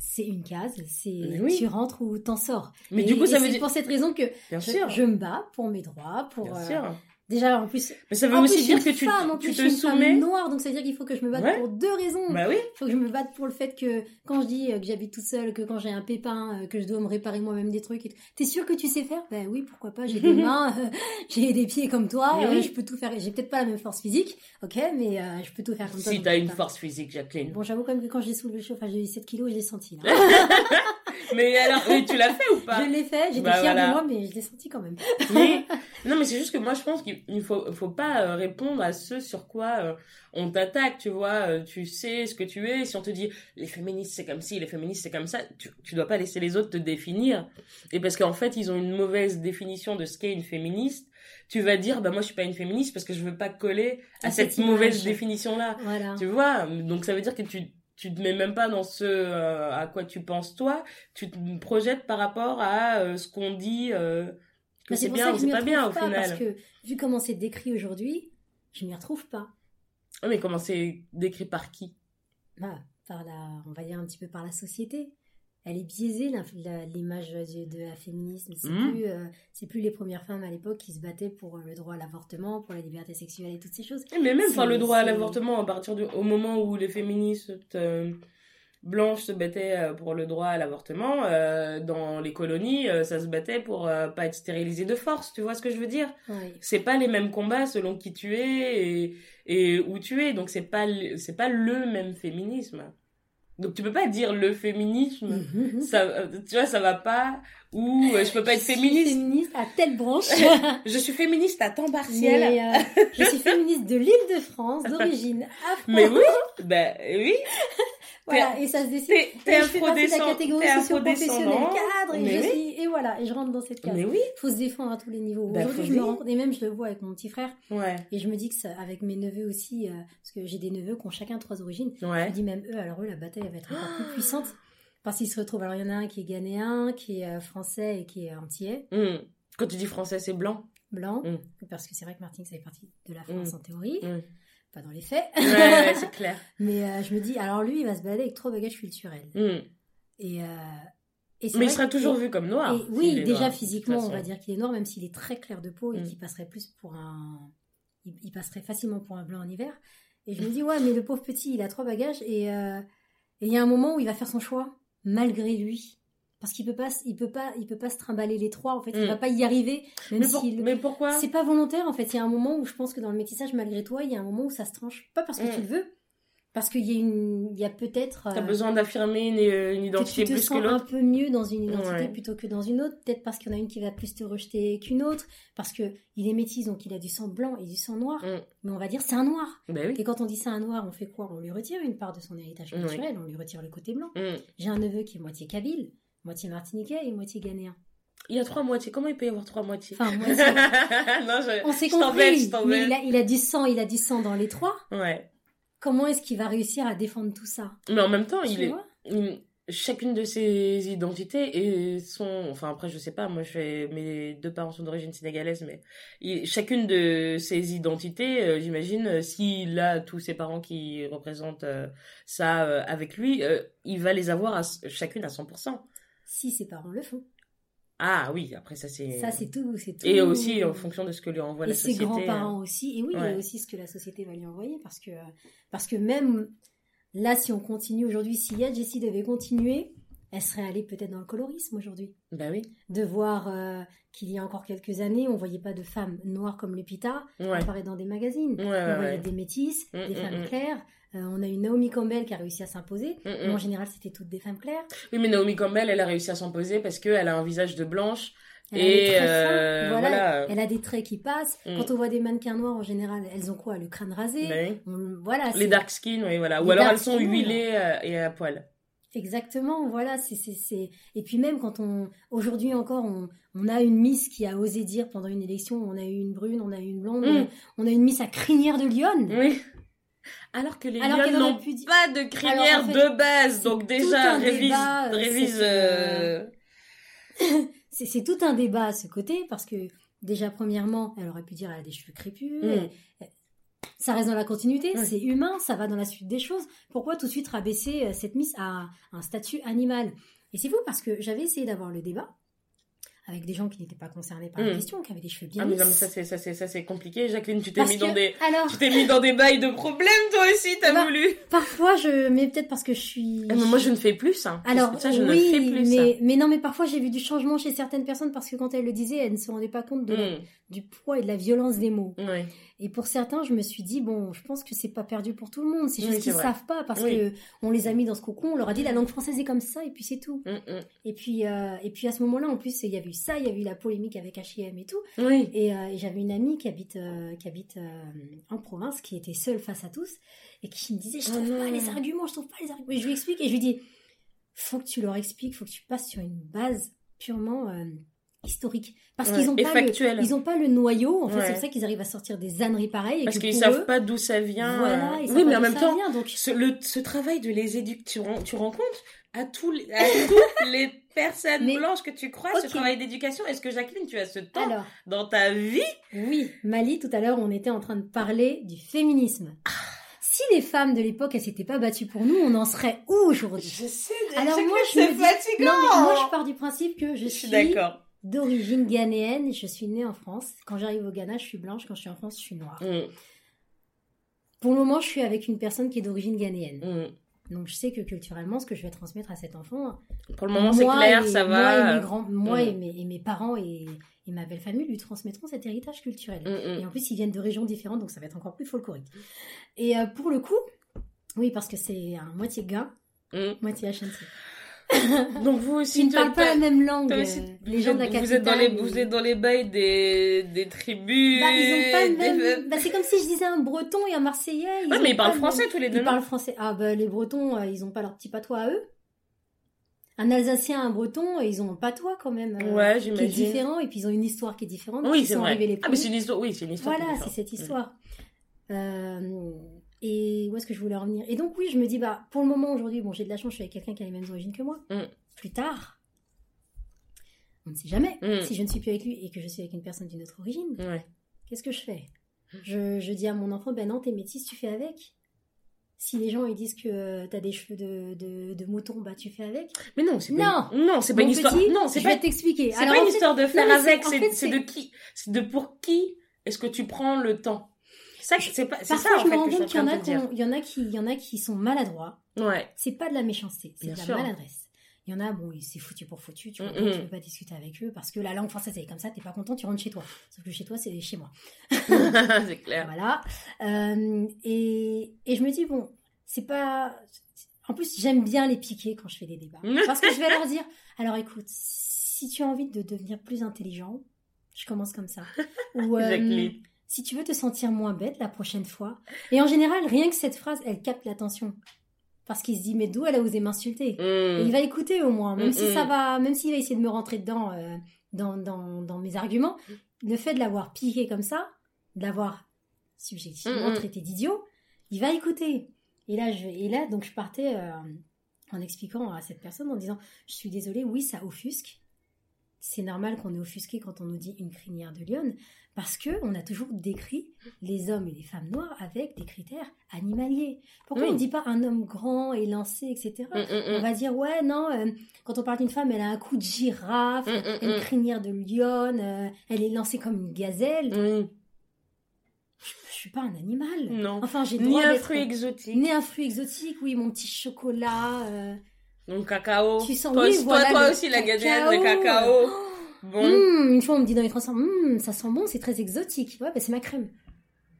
Speaker 2: c'est une case c'est
Speaker 1: oui.
Speaker 2: tu rentres ou t'en sors
Speaker 1: Mais
Speaker 2: Et-
Speaker 1: du coup, ça veut
Speaker 2: c'est
Speaker 1: dire,
Speaker 2: pour cette raison que
Speaker 1: bien
Speaker 2: je,
Speaker 1: sûr,
Speaker 2: je me bats pour mes droits pour
Speaker 1: bien
Speaker 2: euh,
Speaker 1: sûr.
Speaker 2: Déjà en plus
Speaker 1: Mais ça veut
Speaker 2: En
Speaker 1: aussi dire que tu,
Speaker 2: femme, en
Speaker 1: tu
Speaker 2: plus,
Speaker 1: te
Speaker 2: je suis une
Speaker 1: soumets.
Speaker 2: femme noire, donc ça veut dire qu'il faut que je me batte
Speaker 1: Ouais.
Speaker 2: pour deux raisons.
Speaker 1: Bah oui.
Speaker 2: Il faut que je me batte pour le fait que quand je dis euh, que j'habite toute seule, que quand j'ai un pépin, euh, que je dois me réparer moi-même des trucs. T'es sûr que tu sais faire? Ben oui, pourquoi pas. J'ai des mains, euh, j'ai des pieds comme toi. Euh,
Speaker 1: oui.
Speaker 2: Je peux tout faire. J'ai peut-être pas la même force physique, ok, mais euh, je peux tout faire comme toi.
Speaker 1: Si t'as une force physique, Jacqueline.
Speaker 2: Bon, j'avoue quand même que quand j'ai soulevé le chauffage, j'ai eu 7 kilos, je l'ai senti. Là.
Speaker 1: Mais alors, mais tu l'as fait ou pas?
Speaker 2: Je l'ai fait, j'étais
Speaker 1: Bah,
Speaker 2: fière
Speaker 1: voilà.
Speaker 2: de moi, mais je l'ai senti quand même.
Speaker 1: Mais, non, mais c'est juste que moi, je pense qu'il faut, faut pas euh, répondre à ce sur quoi euh, on t'attaque, tu vois. euh, tu sais ce que tu es. Si on te dit les féministes c'est comme ci, les féministes c'est comme ça, tu, tu dois pas laisser les autres te définir. Et parce qu'en fait, ils ont une mauvaise définition de ce qu'est une féministe. Tu vas dire, bah moi je suis pas une féministe parce que je veux pas coller à,
Speaker 2: À
Speaker 1: cette,
Speaker 2: cette
Speaker 1: mauvaise
Speaker 2: image.
Speaker 1: définition-là.
Speaker 2: Voilà.
Speaker 1: Tu vois, donc ça veut dire que tu tu te mets même pas dans ce euh, à quoi tu penses toi, tu te projettes par rapport à euh, ce qu'on dit euh, que
Speaker 2: Bah,
Speaker 1: c'est bien ou c'est pas bien au
Speaker 2: pas,
Speaker 1: final.
Speaker 2: Parce que vu comment c'est décrit aujourd'hui, je m'y retrouve pas.
Speaker 1: Ah, mais comment c'est décrit par qui?
Speaker 2: Bah, par la, on va dire un petit peu par la société. Elle est biaisée l'image de, la féminisme. C'est plus, euh, c'est plus les premières femmes à l'époque qui se battaient pour le droit à l'avortement, pour la liberté sexuelle et toutes ces choses.
Speaker 1: Mais même enfin, le droit à l'avortement à partir du au moment où les féministes euh, blanches se battaient euh, pour le droit à l'avortement euh, dans les colonies, euh, ça se battait pour euh, pas être stérilisé de force. Tu vois ce que je veux dire?
Speaker 2: Ouais.
Speaker 1: c'est pas les mêmes combats selon qui tu es et, et où tu es donc c'est pas c'est pas le même féminisme donc tu peux pas dire le féminisme
Speaker 2: Mhm.
Speaker 1: ça euh, tu vois ça va pas ou euh, je peux pas être
Speaker 2: Je suis
Speaker 1: féministe
Speaker 2: féministe à telle branche.
Speaker 1: je suis féministe à temps partiel
Speaker 2: Mais, euh, je suis féministe de l'île de France, d'origine afro.
Speaker 1: mais oui ben oui
Speaker 2: Voilà, et ça se décide.
Speaker 1: t'es t'es
Speaker 2: Et je fais partie de la catégorie socio-professionnelle
Speaker 1: afrodescendant
Speaker 2: cadre et,
Speaker 1: mais
Speaker 2: je
Speaker 1: oui.
Speaker 2: suis, et voilà, et je rentre dans cette case.
Speaker 1: mais oui
Speaker 2: faut se défendre à tous les niveaux.
Speaker 1: Bah,
Speaker 2: Aujourd'hui, je me rends et même je le vois avec mon petit frère,
Speaker 1: ouais
Speaker 2: et je me dis que ça, avec mes neveux aussi, euh, parce que j'ai des neveux qui ont chacun trois origines, je
Speaker 1: ouais
Speaker 2: me dis même eux, alors eux, la bataille elle va être encore plus puissante, parce qu'ils se retrouvent. Alors il y en a un qui est ghanéen, qui est euh, français et qui est antillais,
Speaker 1: Hmm. quand tu dis français c'est blanc?
Speaker 2: Blanc,
Speaker 1: Mm.
Speaker 2: parce que c'est vrai que Martinique, ça fait partie de la France
Speaker 1: Mm.
Speaker 2: en théorie. Pas dans les faits.
Speaker 1: ouais, c'est clair
Speaker 2: Mais euh, je me dis, alors lui, il va se balader avec trois bagages culturels.
Speaker 1: Hmm.
Speaker 2: Et, euh, et
Speaker 1: mais il sera toujours vu comme noir
Speaker 2: Et oui, déjà
Speaker 1: noir,
Speaker 2: physiquement, on va dire qu'il est noir, même s'il est très clair de peau et
Speaker 1: Mm.
Speaker 2: qu'il passerait plus pour un. Il, il passerait facilement pour un blanc en hiver. Et je me dis, ouais, mais le pauvre petit, il a trois bagages et euh, et il y a un moment où il va faire son choix, malgré lui. Parce qu'il peut pas, il peut pas, il peut pas se trimballer les trois. En fait, il
Speaker 1: Mm.
Speaker 2: va pas y arriver, même
Speaker 1: Mais, pour- mais pourquoi?
Speaker 2: C'est pas volontaire. En fait, il y a un moment où je pense que dans le métissage, malgré toi, il y a un moment où ça se tranche. Pas parce que
Speaker 1: Mm.
Speaker 2: tu le veux, parce qu'il y a une, il y a peut-être.
Speaker 1: T'as
Speaker 2: euh,
Speaker 1: besoin d'affirmer une, une
Speaker 2: que
Speaker 1: identité
Speaker 2: tu te
Speaker 1: plus que
Speaker 2: sens un
Speaker 1: l'autre
Speaker 2: peu mieux dans une identité
Speaker 1: Ouais.
Speaker 2: plutôt que dans une autre. Peut-être parce qu'il y en a une qui va plus te rejeter qu'une autre, parce que il est métis, donc il a du sang blanc et du sang noir.
Speaker 1: Mm.
Speaker 2: Mais on va dire c'est un noir.
Speaker 1: Ben oui.
Speaker 2: Et quand on dit c'est un noir, on fait quoi? On lui retire une part de son héritage culturel, on lui retire le côté blanc.
Speaker 1: Mm.
Speaker 2: J'ai un neveu qui est moitié kabyle, moitié martiniquais et moitié ghanéen.
Speaker 1: Il y a trois moitiés. Comment il peut y avoir trois moitiés?
Speaker 2: Enfin, moitié.
Speaker 1: Non, je,
Speaker 2: On s'est compris, mais il a, il a du sang, il a du sang dans les trois.
Speaker 1: Ouais.
Speaker 2: Comment est-ce qu'il va réussir à défendre tout ça?
Speaker 1: Mais en même temps, il est, il- chacune de ses identités et son enfin après je sais pas moi je mes deux parents sont d'origine sénégalaise mais il- chacune de ses identités euh, j'imagine euh, s'il a tous ses parents qui représentent euh, ça euh, avec lui il va les avoir à, chacune à 100%
Speaker 2: Si ses parents le font.
Speaker 1: ah oui après ça c'est
Speaker 2: Ça, c'est tout, c'est tout.
Speaker 1: et aussi en fonction de ce que lui envoie
Speaker 2: et
Speaker 1: la
Speaker 2: ses
Speaker 1: société euh.
Speaker 2: grands-parents aussi. Et oui,
Speaker 1: Ouais.
Speaker 2: a aussi ce que la société va lui envoyer. Parce que, parce que même là, si on continue aujourd'hui, si Yad Jessie devait continuer, elle serait allée peut-être dans le colorisme aujourd'hui.
Speaker 1: bah oui
Speaker 2: De voir euh, qu'il y a encore quelques années, on voyait pas de femmes noires comme Lupita
Speaker 1: ouais
Speaker 2: apparaître dans des magazines.
Speaker 1: ouais
Speaker 2: on
Speaker 1: ouais,
Speaker 2: voyait des métisses,
Speaker 1: Mm,
Speaker 2: des
Speaker 1: mm,
Speaker 2: femmes
Speaker 1: mm.
Speaker 2: claires. Euh, on a eu Naomi Campbell qui a réussi à s'imposer. Mais en général, c'était toutes des femmes claires.
Speaker 1: oui mais Naomi Campbell elle a réussi à s'imposer parce qu'elle a un visage de blanche
Speaker 2: Elle a des
Speaker 1: et
Speaker 2: traits fins.
Speaker 1: euh,
Speaker 2: voilà,
Speaker 1: voilà,
Speaker 2: Elle a des traits qui passent.
Speaker 1: Mm.
Speaker 2: Quand on voit des mannequins noirs, en général, elles ont quoi? Le crâne rasé?
Speaker 1: Bah oui.
Speaker 2: On- voilà,
Speaker 1: Les dark skin, oui, voilà. Ou alors elles sont
Speaker 2: skin,
Speaker 1: huilées et à poil.
Speaker 2: Exactement, voilà, c'est et puis même quand on aujourd'hui encore on, on a une Miss qui a osé dire pendant une élection, on a eu une brune, on a eu une blonde,
Speaker 1: Mm.
Speaker 2: on a une Miss à crinière de lionne.
Speaker 1: Oui. Alors que les
Speaker 2: Alors aurait
Speaker 1: n'ont
Speaker 2: pu
Speaker 1: pas de crinière
Speaker 2: Alors, en fait,
Speaker 1: de base, donc déjà révise,
Speaker 2: débat, euh,
Speaker 1: révise. euh,
Speaker 2: C'est tout un débat à ce côté parce que déjà premièrement, elle aurait pu dire elle a des cheveux crépus.
Speaker 1: Mm.
Speaker 2: elle- ça reste dans la continuité, c'est humain, ça va dans la suite des choses. Pourquoi tout de suite rabaisser euh, cette Miss à un statut animal? Et c'est fou parce que j'avais essayé d'avoir le débat avec des gens qui n'étaient pas concernés par la
Speaker 1: Mm.
Speaker 2: question, qui avaient des cheveux bien
Speaker 1: Ah mais non mais ça c'est ça c'est ça c'est compliqué. Jacqueline, tu t'es mis
Speaker 2: que-
Speaker 1: dans des
Speaker 2: Alors,
Speaker 1: tu t'es mis dans des bails de problèmes toi aussi, t'as
Speaker 2: Bah,
Speaker 1: voulu.
Speaker 2: parfois, je... Mais peut-être parce que je suis...
Speaker 1: Ah, mais moi je ne fais plus ça.
Speaker 2: Alors,
Speaker 1: ça je
Speaker 2: oui,
Speaker 1: ne fais plus
Speaker 2: mais, mais non, mais parfois j'ai vu du changement chez certaines personnes parce que quand elles le disaient, elles ne se rendaient pas compte de la- du poids et de la violence des mots.
Speaker 1: Mm.
Speaker 2: Et pour certains, je me suis dit, bon, je pense que c'est pas perdu pour tout le monde. C'est
Speaker 1: Oui,
Speaker 2: juste
Speaker 1: c'est
Speaker 2: qu'ils savent pas parce
Speaker 1: Oui.
Speaker 2: que on les a mis dans ce cocon, on leur a dit la langue française est comme ça et puis c'est tout.
Speaker 1: Mm, mm.
Speaker 2: Et puis, euh, et puis à ce moment-là, en plus, il y avait eu ça, il y avait eu la polémique avec H&M et tout.
Speaker 1: Oui.
Speaker 2: Et, euh, et j'avais une amie qui habite, euh, qui habite en province, qui était seule face à tous, et qui me disait, je
Speaker 1: Oh
Speaker 2: trouve pas les arguments, je trouve pas les arguments. Et je lui explique, et je lui dis, faut que tu leur expliques, faut que tu passes sur une base purement historique. Parce
Speaker 1: Ouais,
Speaker 2: qu'ils ont
Speaker 1: et
Speaker 2: pas le, ils ont pas le noyau, en fait,
Speaker 1: Ouais.
Speaker 2: c'est pour ça qu'ils arrivent à sortir des ânneries pareilles. Et
Speaker 1: Parce qu'ils
Speaker 2: pour
Speaker 1: savent
Speaker 2: eux,
Speaker 1: pas d'où ça vient.
Speaker 2: Voilà, ils savent
Speaker 1: Oui mais en même temps
Speaker 2: vient, donc
Speaker 1: ce, le, ce travail de les éduquer, tu, tu rends compte à, tous les, à toutes les personnes
Speaker 2: Mais-
Speaker 1: blanches que tu crois, ce travail d'éducation. Est-ce que Jacqueline, tu as ce temps
Speaker 2: alors,
Speaker 1: dans ta vie?
Speaker 2: Oui, Mali, tout à l'heure, on était en train de parler du féminisme.
Speaker 1: Ah.
Speaker 2: Si les femmes de l'époque, elles s'étaient pas battues pour nous, on en serait où aujourd'hui?
Speaker 1: Sais,
Speaker 2: Alors moi, je me dis-
Speaker 1: fatigant.
Speaker 2: Non, mais moi, je pars du principe que je,
Speaker 1: Je suis
Speaker 2: suis
Speaker 1: d'accord.
Speaker 2: D'origine ghanéenne. Je suis née en France. Quand j'arrive au Ghana, je suis blanche. Quand je suis en France, je suis noire.
Speaker 1: Mm,
Speaker 2: Pour le moment, je suis avec une personne qui est d'origine ghanéenne.
Speaker 1: mm.
Speaker 2: Donc, je sais que culturellement, ce que je vais transmettre à cet enfant,
Speaker 1: Pour le moment, c'est clair,
Speaker 2: et-
Speaker 1: ça
Speaker 2: Moi, et
Speaker 1: va.
Speaker 2: mes, grands, moi
Speaker 1: Mm.
Speaker 2: et, mes, et mes parents et, et ma belle famille lui transmettront cet héritage culturel.
Speaker 1: Mm,
Speaker 2: Et en plus, ils viennent de régions différentes, donc ça va être encore plus folklorique. Et euh, pour le coup, oui, parce que c'est un moitié gain,
Speaker 1: mm, mm.
Speaker 2: moitié HNC.
Speaker 1: Donc vous aussi,
Speaker 2: ne
Speaker 1: toi,
Speaker 2: parlent pas la même langue.
Speaker 1: aussi,
Speaker 2: euh,
Speaker 1: vous
Speaker 2: les gens de la
Speaker 1: êtes-
Speaker 2: capitale.
Speaker 1: vous êtes dans les,
Speaker 2: mais-
Speaker 1: vous êtes dans les bails des, des tribus.
Speaker 2: Bah, ils ont pas le
Speaker 1: des-
Speaker 2: même. Bah, c'est comme si je disais un breton et un marseillais. Ils
Speaker 1: Ouais, mais ils parlent
Speaker 2: le
Speaker 1: français
Speaker 2: même-
Speaker 1: tous les deux,
Speaker 2: Ils parlent français. Ah, bah, les bretons, euh, ils ont pas leur petit patois à eux. Un Alsacien, un breton, ils ont un patois quand même. euh,
Speaker 1: Ouais,
Speaker 2: qui est différent, et puis ils ont une histoire qui est différente.
Speaker 1: Oui, c'est vrai.
Speaker 2: les
Speaker 1: Ah, mais c'est une histoire, oui, c'est une histoire.
Speaker 2: Voilà, c'est cette histoire. Euh, et où est-ce que je voulais en venir? Et donc, oui, je me dis, bah, pour le moment, aujourd'hui, bon, j'ai de la chance, je suis avec quelqu'un qui a les mêmes origines que moi.
Speaker 1: Mm.
Speaker 2: Plus tard, on ne sait jamais.
Speaker 1: Mm.
Speaker 2: Si je ne suis plus avec lui et que je suis avec une personne d'une autre origine.
Speaker 1: Ouais.
Speaker 2: qu'est-ce que je fais? Je, je dis à mon enfant, ben non, t'es métisse, tu fais avec. Si les gens ils disent que tu t'as des cheveux de, de, de mouton, bah tu fais avec.
Speaker 1: Mais non, c'est pas,
Speaker 2: Non.
Speaker 1: une... non, c'est pas
Speaker 2: Mon
Speaker 1: une histoire.
Speaker 2: petit,
Speaker 1: non, c'est pas,
Speaker 2: t'expliquer.
Speaker 1: c'est pas une
Speaker 2: fait-
Speaker 1: histoire de faire avec. c'est- de qui, c'est de pour qui est-ce que tu prends le temps? Ça, c'est pas, ça
Speaker 2: Parfois,
Speaker 1: en
Speaker 2: je me rends compte qu'il y en a y en a qui, y en a qui sont maladroits.
Speaker 1: Ouais.
Speaker 2: C'est pas de la méchanceté, c'est de la
Speaker 1: sûr.
Speaker 2: maladresse. Il y en a, bon, c'est foutu pour foutu, tu
Speaker 1: Mm,
Speaker 2: tu peux pas discuter avec eux parce que la langue française, elle est comme ça, t'es pas content, tu rentres chez toi. Sauf que chez toi, c'est chez moi.
Speaker 1: c'est clair.
Speaker 2: Voilà. Euh, et, et je me dis, bon, c'est pas. En plus, j'aime bien les piquer quand je fais des débats. Parce que je vais leur dire, alors écoute, si tu as envie de devenir plus intelligent, je commence comme ça. Ou euh. Si tu veux te sentir moins bête la prochaine fois. Et en général, rien que cette phrase, elle capte l'attention. Parce qu'il se dit, mais d'où elle a osé m'insulter? Et
Speaker 1: Mm.
Speaker 2: il va écouter au moins, même
Speaker 1: Mm,
Speaker 2: si
Speaker 1: mm.
Speaker 2: ça va, même s'il va essayer de me rentrer dedans euh, dans, dans, dans mes arguments, le fait de l'avoir piqué comme ça, de l'avoir subjectivement
Speaker 1: Mm, mm.
Speaker 2: traité d'idiot, il va écouter. Et là, je, et là donc je partais euh, en expliquant à cette personne en disant, je suis désolée, oui, ça offusque. C'est normal qu'on est offusqué quand on nous dit une crinière de lionne, parce que on a toujours décrit les hommes et les femmes noires avec des critères animaliers. Pourquoi
Speaker 1: Oui.
Speaker 2: on ne dit pas un homme grand, élancé, etc.
Speaker 1: Mm, mm,
Speaker 2: On
Speaker 1: mm.
Speaker 2: va dire, ouais, non, euh, quand on parle d'une femme, elle a un cou de girafe, une crinière de lionne, euh, elle est lancée comme une gazelle.
Speaker 1: Mm.
Speaker 2: Je suis pas un animal.
Speaker 1: Non.
Speaker 2: Enfin, j'ai
Speaker 1: Ni un fruit exotique.
Speaker 2: Ni un fruit exotique, oui, mon petit chocolat. euh,
Speaker 1: Donc cacao.
Speaker 2: Tu sens-
Speaker 1: toi,
Speaker 2: oui,
Speaker 1: toi,
Speaker 2: voilà,
Speaker 1: toi
Speaker 2: le
Speaker 1: aussi la gazelle,
Speaker 2: cacao.
Speaker 1: le cacao. Bon.
Speaker 2: hum, une fois, on me dit dans les transports, hum, ça sent bon, c'est très exotique. Ouais, bah, c'est ma crème.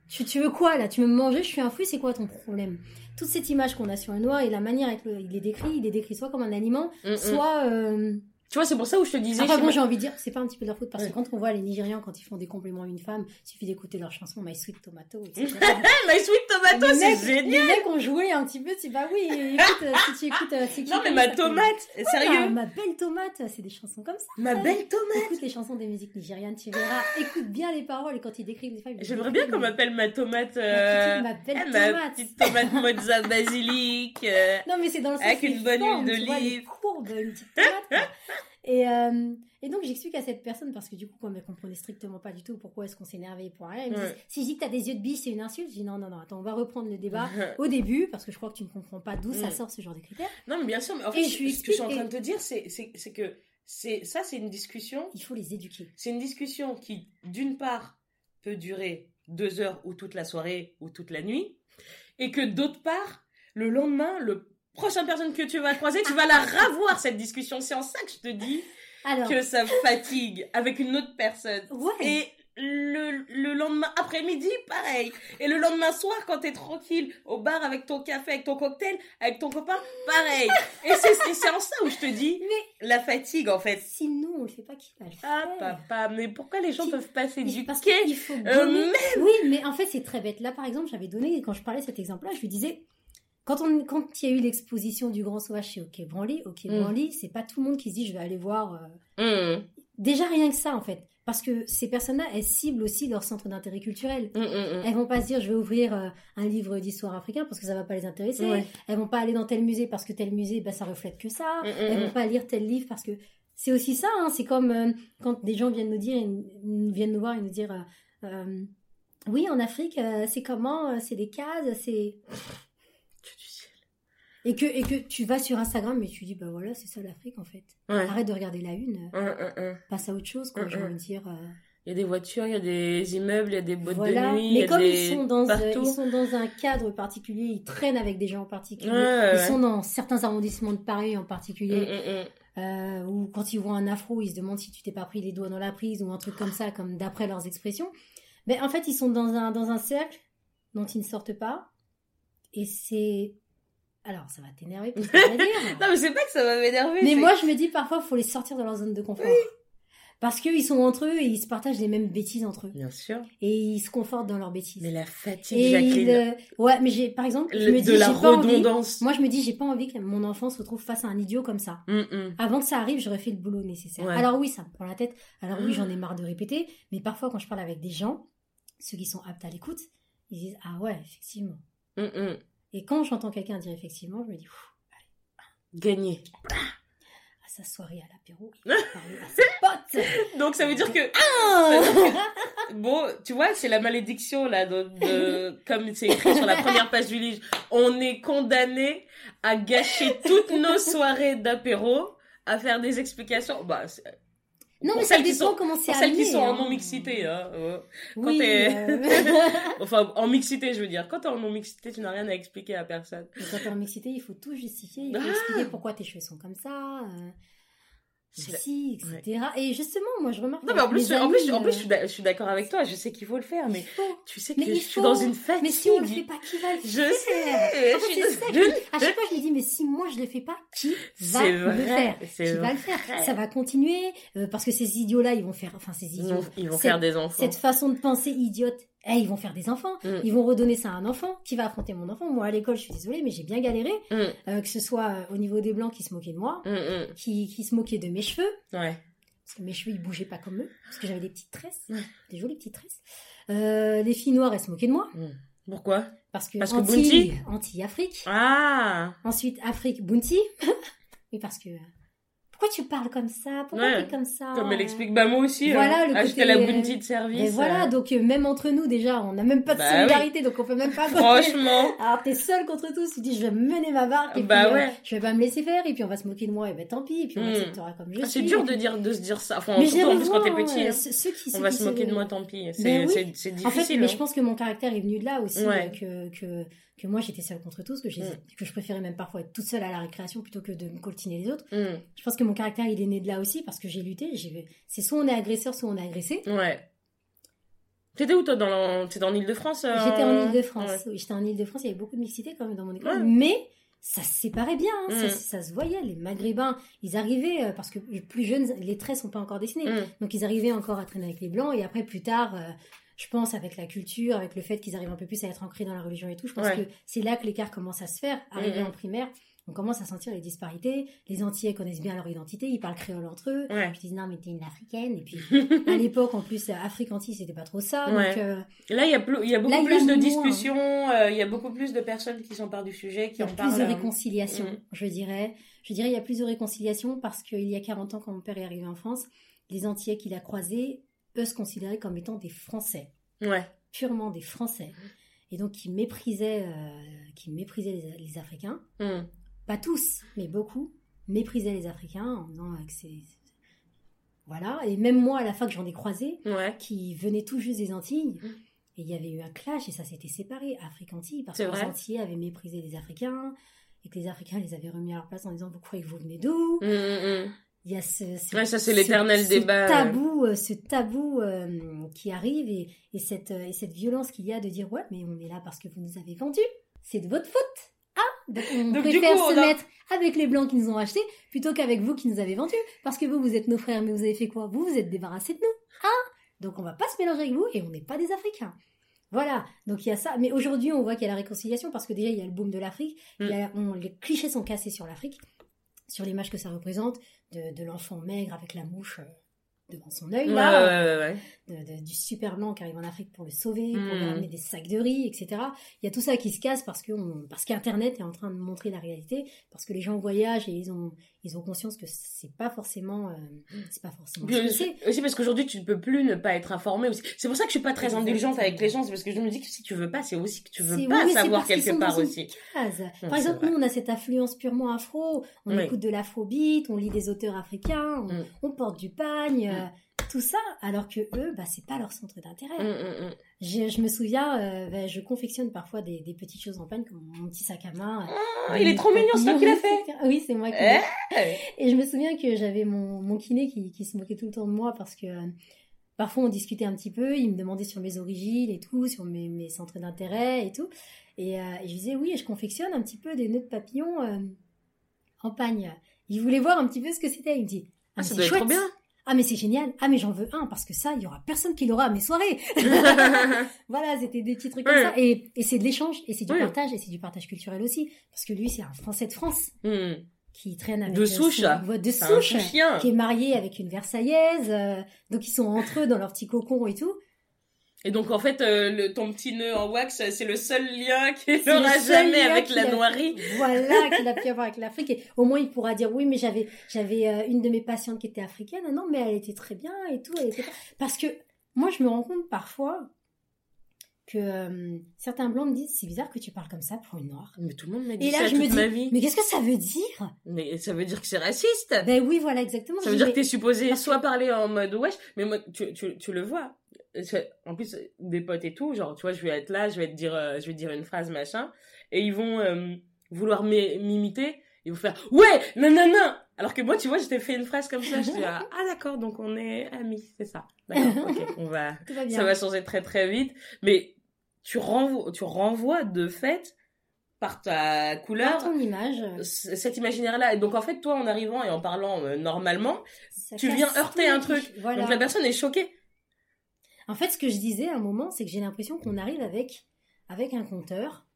Speaker 2: Tu, tu veux quoi, là? Tu veux me manger? Je suis un fruit, c'est quoi ton problème? Toute cette image qu'on a sur un noir et la manière avec le, il est décrit, il est décrit soit comme un aliment,
Speaker 1: Mm, mm.
Speaker 2: soit... euh,
Speaker 1: Tu vois, c'est pour ça où je te disais. Chez
Speaker 2: bon, j'ai envie de dire, c'est pas un petit peu de leur faute parce
Speaker 1: Ouais.
Speaker 2: que quand on voit les Nigérians quand ils font des compliments à une femme, il suffit d'écouter leur chanson My Sweet Tomato,
Speaker 1: My Sweet Tomato, c'est génial.
Speaker 2: les mecs ont joué un petit peu, tu dis bah oui, écoute, euh, si tu écoutes, euh, c'est qui
Speaker 1: Non, mais ma tomate,
Speaker 2: Ah,
Speaker 1: sérieux.
Speaker 2: ma belle tomate, c'est des chansons comme ça.
Speaker 1: Ma belle tomate.
Speaker 2: Écoute les chansons des musiques nigérianes, tu verras. Écoute bien les paroles et quand ils décrivent les femmes.
Speaker 1: J'aimerais bien qu'on m'appelle ma tomate.
Speaker 2: Ma
Speaker 1: euh,
Speaker 2: petite- ma belle
Speaker 1: eh, ma
Speaker 2: tomate.
Speaker 1: petite tomate mozza basilic. euh,
Speaker 2: Non, mais c'est dans le sens
Speaker 1: Avec une bonne huile d'olive.
Speaker 2: une petite tomate. et, euh, et donc, j'explique à cette personne, parce que du coup, comme elle comprenait strictement pas du tout pourquoi est-ce qu'on s'énervait pour rien, elle me
Speaker 1: Ouais.
Speaker 2: dit Si je dis que t'as des yeux de biche, c'est une insulte Je dis Non, non, non, attends, on va reprendre le débat au début, parce que je crois que tu ne comprends pas d'où ça
Speaker 1: Mm.
Speaker 2: sort ce genre de critères.
Speaker 1: Non, mais bien sûr, mais en fait,
Speaker 2: je
Speaker 1: ce que je suis en train de te dire, c'est c'est- c'est que c'est ça, c'est une discussion.
Speaker 2: Il faut les éduquer.
Speaker 1: C'est une discussion qui, d'une part, peut durer deux heures ou toute la soirée ou toute la nuit, et que d'autre part, le lendemain, le prochaine personne que tu vas croiser, tu vas la revoir cette discussion. C'est en ça que je te dis
Speaker 2: Alors,
Speaker 1: que ça fatigue avec une autre personne.
Speaker 2: ouais.
Speaker 1: Et le, le lendemain après-midi, pareil. Et le lendemain soir, quand t'es tranquille au bar avec ton café, avec ton cocktail, avec ton copain, pareil. Et c'est en ça où je te dis la fatigue, en fait.
Speaker 2: si nous, on le fait pas, qui va le faire
Speaker 1: Ah, papa, mais pourquoi les gens
Speaker 2: Qui-
Speaker 1: peuvent pas
Speaker 2: Mais
Speaker 1: s'éduquer
Speaker 2: Parce qu'il faut
Speaker 1: Euh, même
Speaker 2: Oui, mais en fait, c'est très bête. Là, par exemple, j'avais donné, quand je parlais de cet exemple-là, je lui disais, quand, on, quand il y a eu l'exposition du Grand Sauvage chez Ok Branly, Ok
Speaker 1: Mm.
Speaker 2: Branly, c'est pas tout le monde qui se dit, je vais aller voir. euh,
Speaker 1: Hum,
Speaker 2: Déjà, rien que ça, en fait. Parce que ces personnes-là, elles ciblent aussi leur centre d'intérêt culturel.
Speaker 1: hum.
Speaker 2: Elles vont pas se dire, je vais ouvrir euh, un livre d'histoire africain parce que ça va pas les intéresser.
Speaker 1: Ouais.
Speaker 2: Elles vont pas aller dans tel musée parce que tel musée, bah, ça reflète que ça.
Speaker 1: Mm, mm,
Speaker 2: Elles
Speaker 1: mm.
Speaker 2: vont pas lire tel livre parce que c'est aussi ça. hein. C'est comme euh, quand des gens viennent nous dire, ils viennent nous voir et nous dire, oui, en Afrique, c'est comment C'est des cases, c'est. Et que et que tu vas sur Instagram et tu dis, bah voilà, c'est ça l'Afrique en fait.
Speaker 1: Ouais.
Speaker 2: Arrête de regarder la une,
Speaker 1: Hum, hum, hum.
Speaker 2: passe à autre chose. Quoi, j'ai envie de dire. euh,
Speaker 1: Il y a des voitures, il y a des immeubles, il y a des boîtes
Speaker 2: Voilà,
Speaker 1: de nuit. il y
Speaker 2: mais
Speaker 1: a
Speaker 2: comme
Speaker 1: des...
Speaker 2: ils sont dans euh,
Speaker 1: partout.
Speaker 2: ils sont dans un cadre particulier, ils traînent avec des gens en particulier.
Speaker 1: Ouais, ouais,
Speaker 2: Ils sont dans certains arrondissements de Paris en particulier, euh, où quand ils voient un afro, ils se demandent si tu t'es pas pris les doigts dans la prise ou un truc comme ça, comme d'après leurs expressions. Mais en fait, ils sont dans un dans un cercle dont ils ne sortent pas, et c'est alors ça va t'énerver pour ce que dire.
Speaker 1: Non, mais c'est pas que ça va m'énerver.
Speaker 2: Mais moi, je me dis parfois, faut les sortir de leur zone de confort. Parce qu'ils sont entre eux et ils se partagent les mêmes bêtises entre eux.
Speaker 1: Bien sûr.
Speaker 2: Et ils se confortent dans leurs bêtises.
Speaker 1: Mais la fatigue,
Speaker 2: Et
Speaker 1: Jacqueline.
Speaker 2: euh, ouais, mais j'ai, par exemple, je
Speaker 1: le-
Speaker 2: me dis,
Speaker 1: de la
Speaker 2: pas envie.
Speaker 1: redondance.
Speaker 2: Moi, je me dis, j'ai pas envie que mon enfant se retrouve face à un idiot comme ça. Avant que ça arrive, j'aurais fait le boulot nécessaire.
Speaker 1: Ouais.
Speaker 2: Alors oui, ça me prend la tête. Alors oui,
Speaker 1: Ah.
Speaker 2: j'en ai marre de répéter. Mais parfois, quand je parle avec des gens, ceux qui sont aptes à l'écoute, ils disent, ah ouais, effectivement. Et quand j'entends quelqu'un dire effectivement, je me dis, Ouf,
Speaker 1: Gagné.
Speaker 2: à sa soirée à l'apéro, il parler à ses potes.
Speaker 1: Donc ça veut dire que
Speaker 2: Ah
Speaker 1: bon, tu vois, c'est la malédiction là, de, de- comme c'est écrit sur la première page du livre. On est condamné à gâcher toutes nos soirées d'apéro, à faire des explications. Bah,
Speaker 2: Non,
Speaker 1: Pour
Speaker 2: mais ça
Speaker 1: celles qui
Speaker 2: dépend
Speaker 1: sont-
Speaker 2: comment c'est
Speaker 1: celles qui sont en
Speaker 2: hein.
Speaker 1: non-mixité, hein. quand
Speaker 2: Oui, euh,
Speaker 1: enfin, en mixité, je veux dire. Quand t'es en non-mixité, tu n'as rien à expliquer à personne.
Speaker 2: mais quand t'es en mixité, il faut tout justifier, il faut
Speaker 1: Ah.
Speaker 2: expliquer pourquoi tes cheveux sont comme ça, euh,
Speaker 1: La-
Speaker 2: ceci, etc. Et justement, moi je remarque.
Speaker 1: Non, mais en plus, en plus, en plus,
Speaker 2: euh,
Speaker 1: je suis d'a- je suis d'accord avec toi. Je sais qu'il faut le faire, mais tu sais que je suis
Speaker 2: faut.
Speaker 1: dans une fête.
Speaker 2: Mais si on le fait pas, qui va le
Speaker 1: Je
Speaker 2: faire
Speaker 1: sais.
Speaker 2: En fait,
Speaker 1: je suis
Speaker 2: ça je. À chaque fois, je me dis, mais si moi je le fais pas, qui va le faire Qui va le faire Ça va continuer euh, parce que ces idiots-là, ils vont faire, enfin ces
Speaker 1: Ils
Speaker 2: idiots,
Speaker 1: vont, ils vont
Speaker 2: Cette-
Speaker 1: faire des enfants.
Speaker 2: cette façon de penser idiote, eh, ils vont faire des enfants.
Speaker 1: Mm.
Speaker 2: Ils vont redonner ça à un enfant qui va affronter mon enfant? Moi, à l'école, je suis désolée, mais j'ai bien galéré,
Speaker 1: Mm,
Speaker 2: euh, que ce soit euh, au niveau des blancs qui se moquaient de moi,
Speaker 1: mm,
Speaker 2: qui, qui se moquaient de mes cheveux,
Speaker 1: Ouais.
Speaker 2: parce que mes cheveux, ils bougeaient pas comme eux, parce que j'avais des petites tresses, des jolies petites tresses. Euh, les filles noires, elles se moquaient de moi.
Speaker 1: Pourquoi?
Speaker 2: Parce que
Speaker 1: Parce que
Speaker 2: anti,
Speaker 1: Bounty?
Speaker 2: anti-Afrique.
Speaker 1: Ah
Speaker 2: Ensuite, Afrique, Bounty. oui, parce que... Pourquoi tu parles comme ça? Pourquoi
Speaker 1: Ouais.
Speaker 2: t'es comme ça?
Speaker 1: Comme elle explique, bah moi aussi.
Speaker 2: Voilà,
Speaker 1: hein.
Speaker 2: le
Speaker 1: Ah, la
Speaker 2: euh,
Speaker 1: bounty de service.
Speaker 2: Et voilà,
Speaker 1: euh,
Speaker 2: donc euh, même entre nous déjà, on n'a même pas de
Speaker 1: Bah
Speaker 2: solidarité, donc on peut même pas.
Speaker 1: Franchement.
Speaker 2: Alors t'es seul contre tous, tu dis je vais mener ma barque et
Speaker 1: Bah
Speaker 2: puis euh,
Speaker 1: ouais.
Speaker 2: je vais pas me laisser faire et puis on va se moquer de moi et ben tant pis et puis on
Speaker 1: Hmm.
Speaker 2: m'acceptera comme je
Speaker 1: Ah,
Speaker 2: suis.
Speaker 1: c'est dur de dire de se dire ça. Enfin,
Speaker 2: Mais
Speaker 1: surtout en plus quand t'es petit.
Speaker 2: euh,
Speaker 1: hein.
Speaker 2: ceux- ceux qui-
Speaker 1: On va se moquer de moi, tant pis. C'est
Speaker 2: Ben
Speaker 1: c'est- c'est
Speaker 2: En fait,
Speaker 1: difficile.
Speaker 2: mais
Speaker 1: hein.
Speaker 2: je pense que mon caractère est venu de là aussi, euh, que, que, moi j'étais seule contre tous, que,
Speaker 1: Mm.
Speaker 2: que je préférais même parfois être toute seule à la récréation plutôt que de me coltiner les autres.
Speaker 1: Mm.
Speaker 2: Je pense que mon caractère il est né de là aussi parce que j'ai lutté. C'est soit on est agresseur, soit on est agressé.
Speaker 1: Ouais. T'étais où toi dans T'es dans l'Île-de-France euh,
Speaker 2: J'étais en Ile-de-France.
Speaker 1: ouais.
Speaker 2: Oui, j'étais en Ile-de-France. Il y avait beaucoup de mixité quand même dans mon école.
Speaker 1: Ouais.
Speaker 2: Mais ça se séparait bien. hein.
Speaker 1: Mm.
Speaker 2: Ça, ça se voyait. Les Maghrébins, ils arrivaient, euh, parce que les plus jeunes, les traits sont pas encore dessinés. Donc ils arrivaient encore à traîner avec les Blancs. Et après, plus tard, euh, je pense, avec la culture, avec le fait qu'ils arrivent un peu plus à être ancrés dans la religion et tout, je pense
Speaker 1: Ouais.
Speaker 2: que c'est là que l'écart commence à se faire. Arrivé en primaire, on commence à sentir les disparités. Les Antillais connaissent bien leur identité. Ils parlent créole entre eux.
Speaker 1: Ouais.
Speaker 2: Ils disent non, mais t'es une africaine. Et puis, à l'époque, en plus, Afrique-Antilles, c'était pas trop ça.
Speaker 1: Ouais.
Speaker 2: Donc, euh,
Speaker 1: Là, il y a, plus- il y a beaucoup
Speaker 2: Là, il y a
Speaker 1: plus de
Speaker 2: moins.
Speaker 1: discussions, euh, il y a beaucoup plus de personnes qui s'emparent du sujet, qui
Speaker 2: Il y a
Speaker 1: en
Speaker 2: plus
Speaker 1: parlent.
Speaker 2: de
Speaker 1: euh,
Speaker 2: réconciliation,
Speaker 1: Mm.
Speaker 2: je dirais. Je dirais il y a plus de réconciliation parce qu'il y a 40 ans, quand mon père est arrivé en France, les Antillais qu'il a croisés peuvent se considérer comme étant des Français,
Speaker 1: Ouais.
Speaker 2: purement des Français. Et donc qui méprisaient, euh, qui méprisaient les, les Africains.
Speaker 1: Mm.
Speaker 2: Pas tous, mais beaucoup méprisaient les Africains en disant que c'est... Voilà, et même moi à la fac j'en ai croisé
Speaker 1: Ouais.
Speaker 2: qui venaient tout juste des Antilles.
Speaker 1: Mm.
Speaker 2: Et il y avait eu un clash et ça s'était séparé, Afrique-Antilles, parce que les Antillais avaient méprisé les Africains et que les Africains les avaient remis à leur place en disant Vous croyez que vous venez d'où?
Speaker 1: Mm, mm, mm.
Speaker 2: Il y a ce, ce-
Speaker 1: Ouais, ça, c'est
Speaker 2: ce-
Speaker 1: l'éternel débat, euh.
Speaker 2: Tabou, euh, ce tabou euh, qui arrive et, et cette, et cette violence qu'il y a de dire Ouais, mais on est là parce que vous nous avez vendus, c'est de votre faute. Ah Donc on
Speaker 1: Donc,
Speaker 2: préfère
Speaker 1: coup, on
Speaker 2: se
Speaker 1: a-
Speaker 2: mettre avec les blancs qui nous ont achetés plutôt qu'avec vous qui nous avez vendus. Parce que vous, vous êtes nos frères, mais vous avez fait quoi? Vous, vous êtes débarrassés de nous. Ah Donc on va pas se mélanger avec vous et on n'est pas des Africains. Voilà, donc il y a ça. Mais aujourd'hui, on voit qu'il y a la réconciliation parce que déjà, il y a le boom de l'Afrique. On- les clichés sont cassés sur l'Afrique, sur l'image que ça représente, de, de l'enfant maigre avec la mouche euh, devant son œil,
Speaker 1: Ouais,
Speaker 2: là,
Speaker 1: ouais, ouais, ouais.
Speaker 2: de- de- du super blanc qui arrive en Afrique pour le sauver, pour lui
Speaker 1: Mm.
Speaker 2: ramener des sacs de riz, etc. Il y a tout ça qui se casse parce que on- parce qu'Internet est en train de montrer la réalité, parce que les gens voyagent et ils ont ils ont conscience que c'est pas forcément euh, c'est pas forcément
Speaker 1: aussi, parce qu'aujourd'hui tu ne peux plus ne pas être informé aussi. C'est pour ça que je suis pas très indulgente avec les gens, c'est parce que je me dis que si tu veux pas, c'est aussi que tu veux pas
Speaker 2: oui,
Speaker 1: savoir
Speaker 2: parce
Speaker 1: quelque part aussi.
Speaker 2: case. Par exemple, nous, on a cette affluence purement afro. On
Speaker 1: Oui.
Speaker 2: écoute de l'afrobeat, on lit des auteurs africains, on,
Speaker 1: Mm.
Speaker 2: on porte du pagne, euh, tout ça, alors que eux, bah, c'est pas leur centre d'intérêt.
Speaker 1: Mm, mm, mm.
Speaker 2: Je, je me souviens, euh, bah, je confectionne parfois des, des petites choses en pagne, comme mon petit sac à main.
Speaker 1: Ah, il est trop mignon, c'est toi qui l'as fait.
Speaker 2: Oui, c'est moi qui l'ai
Speaker 1: Eh
Speaker 2: et je me souviens que j'avais mon, mon kiné qui, qui se moquait tout le temps de moi parce que euh, parfois on discutait un petit peu, il me demandait sur mes origines et tout, sur mes, mes centres d'intérêt et tout. Et, euh, et je disais oui, je confectionne un petit peu des nœuds de papillon euh, en pagne. Il voulait voir un petit peu ce que c'était. Il me dit
Speaker 1: Ah,
Speaker 2: ah,
Speaker 1: ça doit être trop bien.
Speaker 2: Ah mais c'est génial. Ah mais j'en veux un parce que ça, il y aura personne qui l'aura à mes soirées. voilà, c'était des petits trucs comme
Speaker 1: Ouais.
Speaker 2: ça. Et, et c'est de l'échange, et c'est du
Speaker 1: Ouais.
Speaker 2: partage, et c'est du partage culturel aussi. Parce que lui, c'est un Français de France
Speaker 1: Mm.
Speaker 2: qui traîne avec
Speaker 1: De
Speaker 2: euh,
Speaker 1: souche.
Speaker 2: son- de souche qui est marié avec une Versaillaise, euh, donc ils sont entre eux dans leur petit cocon et tout.
Speaker 1: Et donc en fait, euh, le, ton petit nœud en wax, c'est le seul lien qu'il
Speaker 2: C'est le
Speaker 1: aura
Speaker 2: seul
Speaker 1: jamais avec la
Speaker 2: a-
Speaker 1: noirie.
Speaker 2: Voilà, qu'il a pu avoir avec l'Afrique. Et au moins, il pourra dire oui, mais j'avais, j'avais euh, une de mes patientes qui était africaine. Non, mais elle était très bien et tout. Elle était... pas- Parce que moi, je me rends compte parfois que euh, certains blancs me disent c'est bizarre que tu parles comme ça pour une noire.
Speaker 1: Mais tout le monde m'a dit
Speaker 2: Et là
Speaker 1: ça
Speaker 2: je me
Speaker 1: toute
Speaker 2: dis
Speaker 1: ma vie.
Speaker 2: mais qu'est-ce que ça veut dire?
Speaker 1: Mais ça veut dire que c'est raciste.
Speaker 2: Ben oui voilà exactement.
Speaker 1: Ça veut dire
Speaker 2: mais-
Speaker 1: que t'es supposé
Speaker 2: parce que-
Speaker 1: soit parler en mode wesh, mais moi, tu, tu, tu le vois. En plus, des potes et tout, genre, tu vois, je vais être là, je vais te dire, euh, je vais te dire une phrase, machin, et ils vont euh, vouloir m'im- m'imiter, ils vont faire ouais, non, non, non. Alors que moi, tu vois, je t'ai fait une phrase comme ça, je dis ah ah, d'accord, donc on est amis, c'est ça. D'accord, ok, on va, ça va changer très très vite, mais tu renvoies, tu renvoies de fait par ta couleur
Speaker 2: Par ton image.
Speaker 1: cet imaginaire-là. Et donc en fait, toi, en arrivant et en parlant euh, normalement,
Speaker 2: ça
Speaker 1: tu viens heurter un truc.
Speaker 2: Voilà.
Speaker 1: donc la personne est choquée.
Speaker 2: En fait, ce que je disais à un moment, c'est que j'ai l'impression qu'on arrive avec, avec un compteur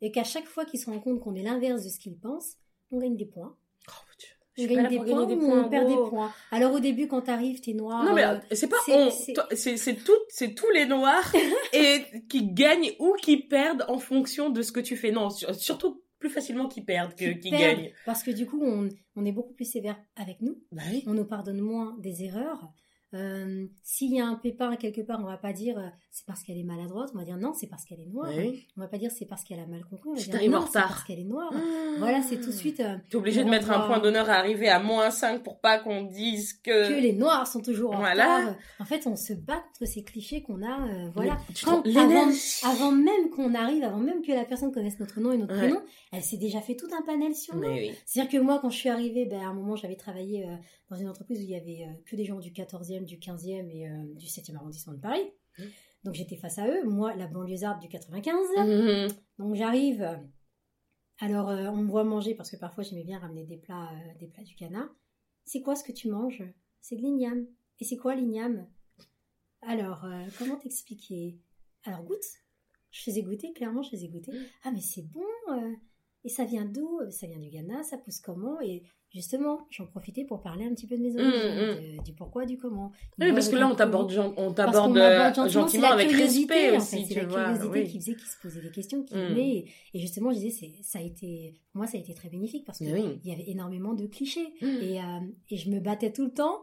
Speaker 2: et qu'à chaque fois qu'il se rend compte qu'on est l'inverse de ce qu'il pense, on gagne des points.
Speaker 1: Oh mon Dieu.
Speaker 2: On gagne des points ou on perd des points. Alors au début, quand t'arrives, t'es noir.
Speaker 1: Non mais
Speaker 2: euh,
Speaker 1: c'est pas
Speaker 2: c'est-
Speaker 1: on,
Speaker 2: c'est-
Speaker 1: tous les noirs et qui gagnent ou qui perdent en fonction de ce que tu fais. Non, sur- surtout plus facilement qui perdent que
Speaker 2: qui
Speaker 1: qui
Speaker 2: perdent,
Speaker 1: gagnent.
Speaker 2: Parce que du coup, on, on est beaucoup plus sévère avec nous.
Speaker 1: Bah oui.
Speaker 2: On nous pardonne moins des erreurs. Euh, S'il y a un pépin quelque part, on va pas dire euh, c'est parce qu'elle est maladroite. On va dire non, c'est parce qu'elle est noire.
Speaker 1: Oui.
Speaker 2: On va pas dire c'est parce qu'elle a mal compris. On va dire non, c'est parce qu'elle est noire. Voilà, c'est tout de suite euh,
Speaker 1: T'es obligé de mettre un point d'honneur à arriver à moins 5 pour pas qu'on dise que.
Speaker 2: que les noirs sont toujours en
Speaker 1: Voilà.
Speaker 2: retard. En fait, on se bat contre ces clichés qu'on a. euh, voilà. Quand, avant, avant même qu'on arrive, avant même que la personne connaisse notre nom et notre
Speaker 1: Ouais.
Speaker 2: prénom, elle s'est déjà fait tout un panel sur nous.
Speaker 1: Oui.
Speaker 2: C'est-à-dire que moi, quand je suis arrivée, ben, à un moment, j'avais travaillé dans une entreprise où il y avait euh, que des gens du 14e, du 15e et euh, du 7e arrondissement de Paris.
Speaker 1: Mhm.
Speaker 2: Donc j'étais face à eux, moi, la banlieusarde du 95.
Speaker 1: Mhm.
Speaker 2: Donc j'arrive. euh, Alors on me voit manger parce que parfois j'aimais bien ramener des plats, des plats du Cana. C'est quoi ce que tu manges? C'est de l'igname. Et c'est quoi l'igname? Alors comment t'expliquer? Alors goûte. Je faisais goûter, clairement je faisais goûter. Ah mais c'est bon. et ça vient d'où? Ça vient du Ghana, ça pousse comment? Et justement, j'en profitais pour parler un petit peu de mes origines, de- du pourquoi, du comment.
Speaker 1: Mm, Oui, parce que là, on t'aborde on euh,
Speaker 2: gentiment,
Speaker 1: gentiment, avec respect
Speaker 2: en
Speaker 1: aussi,
Speaker 2: fait. C'est
Speaker 1: tu
Speaker 2: la
Speaker 1: vois.
Speaker 2: curiosité
Speaker 1: oui.
Speaker 2: qui faisait qu'il se posait des questions, qui
Speaker 1: Mm.
Speaker 2: venait. Et, et justement, je disais, ça a été, pour moi, ça a été très bénéfique parce qu'il
Speaker 1: oui.
Speaker 2: y avait énormément de clichés.
Speaker 1: Mm.
Speaker 2: Et, euh, et je me battais tout le temps.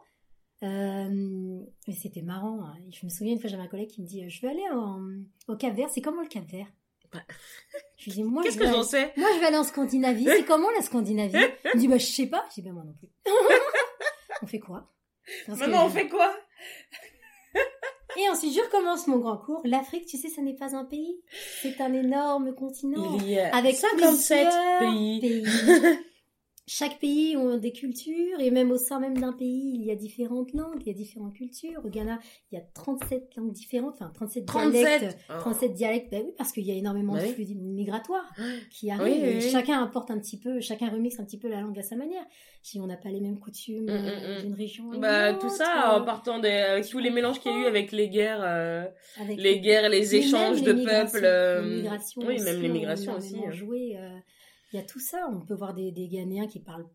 Speaker 2: Euh, mais c'était marrant. hein. Je me souviens une fois, j'avais un collègue qui me dit Je veux aller en- au Cap Vert. C'est comment le Cap Vert?
Speaker 1: Bah.
Speaker 2: Je lui dis Moi,
Speaker 1: Qu'est-ce que j'en sais
Speaker 2: moi, je vais aller en Scandinavie. C'est comment la Scandinavie? Il me dit Bah, je sais pas. Je dis Bah, moi non plus. on fait quoi? Parce que
Speaker 1: Maintenant, on fait quoi?
Speaker 2: Et ensuite, je recommence mon grand cours. L'Afrique, tu sais, ça n'est pas un pays. C'est un énorme continent.
Speaker 1: Il y a
Speaker 2: Avec
Speaker 1: 57
Speaker 2: plusieurs
Speaker 1: pays.
Speaker 2: Chaque pays ont des cultures et même au sein même d'un pays, il y a différentes langues, il y a différentes cultures. Au Ghana, il y a 37 langues différentes, enfin 37, dialectes.
Speaker 1: 37 Oh.
Speaker 2: 37 dialectes, ben oui, parce qu'il y a énormément
Speaker 1: Bah
Speaker 2: de flux migratoires qui
Speaker 1: Oui,
Speaker 2: arrivent.
Speaker 1: oui,
Speaker 2: et
Speaker 1: oui.
Speaker 2: Chacun apporte un petit peu, chacun remixe un petit peu la langue à sa manière. Si on n'a pas les mêmes coutumes
Speaker 1: Mm,
Speaker 2: euh,
Speaker 1: mm, mm.
Speaker 2: d'une région à
Speaker 1: Bah, tout ça, en partant des, avec tous les mélanges qu'il y a eu avec les guerres, euh,
Speaker 2: avec
Speaker 1: les guerres les échanges de
Speaker 2: les migrations-
Speaker 1: peuples. euh, oui, même les migrations aussi. hein.
Speaker 2: joué, euh, Il y a tout ça. On peut voir des, des Ghanéens qui parlent,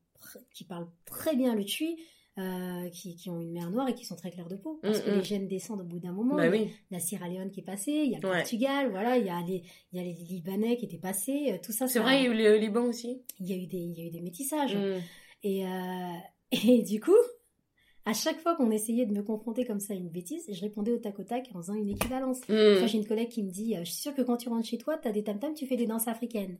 Speaker 2: qui parlent très bien le tui, euh, qui, qui ont une mère noire et qui sont très clairs de peau. Parce
Speaker 1: Mm,
Speaker 2: que
Speaker 1: mm.
Speaker 2: les gènes descendent au bout d'un moment.
Speaker 1: Bah
Speaker 2: il, y a,
Speaker 1: oui.
Speaker 2: la Sierra Leone qui est passée, il y a le
Speaker 1: Ouais.
Speaker 2: Portugal, voilà, il y a les, il y a les Libanais qui étaient passés. euh, Tout ça,
Speaker 1: C'est vrai, il y a eu le Liban aussi.
Speaker 2: il y a eu des, il y a eu des métissages.
Speaker 1: Mm.
Speaker 2: Et, euh, et du coup, à chaque fois qu'on essayait de me confronter comme ça à une bêtise, je répondais au tac au tac en faisant une équivalence. J'ai une collègue qui me dit, je suis sûre que quand tu rentres chez toi, tu as des tam-tams, tu fais des danses africaines.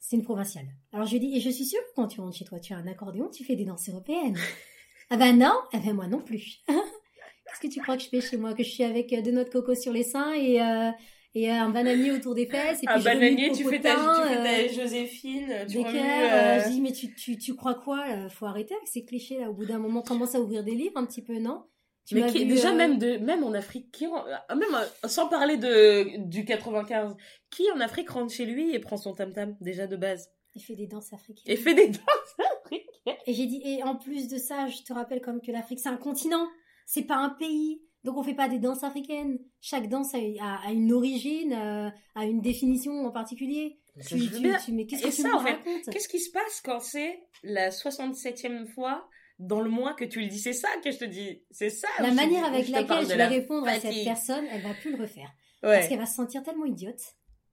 Speaker 2: C'est une provinciale. Alors je lui dis, et je suis sûre que quand tu rentres chez toi, tu as un accordéon, tu fais des danses européennes. ah ben non, ah ben moi non plus. Qu'est-ce que tu crois que je fais chez moi? Que je suis avec euh, deux noix de coco sur les seins et, euh, et un bananier autour des fesses et puis
Speaker 1: Un
Speaker 2: je
Speaker 1: bananier, tu fais ta, tu fais ta
Speaker 2: euh,
Speaker 1: Joséphine, tu
Speaker 2: cœurs,
Speaker 1: euh,
Speaker 2: euh, je dis mais tu, tu, tu crois quoi? Faut arrêter avec ces clichés là. Au bout d'un moment, commence à ouvrir des livres un petit peu, non? Tu
Speaker 1: mais qui- déjà
Speaker 2: euh,
Speaker 1: même de même en Afrique qui euh, même euh, sans parler de du 95 qui en Afrique rentre chez lui et prend son tam tam déjà de base?
Speaker 2: Il fait des danses africaines.
Speaker 1: et fait des danses africaines
Speaker 2: Et j'ai dit et en plus de ça, je te rappelle comme que l'Afrique c'est un continent, c'est pas un pays. Donc on fait pas des danses africaines. Chaque danse a, a- a une origine, a une définition en particulier.
Speaker 1: Mais
Speaker 2: Tu, tu, tu- mais qu'est-ce
Speaker 1: Et
Speaker 2: que tu
Speaker 1: ça,
Speaker 2: me
Speaker 1: en fait,
Speaker 2: racontes?
Speaker 1: Qu'est-ce qui se passe quand c'est la 67e fois dans le mois que tu le dis C'est ça que je te dis. C'est ça.
Speaker 2: La manière avec laquelle je vais
Speaker 1: la
Speaker 2: répondre à cette personne, elle va plus le refaire. Parce qu'elle va se sentir tellement idiote.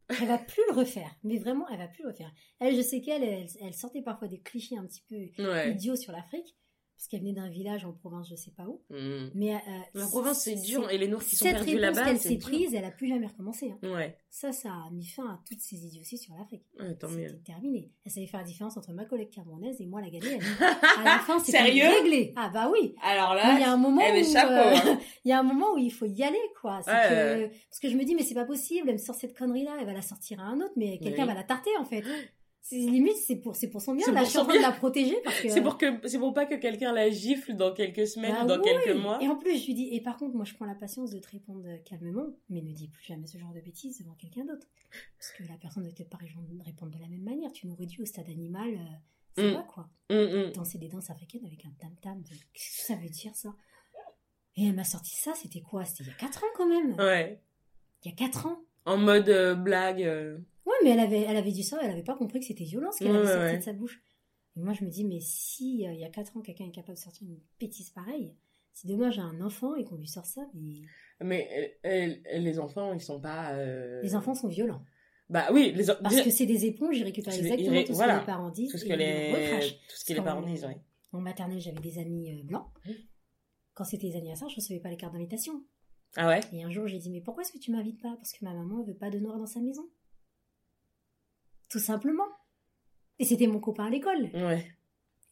Speaker 2: Elle va plus le refaire. Mais vraiment, elle va plus le refaire. Elle, je sais qu'elle, elle, elle sortait parfois des clichés un petit peu
Speaker 1: Ouais.
Speaker 2: idiots sur l'Afrique. Parce qu'elle venait d'un village en province, je sais pas où.
Speaker 1: Mm.
Speaker 2: Mais euh,
Speaker 1: La province, c'est dur. Et les Noirs qui sont perdus là-bas,
Speaker 2: qu'elle
Speaker 1: c'est
Speaker 2: s'est prise, elle a plus jamais recommencé. hein.
Speaker 1: Ouais,
Speaker 2: Ça, ça a mis fin à toutes ces idioties sur l'Afrique.
Speaker 1: ouais, tant
Speaker 2: C'était
Speaker 1: mieux.
Speaker 2: terminé. Elle savait faire la différence entre ma collègue camerounaise et moi la ghanéenne. à la fin,
Speaker 1: Sérieux?
Speaker 2: réglé. Ah bah oui.
Speaker 1: Alors
Speaker 2: Mais il y a un moment
Speaker 1: elle est
Speaker 2: où
Speaker 1: chapeau,
Speaker 2: euh,
Speaker 1: hein.
Speaker 2: il y a un moment où il faut y aller quoi. C'est
Speaker 1: Ouais,
Speaker 2: que-
Speaker 1: ouais.
Speaker 2: Parce que je me dis mais c'est pas possible, elle me sort cette connerie là, elle va la sortir à un autre, mais quelqu'un
Speaker 1: Oui.
Speaker 2: va la tarter en fait. Limite c'est pour c'est pour son bien. Là, je suis en
Speaker 1: son
Speaker 2: train de la protéger parce que
Speaker 1: C'est pour que c'est pour pas que quelqu'un la gifle dans quelques semaines
Speaker 2: Bah
Speaker 1: ou dans
Speaker 2: oui.
Speaker 1: quelques mois.
Speaker 2: Et en plus, je lui dis, et par contre, moi, je prends la patience de te répondre calmement, mais ne dis plus jamais ce genre de bêtises devant quelqu'un d'autre. Parce que la personne ne peut pas ré- répondre de la même manière. Tu nous réduis au stade animal, euh, c'est
Speaker 1: Mm.
Speaker 2: pas quoi.
Speaker 1: Mm, mm.
Speaker 2: Danser des danses africaines avec un tam-tam, de- qu'est-ce que ça veut dire ça? Et elle m'a sorti ça, c'était quoi? C'était il y a 4 ans quand même.
Speaker 1: Ouais.
Speaker 2: Il y a 4 ans.
Speaker 1: En mode euh, blague. euh.
Speaker 2: Ouais, mais elle avait, elle avait dit ça, elle avait pas compris que c'était violent ce qu'elle
Speaker 1: Ouais,
Speaker 2: avait sorti
Speaker 1: ouais.
Speaker 2: de sa bouche. Et moi, je me dis, mais si euh, il y a 4 ans, quelqu'un est capable de sortir une bêtise pareille, si demain j'ai un enfant et qu'on lui sort ça, mais
Speaker 1: Mais les enfants, ils sont pas. euh,
Speaker 2: les enfants sont violents.
Speaker 1: Bah oui, les
Speaker 2: Parce
Speaker 1: déjà,
Speaker 2: que c'est des éponges, ils récupèrent exactement
Speaker 1: ré-
Speaker 2: tout ce
Speaker 1: voilà.
Speaker 2: que les parents disent.
Speaker 1: tout ce que les tout ce que les parents disent, ouais.
Speaker 2: En maternelle, j'avais des amis euh, blancs. Quand c'était les anniversaires, je recevais pas les cartes d'invitation.
Speaker 1: Ah ouais?
Speaker 2: Et un jour, j'ai dit, mais pourquoi est-ce que tu m'invites pas? Parce que ma maman veut pas de noir dans sa maison. Tout simplement. Et c'était mon copain à l'école.
Speaker 1: Ouais.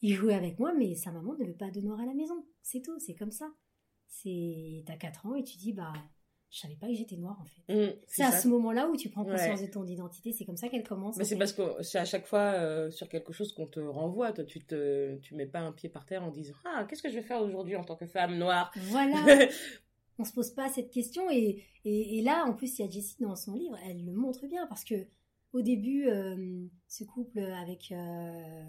Speaker 2: Il jouait avec moi, mais sa maman ne veut pas de noir à la maison. C'est tout, c'est comme ça. C'est T'as 4 ans et tu dis, bah, je savais pas que j'étais noire en fait.
Speaker 1: Mm,
Speaker 2: C'est à
Speaker 1: ça.
Speaker 2: ce moment-là où tu prends conscience
Speaker 1: Ouais.
Speaker 2: de ton identité, c'est comme ça qu'elle commence.
Speaker 1: Mais c'est parce que c'est à chaque fois euh, sur quelque chose qu'on te renvoie. Toi, tu te, tu mets pas un pied par terre en disant ah qu'est-ce que je vais faire aujourd'hui en tant que femme noire?
Speaker 2: Voilà. on se pose pas cette question et, et, et là en plus il y a Jessie dans son livre elle le montre bien parce que au début euh, ce couple avec euh,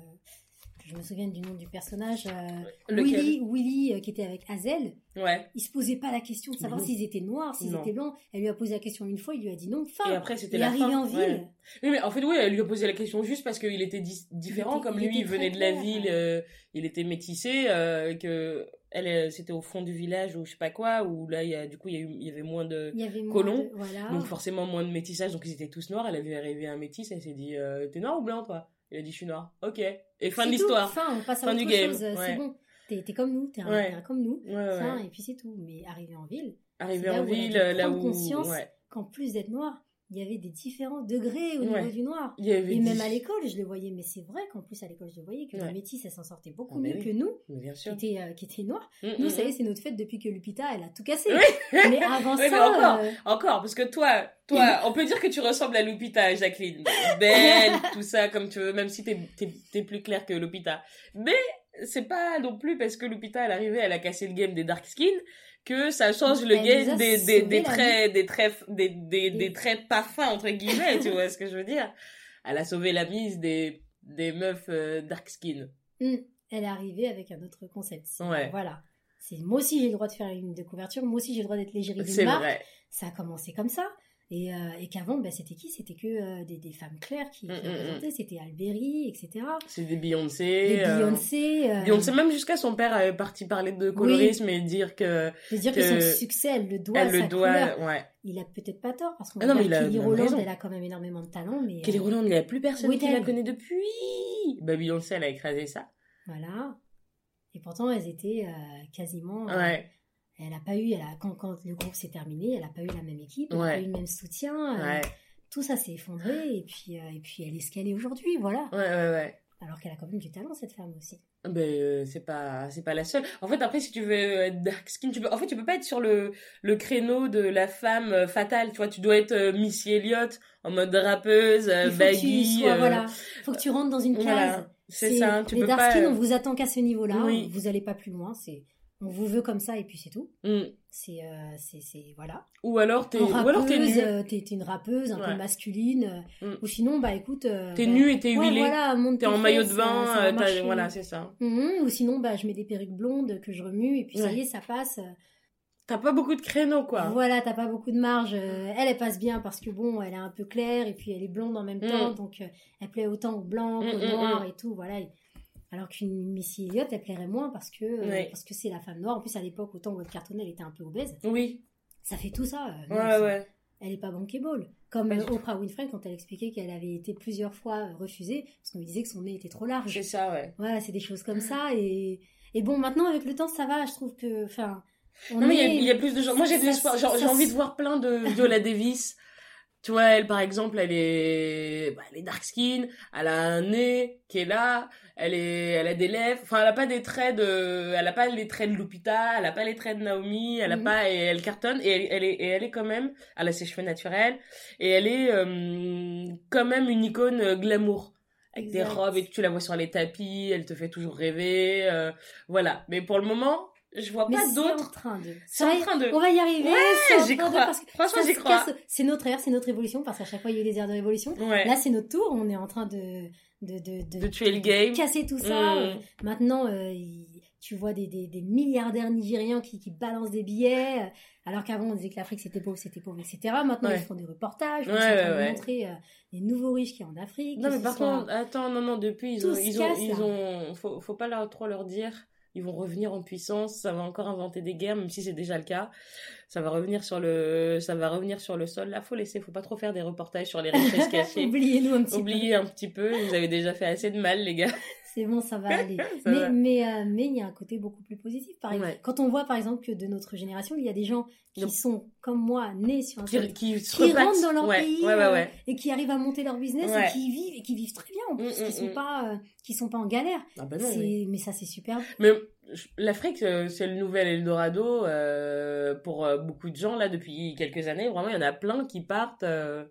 Speaker 2: je me souviens du nom du personnage euh, Willy Willy euh, qui était avec Hazel.
Speaker 1: Ouais.
Speaker 2: il se posait pas la question de savoir s'ils étaient noirs s'ils étaient blancs. Elle lui a posé la question une fois il lui a dit non.
Speaker 1: Et
Speaker 2: fin
Speaker 1: après
Speaker 2: il
Speaker 1: c'était
Speaker 2: est
Speaker 1: la
Speaker 2: arrivé
Speaker 1: fin.
Speaker 2: en ville.
Speaker 1: Ouais. Oui, mais en fait, oui, elle lui a posé la question juste parce qu'il était différent,
Speaker 2: était-
Speaker 1: comme
Speaker 2: il
Speaker 1: lui,
Speaker 2: était
Speaker 1: il venait de la ville, il était métissé, que elle, euh, c'était au fond du village ou je sais pas quoi, où là, y a, du coup, il y, a avait moins de,
Speaker 2: il y avait moins
Speaker 1: Colons.
Speaker 2: de- voilà
Speaker 1: donc forcément moins de métissage, donc ils étaient tous noirs. Elle avait arrivé un métis, elle s'est dit, euh, t'es noir ou blanc, toi? Il a dit, je suis noir. Ok. Et fin de l'histoire.
Speaker 2: fin on passe à
Speaker 1: Fin
Speaker 2: autre
Speaker 1: du game, ouais.
Speaker 2: c'est bon t'es comme nous t'es un,
Speaker 1: Ouais.
Speaker 2: comme nous
Speaker 1: Ouais,
Speaker 2: fin et puis c'est tout mais arrivé en ville
Speaker 1: Arrivé
Speaker 2: là
Speaker 1: en
Speaker 2: où a
Speaker 1: ville, là où,
Speaker 2: conscience
Speaker 1: ouais.
Speaker 2: qu'en plus d'être noir, il y avait des différents degrés au
Speaker 1: Ouais.
Speaker 2: niveau du noir. Et même à l'école, je le voyais, mais c'est vrai qu'en plus à l'école, je le voyais que
Speaker 1: Ouais.
Speaker 2: les métis, elles s'en sortaient beaucoup
Speaker 1: Ah, mais
Speaker 2: mieux
Speaker 1: oui.
Speaker 2: que nous, qui étaient, euh, qui étaient noirs.
Speaker 1: Mm,
Speaker 2: Nous,
Speaker 1: mm,
Speaker 2: ça y est,
Speaker 1: mm.
Speaker 2: c'est notre fête depuis que Lupita, elle a tout cassé.
Speaker 1: Oui.
Speaker 2: Mais avant
Speaker 1: Oui, mais
Speaker 2: ça,
Speaker 1: encore.
Speaker 2: euh,
Speaker 1: Encore, parce que toi, toi, on peut dire que tu ressembles à Lupita, Jacqueline. Belle, tout ça, comme tu veux, même si t'es, t'es plus claire que Lupita. Mais c'est pas non plus parce que Lupita, elle est arrivée, elle a cassé le game des dark skin, que ça change le game des, des, traits, des traits, des, des, des traits pas fins, entre guillemets, tu vois ce que je veux dire. Elle a sauvé la mise des, des meufs euh, dark skin.
Speaker 2: hum, elle est arrivée avec un autre concept.
Speaker 1: Ouais.
Speaker 2: Voilà. C'est, moi aussi, j'ai le droit de faire une de couverture. Moi aussi, j'ai le droit d'être l'égérie d'une marque.
Speaker 1: vrai.
Speaker 2: Ça a commencé comme ça. Et, euh, et qu'avant, ben, c'était qui? C'était que euh, des, des femmes claires qui, qui
Speaker 1: Mm, mm, mm.
Speaker 2: représentaient. C'était Alberi, etc.
Speaker 1: C'est des Beyoncé.
Speaker 2: Les
Speaker 1: euh,
Speaker 2: Beyoncé. euh,
Speaker 1: Beyoncé, même jusqu'à son père est parti parler de colorisme et dire que
Speaker 2: De dire que,
Speaker 1: que
Speaker 2: son succès, elle le doit à
Speaker 1: elle
Speaker 2: sa
Speaker 1: le doit,
Speaker 2: couleur.
Speaker 1: ouais.
Speaker 2: Il a peut-être pas tort, parce qu'on
Speaker 1: Ah
Speaker 2: Kelly Rowland, elle a quand même énormément de talent, mais...
Speaker 1: Kelly Rowland, il n'y a plus personne
Speaker 2: Oui,
Speaker 1: qui la connaît depuis. Bah, Beyoncé, elle a écrasé ça.
Speaker 2: Voilà. Et pourtant, elles étaient quasiment...
Speaker 1: Ouais,
Speaker 2: Elle a pas eu, elle a, quand, quand le groupe s'est terminé, elle a pas eu la même équipe, elle a
Speaker 1: Ouais.
Speaker 2: pas eu le même soutien. euh, tout ça s'est effondré, et puis, euh, et puis elle est ce qu'elle est aujourd'hui, voilà.
Speaker 1: ouais, ouais, ouais.
Speaker 2: Alors qu'elle a quand même du talent, cette femme aussi.
Speaker 1: Ben, euh, c'est pas, c'est pas la seule. En fait, après, si tu veux être dark skin, tu peux, en fait, tu peux pas être sur le, le créneau de la femme euh, fatale, tu vois. Tu dois être euh, Missy Elliott, en mode rappeuse, euh,
Speaker 2: Il faut que tu
Speaker 1: baggy.
Speaker 2: sois,
Speaker 1: euh,
Speaker 2: voilà, faut que tu rentres dans une case.
Speaker 1: voilà. C'est ça, tu
Speaker 2: les
Speaker 1: peux
Speaker 2: dark
Speaker 1: pas.
Speaker 2: skin,
Speaker 1: euh,
Speaker 2: on vous attend qu'à ce niveau-là,
Speaker 1: Oui.
Speaker 2: vous allez pas plus loin, c'est... On vous veut comme ça et puis c'est tout.
Speaker 1: hmm.
Speaker 2: C'est, euh, c'est, c'est, voilà.
Speaker 1: Ou alors t'es,
Speaker 2: En
Speaker 1: ou alors t'es
Speaker 2: rappeuse,
Speaker 1: nu.
Speaker 2: euh, t'es, t'es une rappeuse un
Speaker 1: Ouais.
Speaker 2: peu masculine. euh,
Speaker 1: Mm.
Speaker 2: Ou sinon, bah écoute.
Speaker 1: T'es
Speaker 2: bah,
Speaker 1: nu et t'es
Speaker 2: ouais,
Speaker 1: huilé.
Speaker 2: voilà, monte
Speaker 1: T'es en maillot de bain, voilà, c'est ça.
Speaker 2: Mhm, Ou sinon, bah je mets des perruques blondes que je remue et puis ça y est, ça passe.
Speaker 1: T'as pas beaucoup de créneaux, quoi.
Speaker 2: Voilà, t'as pas beaucoup de marge. Elle, elle passe bien parce que bon, elle est un peu claire et puis elle est blonde en même
Speaker 1: Mm.
Speaker 2: temps, donc elle plaît autant aux blancs
Speaker 1: Mm,
Speaker 2: qu'aux
Speaker 1: mm,
Speaker 2: noirs
Speaker 1: mm.
Speaker 2: et tout, voilà. Et- Alors qu'une Missy Elliott, elle plairait moins parce que euh,
Speaker 1: Ouais.
Speaker 2: parce que c'est la femme noire. En plus, à l'époque, autant où elle cartonnait, elle était un peu obèse.
Speaker 1: Oui.
Speaker 2: Ça fait tout ça. euh, non,
Speaker 1: Ouais, ouais.
Speaker 2: elle est pas bankable. Comme
Speaker 1: Pas
Speaker 2: euh. Oprah Winfrey quand elle expliquait qu'elle avait été plusieurs fois refusée parce qu'on lui disait que son nez était trop large.
Speaker 1: C'est ça, ouais.
Speaker 2: Voilà, c'est des choses comme ça et Et bon, maintenant, avec le temps, ça va, je trouve que. Enfin. on
Speaker 1: Non, mais il y y, a plus de gens. Moi, j'ai envie de voir plein de Viola Davis. Tu vois, elle, par exemple, elle est, bah, elle est dark skin, elle a un nez qui est là, elle est, elle a des lèvres, enfin, elle a pas des traits de, elle a pas les traits de Lupita, elle a pas les traits de Naomi, elle a
Speaker 2: Mhm.
Speaker 1: pas, et elle cartonne, et elle, elle est, et elle est quand même, elle a ses cheveux naturels, et elle est, euh, quand même une icône euh, glamour. Avec des robes et tu la vois sur les tapis, elle te fait toujours rêver, euh, voilà. Mais pour le moment, je vois
Speaker 2: Mais
Speaker 1: pas
Speaker 2: c'est en
Speaker 1: d'autres.
Speaker 2: train de.
Speaker 1: C'est en train de.
Speaker 2: On va y arriver.
Speaker 1: Ouais, j'y
Speaker 2: de-
Speaker 1: crois.
Speaker 2: parce que
Speaker 1: Franchement, j'y crois.
Speaker 2: C'est notre ère, c'est notre évolution, parce qu'à chaque fois, il y a eu des airs de révolution.
Speaker 1: Ouais.
Speaker 2: Là, c'est notre tour. On est en train de. De, de,
Speaker 1: de tuer le game.
Speaker 2: casser tout ça.
Speaker 1: Mm.
Speaker 2: Maintenant, euh, tu vois des, des, des milliardaires nigérians qui, qui balancent des billets, euh, alors qu'avant on disait que l'Afrique c'était pauvre, c'était pauvre, etc. Maintenant
Speaker 1: Ouais.
Speaker 2: ils font des reportages, ils sont en train de montrer euh, les nouveaux riches qu'il y a en Afrique.
Speaker 1: Non, mais par
Speaker 2: soit-
Speaker 1: contre, attends, non, non, depuis, ils
Speaker 2: Tout
Speaker 1: ont, ils ont,
Speaker 2: casse,
Speaker 1: ils
Speaker 2: là.
Speaker 1: ont, faut, faut pas leur, trop leur dire. Ils vont revenir en puissance, ça va encore inventer des guerres, même si c'est déjà le cas. Ça va revenir sur le, ça va revenir sur le sol. Là, faut laisser, faut pas trop faire des reportages sur les richesses cachées.
Speaker 2: Oubliez-nous un petit peu.
Speaker 1: Oubliez un petit peu, vous avez déjà fait assez de mal, les gars.
Speaker 2: C'est bon, ça va aller.
Speaker 1: Ça
Speaker 2: mais
Speaker 1: va.
Speaker 2: mais euh, mais il y a un côté beaucoup plus positif. Par exemple,
Speaker 1: Ouais.
Speaker 2: quand on voit par exemple que de notre génération, il y a des gens qui
Speaker 1: Donc-
Speaker 2: sont comme moi nés sur un
Speaker 1: Qui, qui, se
Speaker 2: qui
Speaker 1: repassent.
Speaker 2: rentrent dans leur
Speaker 1: ouais,
Speaker 2: pays
Speaker 1: Ouais, ouais,
Speaker 2: euh,
Speaker 1: ouais.
Speaker 2: et qui arrivent à monter leur business
Speaker 1: Ouais.
Speaker 2: et qui vivent et qui vivent très bien en plus,
Speaker 1: Mm, mm,
Speaker 2: qui sont
Speaker 1: mm.
Speaker 2: pas euh, qui sont pas en galère.
Speaker 1: Ah bah non,
Speaker 2: C'est-
Speaker 1: oui.
Speaker 2: Mais ça c'est super.
Speaker 1: Mais l'Afrique, c'est le nouvel Eldorado euh, pour beaucoup de gens là depuis quelques années. Vraiment, il y en a plein qui partent, euh,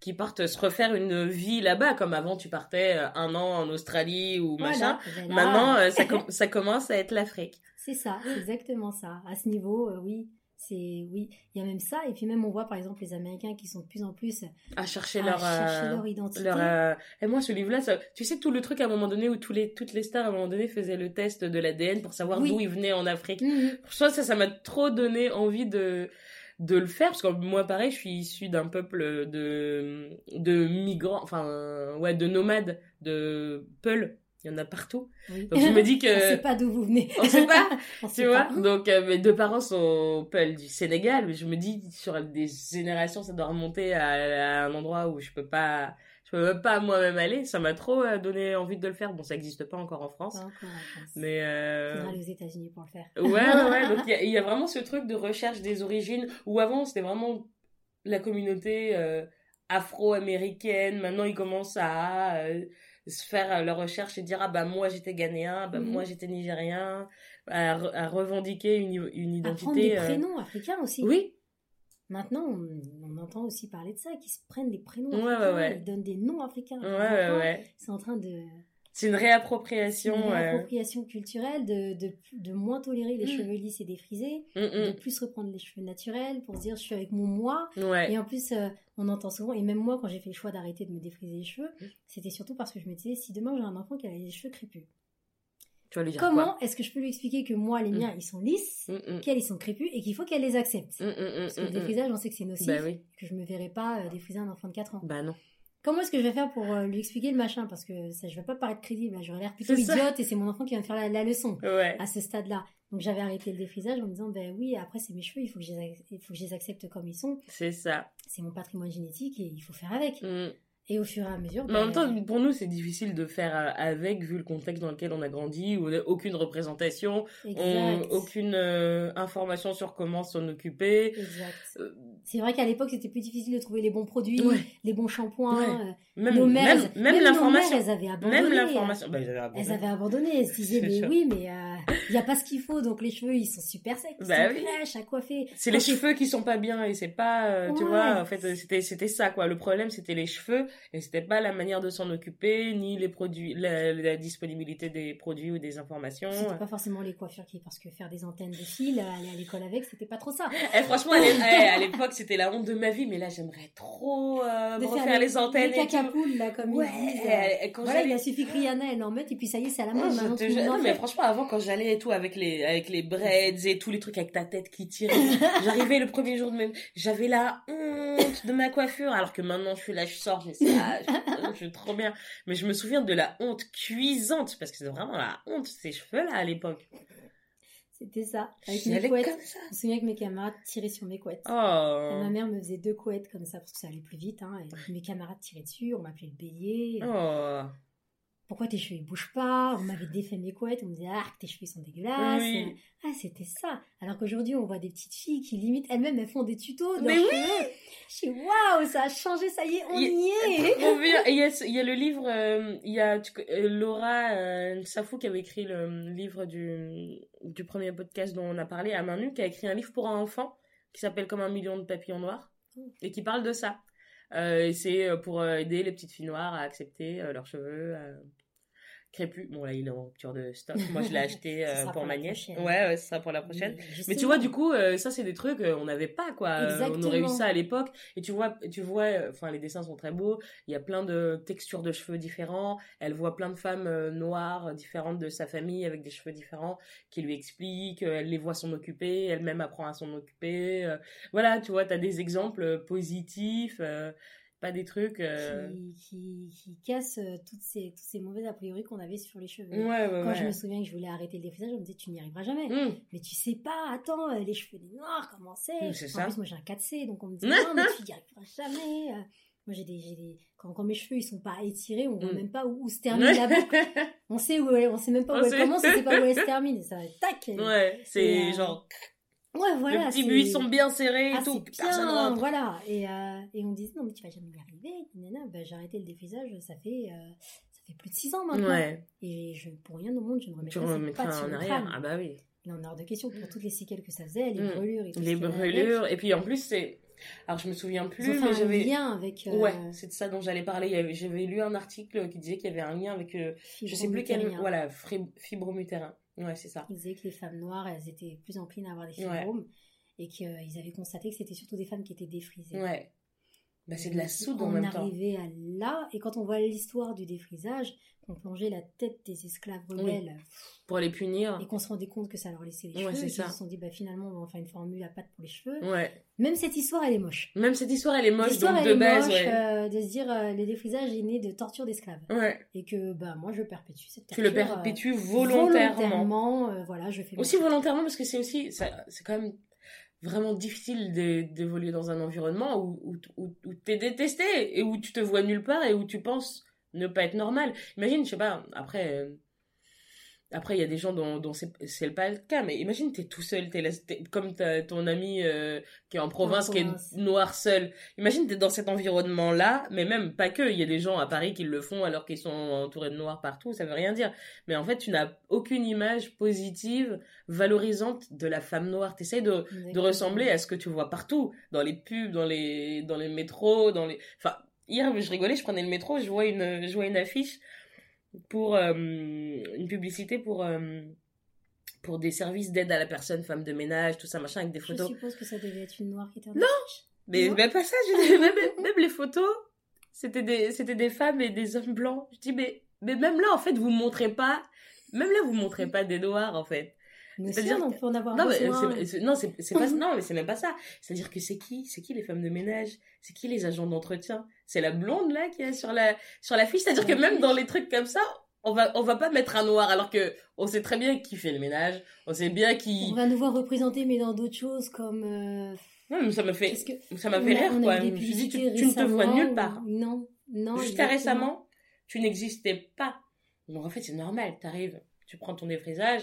Speaker 1: qui partent se refaire une vie là-bas, comme avant tu partais euh, un an en Australie ou machin.
Speaker 2: Voilà,
Speaker 1: Maintenant, euh, ça, com- ça commence à être l'Afrique.
Speaker 2: c'est ça, exactement ça. À ce niveau, euh, oui, c'est oui, il y a même ça. Et puis même on voit par exemple les Américains qui sont de plus en plus
Speaker 1: À chercher
Speaker 2: à
Speaker 1: leur,
Speaker 2: chercher
Speaker 1: euh,
Speaker 2: leur identité.
Speaker 1: leur, euh, Et moi, ce livre-là, ça... tu sais, tout le truc à un moment donné où tous les, toutes les stars à un moment donné faisaient le test de l'ADN pour savoir
Speaker 2: Oui.
Speaker 1: d'où ils venaient en Afrique. Ça, ça, ça m'a trop donné envie de, de le faire, parce que moi, pareil, je suis issue d'un peuple de, de migrants, enfin, ouais, de nomades, de Peuls. Il y en a partout.
Speaker 2: Oui.
Speaker 1: Donc, je me dis que-
Speaker 2: on sait pas d'où vous venez.
Speaker 1: On sait pas,
Speaker 2: On
Speaker 1: Tu
Speaker 2: sait
Speaker 1: vois?
Speaker 2: pas.
Speaker 1: Donc, euh, mes deux parents sont Peuls du Sénégal, mais je me dis, sur des générations, ça doit remonter à, à un endroit où je peux pas, je peux même pas moi-même aller. Ça m'a trop euh, donné envie de le faire. Bon, ça existe pas encore en France.
Speaker 2: Pas encore en France.
Speaker 1: Mais, euh...
Speaker 2: Faudra aller aux États-Unis pour le faire.
Speaker 1: Ouais, ouais, ouais. Donc, il y a- il y, a vraiment ce truc de recherche des origines, où avant, c'était vraiment la communauté euh, afro-américaine. Maintenant, ils commencent à euh, se faire leur recherche et dire, ah bah moi, j'étais ghanéen, bah
Speaker 2: Mhm.
Speaker 1: moi, j'étais nigérien, à, re- à revendiquer une, une
Speaker 2: Apprendre des
Speaker 1: identité.
Speaker 2: prénoms africains aussi.
Speaker 1: Oui,
Speaker 2: Maintenant, on, on entend aussi parler de ça, qui se prennent des prénoms
Speaker 1: Ouais,
Speaker 2: africains,
Speaker 1: ouais, ouais.
Speaker 2: ils donnent des noms africains. C'est en train de
Speaker 1: C'est une
Speaker 2: une
Speaker 1: réappropriation. euh,
Speaker 2: réappropriation culturelle, de, de, de moins tolérer les
Speaker 1: Mm.
Speaker 2: cheveux lisses et défrisés,
Speaker 1: mm,
Speaker 2: de plus reprendre les cheveux naturels pour se dire je suis avec mon moi.
Speaker 1: mm.
Speaker 2: Et en plus, euh, on entend souvent, et même moi, quand j'ai fait le choix d'arrêter de me défriser les cheveux,
Speaker 1: Mm.
Speaker 2: c'était surtout parce que je me disais, si demain j'ai un enfant qui a les cheveux crépus,
Speaker 1: Tu vas lui dire
Speaker 2: comment est-ce que je peux lui expliquer que moi, les
Speaker 1: Mm.
Speaker 2: miens, ils sont lisses,
Speaker 1: quoi Mm,
Speaker 2: qu'elles, ils sont crépus, et qu'il faut qu'elle les accepte?
Speaker 1: Mm,
Speaker 2: Parce que le défrisage, on sait que c'est nocif,
Speaker 1: Bah oui.
Speaker 2: que je me verrais pas euh, défriser un enfant de 4 ans.
Speaker 1: Bah non.
Speaker 2: Comment est-ce que je vais faire pour euh, lui expliquer le machin? Parce que ça, je vais pas paraître crédible, là. j'aurais l'air plutôt
Speaker 1: ça.
Speaker 2: idiote et c'est mon enfant qui va me faire la, la leçon
Speaker 1: Ouais.
Speaker 2: à ce stade-là. Donc j'avais arrêté le défrisage en me disant, ben oui, après c'est mes cheveux, il faut que je les, ac- il faut que je les accepte comme ils sont.
Speaker 1: C'est ça.
Speaker 2: C'est mon patrimoine génétique et il faut faire avec.
Speaker 1: Mm.
Speaker 2: Et au fur et à mesure,
Speaker 1: Mais en même
Speaker 2: ben,
Speaker 1: temps, pour nous, c'est difficile de faire euh, avec, vu le contexte dans lequel on a grandi, où on n'a aucune représentation, on- aucune euh, information sur comment s'en occuper.
Speaker 2: Exact.
Speaker 1: Euh,
Speaker 2: C'est vrai qu'à l'époque, c'était plus difficile de trouver les bons produits,
Speaker 1: Ouais.
Speaker 2: les bons shampoings.
Speaker 1: Ouais.
Speaker 2: euh,
Speaker 1: Même,
Speaker 2: nos mères,
Speaker 1: même,
Speaker 2: elles-
Speaker 1: même l'information.
Speaker 2: elles avaient abandonné.
Speaker 1: Même l'information. Bah, ils avaient abandonné.
Speaker 2: Elles avaient abandonné, elles se disaient, mais
Speaker 1: sûr.
Speaker 2: oui, mais il n'y a pas ce qu'il faut, donc les cheveux, ils sont super secs, ils
Speaker 1: Bah
Speaker 2: sont
Speaker 1: oui.
Speaker 2: à coiffer.
Speaker 1: C'est les cheveux qui sont pas bien et c'est pas, euh, tu
Speaker 2: Ouais.
Speaker 1: vois, en fait, euh, c'était, c'était ça, quoi. Le problème, c'était les cheveux et c'était pas la manière de s'en occuper, ni les produits, la, la disponibilité des produits ou des informations.
Speaker 2: C'était pas forcément les coiffures qui, parce que faire des antennes de fil, aller à l'école avec, c'était pas trop ça.
Speaker 1: Eh, franchement, à eh, à l'époque, c'était la honte de ma vie, mais là, j'aimerais trop euh,
Speaker 2: de
Speaker 1: me
Speaker 2: faire
Speaker 1: refaire les, antennes
Speaker 2: les
Speaker 1: et
Speaker 2: cacapoules, là, comme
Speaker 1: Ouais,
Speaker 2: ils disent.
Speaker 1: eh, quand
Speaker 2: Voilà, il a suffi que Rihanna, elle en mette, et puis ça y est, c'est à la
Speaker 1: Non,
Speaker 2: mode.
Speaker 1: je
Speaker 2: en
Speaker 1: non, mais franchement, avant, quand j'allais et tout avec les, avec les braids et tous les trucs avec ta tête qui tire, j'arrivais le premier jour de même, j'avais la honte de ma coiffure, alors que maintenant, je suis là, je sors, je dis, ah, je, je suis trop bien. Mais je me souviens de la honte cuisante, parce que c'est vraiment la honte, ces cheveux-là, à l'époque.
Speaker 2: C'était ça, avec mes couettes.
Speaker 1: comme ça.
Speaker 2: Je me souviens que mes camarades tiraient sur mes couettes. Et
Speaker 1: Oh.
Speaker 2: ma mère me faisait deux couettes comme ça, parce que ça allait plus vite. Hein, et mes camarades tiraient dessus, on m'appelait le bélier.
Speaker 1: Oh.
Speaker 2: Pourquoi tes cheveux ils bougent pas? On m'avait défait mes couettes, on me disait ah tes cheveux sont dégueulasses. Ah c'était ça. Alors qu'aujourd'hui on voit des petites filles qui limite elles-mêmes elles font des tutos.
Speaker 1: Mais oui.
Speaker 2: Je suis waouh ça a changé ça y est on y, est.
Speaker 1: il y a, il y a le livre euh, il y a euh, Laura euh, Safou qui avait écrit le livre du du premier podcast dont on a parlé à main nue qui a écrit un livre pour un enfant qui s'appelle comme un million de papillons noirs oh. et qui parle de ça. Euh, c'est pour aider les petites filles noires à accepter leurs cheveux, crépus. Bon, là, il est en rupture de stock. Moi, je l'ai acheté euh, pour, ma nièce. Ouais, ouais, ce sera pour la prochaine. Mais, tu vois, du coup, euh, ça, c'est des trucs, euh, on n'avait pas, quoi. On aurait eu ça à l'époque. Et tu vois, tu vois, enfin, les dessins sont très beaux. Il y a plein de textures de cheveux différents. Elle voit plein de femmes noires différentes de sa famille avec des cheveux différents qui lui expliquent. Elle les voit s'en occuper. Elle-même apprend à s'en occuper. voilà, tu vois, tu as des exemples positifs pas des trucs
Speaker 2: euh, qui, qui, cassent euh, toutes ces tous ces mauvais a priori qu'on avait sur les cheveux.
Speaker 1: Ouais,
Speaker 2: Quand je me souviens que je voulais arrêter le défrisage, je me disais tu n'y arriveras jamais. Mmh. Mais tu sais pas, attends, euh, les cheveux des noirs, comment c'est?
Speaker 1: Mmh, En
Speaker 2: plus moi j'ai un 4C donc on me dit non mais tu n'y arriveras jamais. Moi j'ai des, des... Quand, quand, mes cheveux ils sont pas étirés, on voit mmh. même pas où, se termine la boucle. on sait où elle, on sait même pas où elle commence, on sait pas où elle se termine, ça tac.
Speaker 1: Ouais, c'est genre
Speaker 2: Ouais, voilà.
Speaker 1: Le petit buisson bien serré et ah, tout.
Speaker 2: Bien, voilà. Et, euh, et on disait, non, mais tu vas jamais y arriver. Ben, j'ai arrêté le défrisage, ça fait, euh, ça fait plus de 6 ans maintenant. Ouais. Et je, pour rien au monde, je ne remettrai pas en arrière.
Speaker 1: Ah bah oui.
Speaker 2: Il en a hors de question pour toutes les séquelles que ça faisait, les mm. brûlures et tout
Speaker 1: Les brûlures. Et puis en plus, c'est. Alors je me souviens plus,
Speaker 2: mais j'avais. lien avec.
Speaker 1: Euh... Ouais, c'est de ça dont j'allais parler. J'avais lu un article qui disait qu'il y avait un lien avec. Euh, je sais plus quel. Voilà, fibromutérin. Ouais, c'est ça.
Speaker 2: Ils disaient que les femmes noires, elles étaient plus enclines à avoir des fibromes et qu'ils avaient constaté que c'était surtout des femmes qui étaient défrisées.
Speaker 1: Ouais. Bah, c'est de la soude en même temps.
Speaker 2: On arrivait à là, et quand on voit l'histoire du défrisage, qu'on plongeait la tête des esclaves rebelles
Speaker 1: pour les punir,
Speaker 2: et qu'on se rendait compte que ça leur laissait les
Speaker 1: ouais,
Speaker 2: cheveux,
Speaker 1: ils se
Speaker 2: sont dit bah finalement on va faire une formule à pâte pour les cheveux.
Speaker 1: Ouais.
Speaker 2: Même cette histoire elle est moche.
Speaker 1: Même cette histoire elle est moche donc de base, moche,
Speaker 2: euh, de se dire euh, le défrisage est né de torture d'esclaves.
Speaker 1: Ouais.
Speaker 2: Et que bah moi je perpétue cette
Speaker 1: torture. Tu le perpétues euh, volontairement.
Speaker 2: volontairement voilà je fais.
Speaker 1: Aussi volontairement parce que c'est aussi c'est quand même vraiment difficile d'évoluer dans un environnement où, où, t'es détesté et où tu te vois nulle part et où tu penses ne pas être normal. Imagine, je sais pas, après, euh, après, il y a des gens dont, dont c'est pas le cas, mais imagine, t'es tout seul, t'es es, comme ton ami euh, qui est en province, qui est noir seul. Imagine, t'es dans cet environnement-là, mais même pas que. Il y a des gens à Paris qui le font alors qu'ils sont entourés de noirs partout, ça veut rien dire. Mais en fait, tu n'as aucune image positive, valorisante de la femme noire. T'essayes de, de ressembler à ce que tu vois partout, dans les pubs, dans les, dans les métros, dans les... Enfin, hier, je rigolais, je prenais le métro, je vois une, je vois une affiche pour euh, une publicité pour euh, pour des services d'aide à la personne, femme de ménage, tout ça, machin, avec des photos.
Speaker 2: Je suppose que ça devait être une noire qui était en
Speaker 1: Non Mais même pas ça, je même, même les photos, c'était des, c'était des femmes et des hommes blancs. Je dis, mais, mais même là, en fait, vous montrez pas, même là, vous montrez pas des noirs, en fait.
Speaker 2: C'est-à-dire on peut en avoir
Speaker 1: non, Mais c'est, non, c'est, pas, non, mais c'est même pas ça. C'est-à-dire que c'est qui C'est qui les femmes de ménage? C'est qui les agents d'entretien? C'est la blonde, là, qui est sur la, sur la fiche. C'est-à-dire que même dans les trucs comme ça, on va, on va pas mettre un noir, alors que on sait très bien qui fait le ménage. On sait bien qui...
Speaker 2: On va nous voir représenter, mais dans d'autres choses, comme, euh...
Speaker 1: Non, mais ça m'a fait, ça m'a fait rire, quoi. Je me suis dit, tu, tu ne te vois nulle part.
Speaker 2: Non, non.
Speaker 1: Jusqu'à récemment, tu n'existais pas. Donc, en fait, c'est normal. T'arrives, tu prends ton défrisage,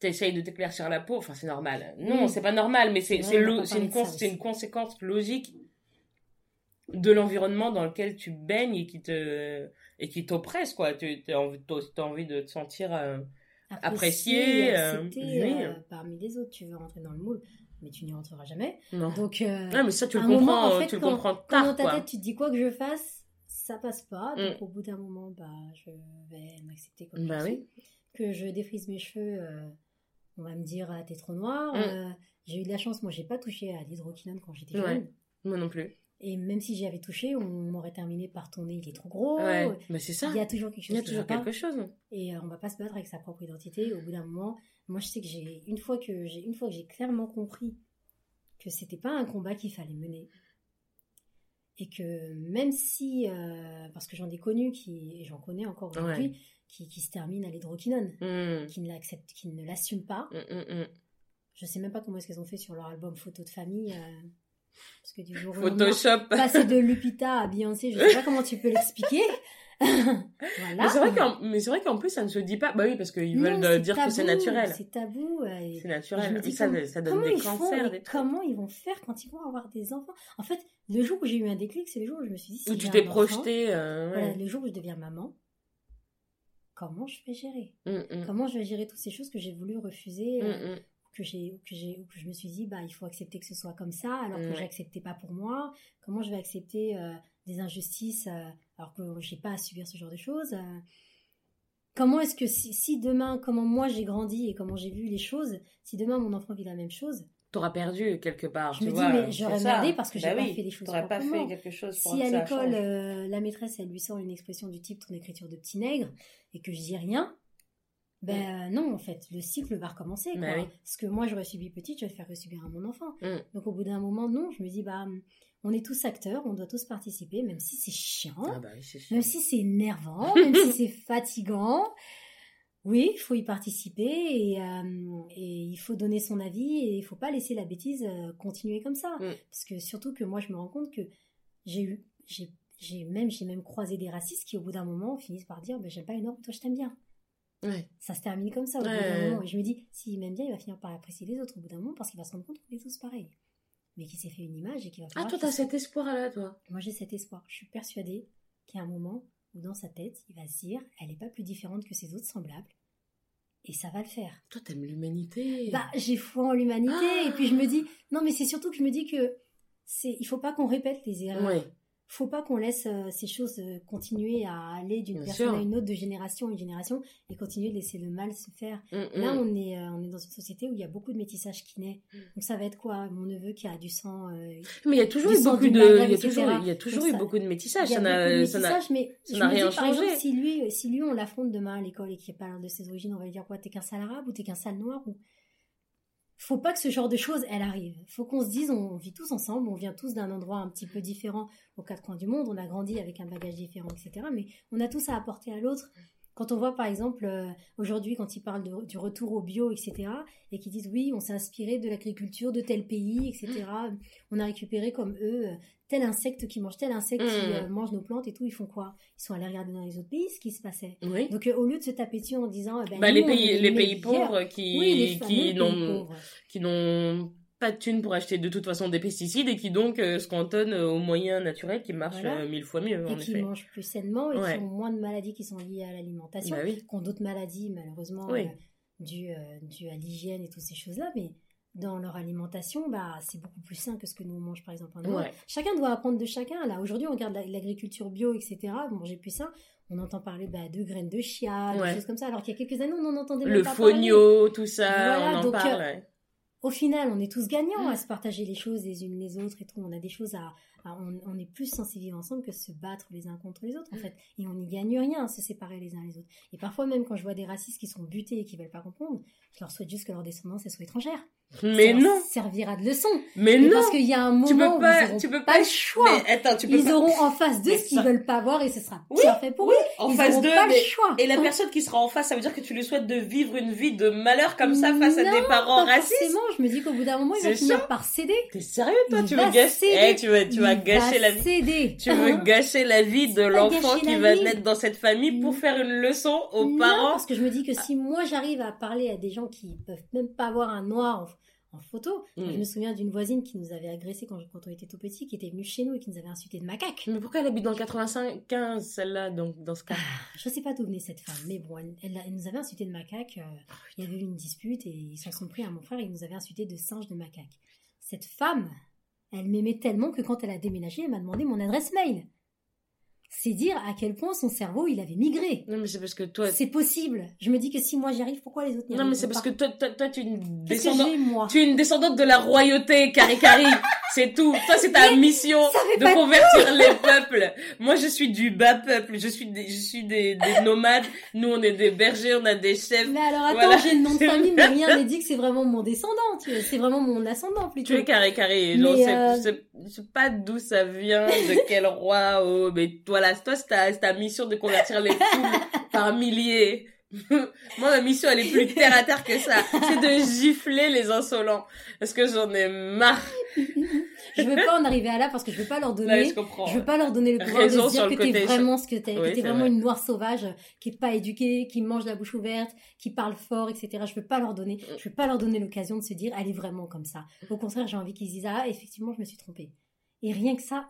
Speaker 1: t'essayes de t'éclaircir la peau, enfin c'est normal. Non, c'est pas normal, mais c'est c'est une, une conséquence logique de l'environnement dans lequel tu baignes et qui te et qui t'oppresse quoi. Tu as envie, as envie de te sentir euh, apprécié,
Speaker 2: euh, euh, parmi les autres. Tu veux rentrer dans le moule, mais tu n'y rentreras jamais.
Speaker 1: Non.
Speaker 2: Donc
Speaker 1: euh, mais ça tu le comprends, en fait, tu le comprends tard
Speaker 2: dans ta tête tu te dis quoi que je fasse, ça passe pas. Donc mm. au bout d'un moment, bah je vais m'accepter comme bah je oui. suis. Que je défrise mes cheveux on va me dire ah, t'es trop noir. Mm. Euh, j'ai eu de la chance, moi j'ai pas touché à l'hydroquinone quand j'étais jeune.
Speaker 1: Moi non plus.
Speaker 2: Et même si j'y avais touché, on m'aurait terminé par ton nez, il est trop gros.
Speaker 1: Ouais, mais c'est ça.
Speaker 2: Il y a toujours quelque chose.
Speaker 1: Il y a toujours quelque chose.
Speaker 2: Et euh, on va pas se battre avec sa propre identité. Au bout d'un moment, moi je sais que j'ai une fois que j'ai une fois que j'ai clairement compris que c'était pas un combat qu'il fallait mener et que même si euh, parce que j'en ai connu qui et j'en connais encore aujourd'hui qui, qui se terminent à l'hydroquinone, hmm. qui ne l'acceptent, qui ne l'assument pas. Je hmm, hmm, Je sais même pas comment est-ce qu'elles ont fait sur leur album photo de famille. Euh, parce que du jour
Speaker 1: Photoshop.
Speaker 2: passer de Lupita à Beyoncé, je sais pas comment tu peux l'expliquer.
Speaker 1: Mais c'est vrai qu'en, mais c'est vrai qu'en plus, ça ne se dit pas. Bah oui, parce qu'ils veulent euh, dire que c'est naturel.
Speaker 2: C'est tabou.
Speaker 1: C'est naturel. ça, ça donne des cancers. des
Speaker 2: comment ils vont faire quand ils vont avoir des enfants? En fait, le jour où j'ai eu un déclic, c'est le jour où je me suis dit. Si
Speaker 1: où tu t'es projeté. Euh,
Speaker 2: voilà, le jour où je deviens maman. Comment je vais gérer? Mmh, mmh. Comment je vais gérer toutes ces choses que j'ai voulu refuser euh, mmh, que j'ai que j'ai que je me suis dit bah il faut accepter que ce soit comme ça alors que j'acceptais pas pour moi comment je vais accepter des injustices alors que j'ai pas à subir ce genre de choses. Euh, comment est-ce que si, demain, comment moi j'ai grandi et comment j'ai vu les choses, si demain mon enfant vit la même chose,
Speaker 1: t'auras perdu quelque part.
Speaker 2: Je me dis, mais j'aurais merdé parce que j'ai bah pas fait des choses.
Speaker 1: T'aurais pas fait quelque chose pour
Speaker 2: Si à l'école, euh, la maîtresse, elle lui sort une expression du type ton écriture de petit nègre et que je dis rien, ben mm. non, en fait, le cycle va recommencer. Bah quoi. Ce que moi j'aurais subi petite, je vais le faire subir à mon enfant. Mm. Donc au bout d'un moment, non, je me dis, bah on est tous acteurs, on doit tous participer, même si c'est chiant, ah bah même si c'est énervant, même si c'est fatigant. Oui, il faut y participer euh, et, il faut donner son avis et il faut pas laisser la bêtise euh, continuer comme ça. Mm. Parce que surtout que moi, je me rends compte que j'ai eu, j'ai même, j'ai même croisé des racistes qui, au bout d'un moment, finissent par dire, ben, j'aime pas une norme, toi, je t'aime bien. Ça se termine comme ça au bout d'un moment. Et je me dis, s'il m'aime bien, il va finir par apprécier les autres au bout d'un moment parce qu'il va se rendre compte qu'on est tous pareils mais qui s'est fait une image et qui va
Speaker 1: Ah, toi, t'as cet espoir-là, toi?
Speaker 2: Moi, j'ai cet espoir. Je suis persuadée qu'il a un moment où, dans sa tête, il va se dire elle n'est pas plus différente que ses autres semblables. Et ça va le faire.
Speaker 1: Toi, t'aimes l'humanité.
Speaker 2: Bah, j'ai foi en l'humanité. Ah et puis, je me dis non, mais c'est surtout que je me dis que c'est, il faut pas qu'on répète les erreurs faut pas qu'on laisse euh, ces choses euh, continuer à aller d'une personne à une autre, de génération en génération, et continuer de laisser le mal se faire. Mm, mm. Là, on est, euh, on est dans une société où il y a beaucoup de métissage qui naît. Mm. Donc ça va être quoi? Mon neveu qui a du sang. mais
Speaker 1: il y a toujours eu beaucoup de, il y a toujours, il y a toujours eu beaucoup de métissage.
Speaker 2: ça n'a, mais ça n'a rien changé. Exemple, si lui, si lui, on l'affronte demain à l'école et qu'il parle de ses origines, on va lui dire quoi? T'es qu'un sale arabe ou t'es qu'un sale noir ou faut pas que ce genre de choses, elle arrive. Faut qu'on se dise, on vit tous ensemble, on vient tous d'un endroit un petit peu différent aux quatre coins du monde, on a grandi avec un bagage différent, etc. Mais on a tous à apporter à l'autre. Quand on voit par exemple euh, aujourd'hui quand ils parlent du retour au bio, etc., et qu'ils disent oui, on s'est inspiré de l'agriculture de tel pays, etc., on a récupéré comme eux euh, tel insecte qui mange tel insecte qui mmh. euh, mange nos plantes et tout, ils font quoi? Ils sont allés regarder dans les autres pays ce qui se passait. Donc au lieu de se taper dessus en disant ben,
Speaker 1: bah, les, pays, les, pays pauvres qui, n'ont qui n'ont pas de thunes pour acheter de toute façon des pesticides et qui donc euh, se cantonnent aux moyens naturels qui marchent euh, mille fois mieux.
Speaker 2: Et qui mangent plus sainement et qui ont moins de maladies qui sont liées à l'alimentation, bah qui ont d'autres maladies malheureusement euh, dues, à l'hygiène et toutes ces choses-là, mais dans leur alimentation, bah, c'est beaucoup plus sain que ce que nous on mange par exemple en Chacun doit apprendre de chacun. Là, aujourd'hui, on regarde l'agriculture bio, etc. Manger plus sain. On entend parler bah, de graines de chia, des choses comme ça. Alors qu'il y a quelques années, on en entendait
Speaker 1: Le pas fonio, tout ça, on en parle
Speaker 2: au final, on est tous gagnants à mm. se partager les choses les unes les autres et tout. On a des choses à, on, est plus censé vivre ensemble que se battre les uns contre les autres en mm. fait. Et on n'y gagne rien à se séparer les uns les autres. Et parfois même quand je vois des racistes qui sont butés et qui veulent pas comprendre, je leur souhaite juste que leur descendance soit étrangère.
Speaker 1: Mais non.
Speaker 2: servira de leçon.
Speaker 1: Mais, non.
Speaker 2: Parce qu'il y a un moment tu peux pas, où ils tu peux pas, le choix. Mais attends, tu peux ils auront en face d'eux ce qu'ils veulent pas voir et ce sera oui, fait pour eux.
Speaker 1: En face d'eux, mais... choix. Et la personne qui sera en face, ça veut dire que tu lui souhaites de vivre une vie de malheur comme ça face à des parents racistes. Forcément,
Speaker 2: je me dis qu'au bout d'un moment, il va finir par céder.
Speaker 1: T'es sérieux, toi? tu veux eh, tu vas, tu vas gâcher la vie. Tu veux hein? gâcher la vie de l'enfant qui va naître dans cette famille pour faire une leçon aux parents.
Speaker 2: Parce que je me dis que si moi j'arrive à parler à des gens qui peuvent même pas avoir un noir en photo. Je mm. me souviens d'une voisine qui nous avait agressé quand, quand, on était tout petit, qui était venue chez nous et qui nous avait insulté de macaque.
Speaker 1: Mais pourquoi elle habite dans le 95, 15, celle-là, donc dans ce cas? Ah,
Speaker 2: Je sais pas d'où venait cette femme, mais bon, elle, nous avait insulté de macaque. Euh, il y avait eu une dispute et ils s'en sont pris à mon frère et ils nous avaient insulté de singe de macaque. Cette femme, elle m'aimait tellement que quand elle a déménagé, elle m'a demandé mon adresse mail c'est dire à quel point son cerveau il avait migré.
Speaker 1: Non mais c'est parce que toi
Speaker 2: c'est possible. Je me dis que si moi j'y arrive, pourquoi les autres n'y
Speaker 1: Non mais c'est parce que toi, toi, tu es une descendante tu es une descendante de la royauté Caricari. c'est tout. Toi c'est ta mission de convertir les peuples. Moi je suis du bas peuple, je suis des, je suis des, des nomades. Nous on est des bergers, on a des chefs.
Speaker 2: Mais alors attends, j'ai le nom de famille mais rien n'est dit que c'est vraiment mon descendant, c'est vraiment mon ascendant plutôt.
Speaker 1: Tu es Caricari. Euh... c'est pas d'où ça vient, de quel roi oh mais toi voilà, toi, c'est ta, mission de convertir les foules par milliers. Moi, ma mission, elle est plus terre à terre que ça. C'est de gifler les insolents. Parce que j'en ai marre.
Speaker 2: je veux pas en arriver à là parce que je veux pas leur donner.
Speaker 1: je comprends.
Speaker 2: Je veux pas leur donner le pouvoir
Speaker 1: Raison
Speaker 2: de dire que t'es vraiment ce que t'es,
Speaker 1: Oui,
Speaker 2: que t'es vraiment
Speaker 1: vrai.
Speaker 2: une noire sauvage, qui est pas éduquée, qui mange la bouche ouverte, qui parle fort, etc. Je veux pas leur donner, je veux pas leur donner l'occasion de se dire, elle est vraiment comme ça. Au contraire, j'ai envie qu'ils se disent, ah, effectivement, je me suis trompée. Et rien que ça,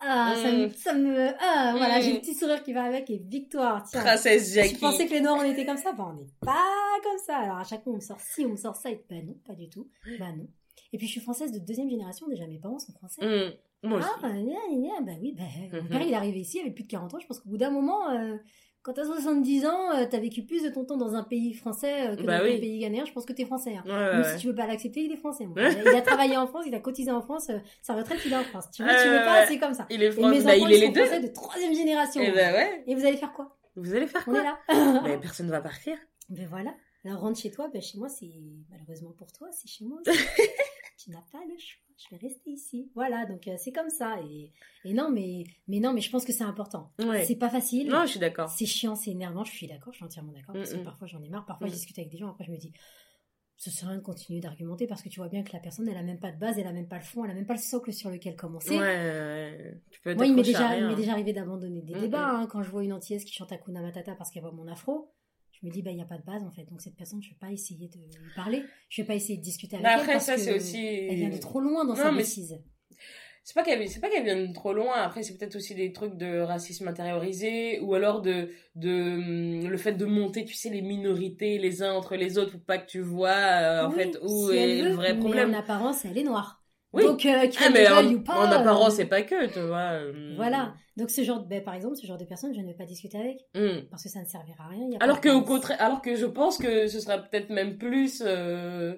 Speaker 2: ah, ça me,
Speaker 1: Mm.
Speaker 2: ça me, ah, voilà,
Speaker 1: Mm.
Speaker 2: j'ai le petit sourire qui va avec et victoire, tiens.
Speaker 1: Princesse Jackie.
Speaker 2: Je pensais que les Noirs on était comme ça, bah on n'est pas comme ça. Alors à chaque fois on me sort ci, on me sort ça, et bah non, pas du tout, bah non. Et puis je suis française de deuxième génération, déjà mes parents sont français.
Speaker 1: Hum, Moi aussi.
Speaker 2: Ah, gna, gna, bah oui, bah, mon
Speaker 1: Mhm.
Speaker 2: père il est arrivé ici, il avait plus de 40 ans, je pense qu'au bout d'un moment, euh, quand t'as 70 ans, euh, t'as vécu plus de ton temps dans un pays français euh, que
Speaker 1: Bah
Speaker 2: dans
Speaker 1: oui.
Speaker 2: un pays ghanéen, je pense que t'es français. hein.
Speaker 1: Ouais,
Speaker 2: Même
Speaker 1: ouais,
Speaker 2: si tu veux pas l'accepter, il est français. Il, a, il a travaillé en France, il a cotisé en France, euh, sa retraite il est en France. Tu veux, tu veux pas, c'est comme ça.
Speaker 1: Il est
Speaker 2: Et
Speaker 1: français.
Speaker 2: mes
Speaker 1: Bah,
Speaker 2: enfants
Speaker 1: il est
Speaker 2: ils
Speaker 1: les
Speaker 2: sont
Speaker 1: deux.
Speaker 2: français de troisième génération.
Speaker 1: Et bah ouais.
Speaker 2: Et vous allez faire quoi?
Speaker 1: Vous allez faire
Speaker 2: On est
Speaker 1: quoi
Speaker 2: là.
Speaker 1: Mais personne va partir.
Speaker 2: Ben voilà. Alors rentre chez toi, ben chez moi c'est malheureusement pour toi, c'est chez moi aussi. Tu n'as pas le choix. Je vais rester ici. Voilà, donc euh, c'est comme ça. Et, et non, mais mais non, mais je pense que c'est important.
Speaker 1: Ouais.
Speaker 2: C'est pas facile.
Speaker 1: Non, je suis d'accord.
Speaker 2: C'est chiant, c'est énervant. Je suis d'accord, je suis entièrement d'accord. Parce que parfois j'en ai marre. Parfois je discute avec des gens. Après je me dis, ce serait de continuer d'argumenter parce que tu vois bien que la personne elle a même pas de base, elle a même pas le fond, elle a même pas le socle sur lequel commencer.
Speaker 1: Ouais, ouais. Tu peux
Speaker 2: Moi, il m'est déjà, déjà arrivé d'abandonner des
Speaker 1: Mm,
Speaker 2: débats. hein, quand je vois une antillaise qui chante Hakuna Matata parce qu'elle voit mon afro, je me dis, bah, il n'y a pas de base en fait. Donc, cette personne, je vais pas essayer de lui parler. Je vais pas essayer de discuter avec
Speaker 1: Mais
Speaker 2: elle.
Speaker 1: après,
Speaker 2: parce
Speaker 1: ça,
Speaker 2: que
Speaker 1: c'est aussi.
Speaker 2: Elle vient de trop loin dans
Speaker 1: Non,
Speaker 2: sa
Speaker 1: mais
Speaker 2: bêtise.
Speaker 1: C'est pas qu'elle c'est pas qu'elle vient de trop loin. Après, c'est peut-être aussi des trucs de racisme intériorisé ou alors de de hum, le fait de monter, tu sais, les minorités les uns entre les autres pour pas que tu vois euh, en
Speaker 2: Oui,
Speaker 1: fait où
Speaker 2: si
Speaker 1: est
Speaker 2: veut,
Speaker 1: le vrai
Speaker 2: mais
Speaker 1: problème.
Speaker 2: en apparence, elle est noire.
Speaker 1: Oui.
Speaker 2: Donc, euh,
Speaker 1: Ah, mais
Speaker 2: le
Speaker 1: en,
Speaker 2: ou pas.
Speaker 1: en apparence,
Speaker 2: euh,
Speaker 1: c'est pas que, tu vois. hum.
Speaker 2: Voilà. Donc, ce genre, de- ben, par exemple, ce genre de personne, je ne vais pas discuter avec
Speaker 1: Hum.
Speaker 2: parce que ça ne servira à rien. y a
Speaker 1: Alors que au contraire, alors que je pense que ce sera peut-être même plus euh,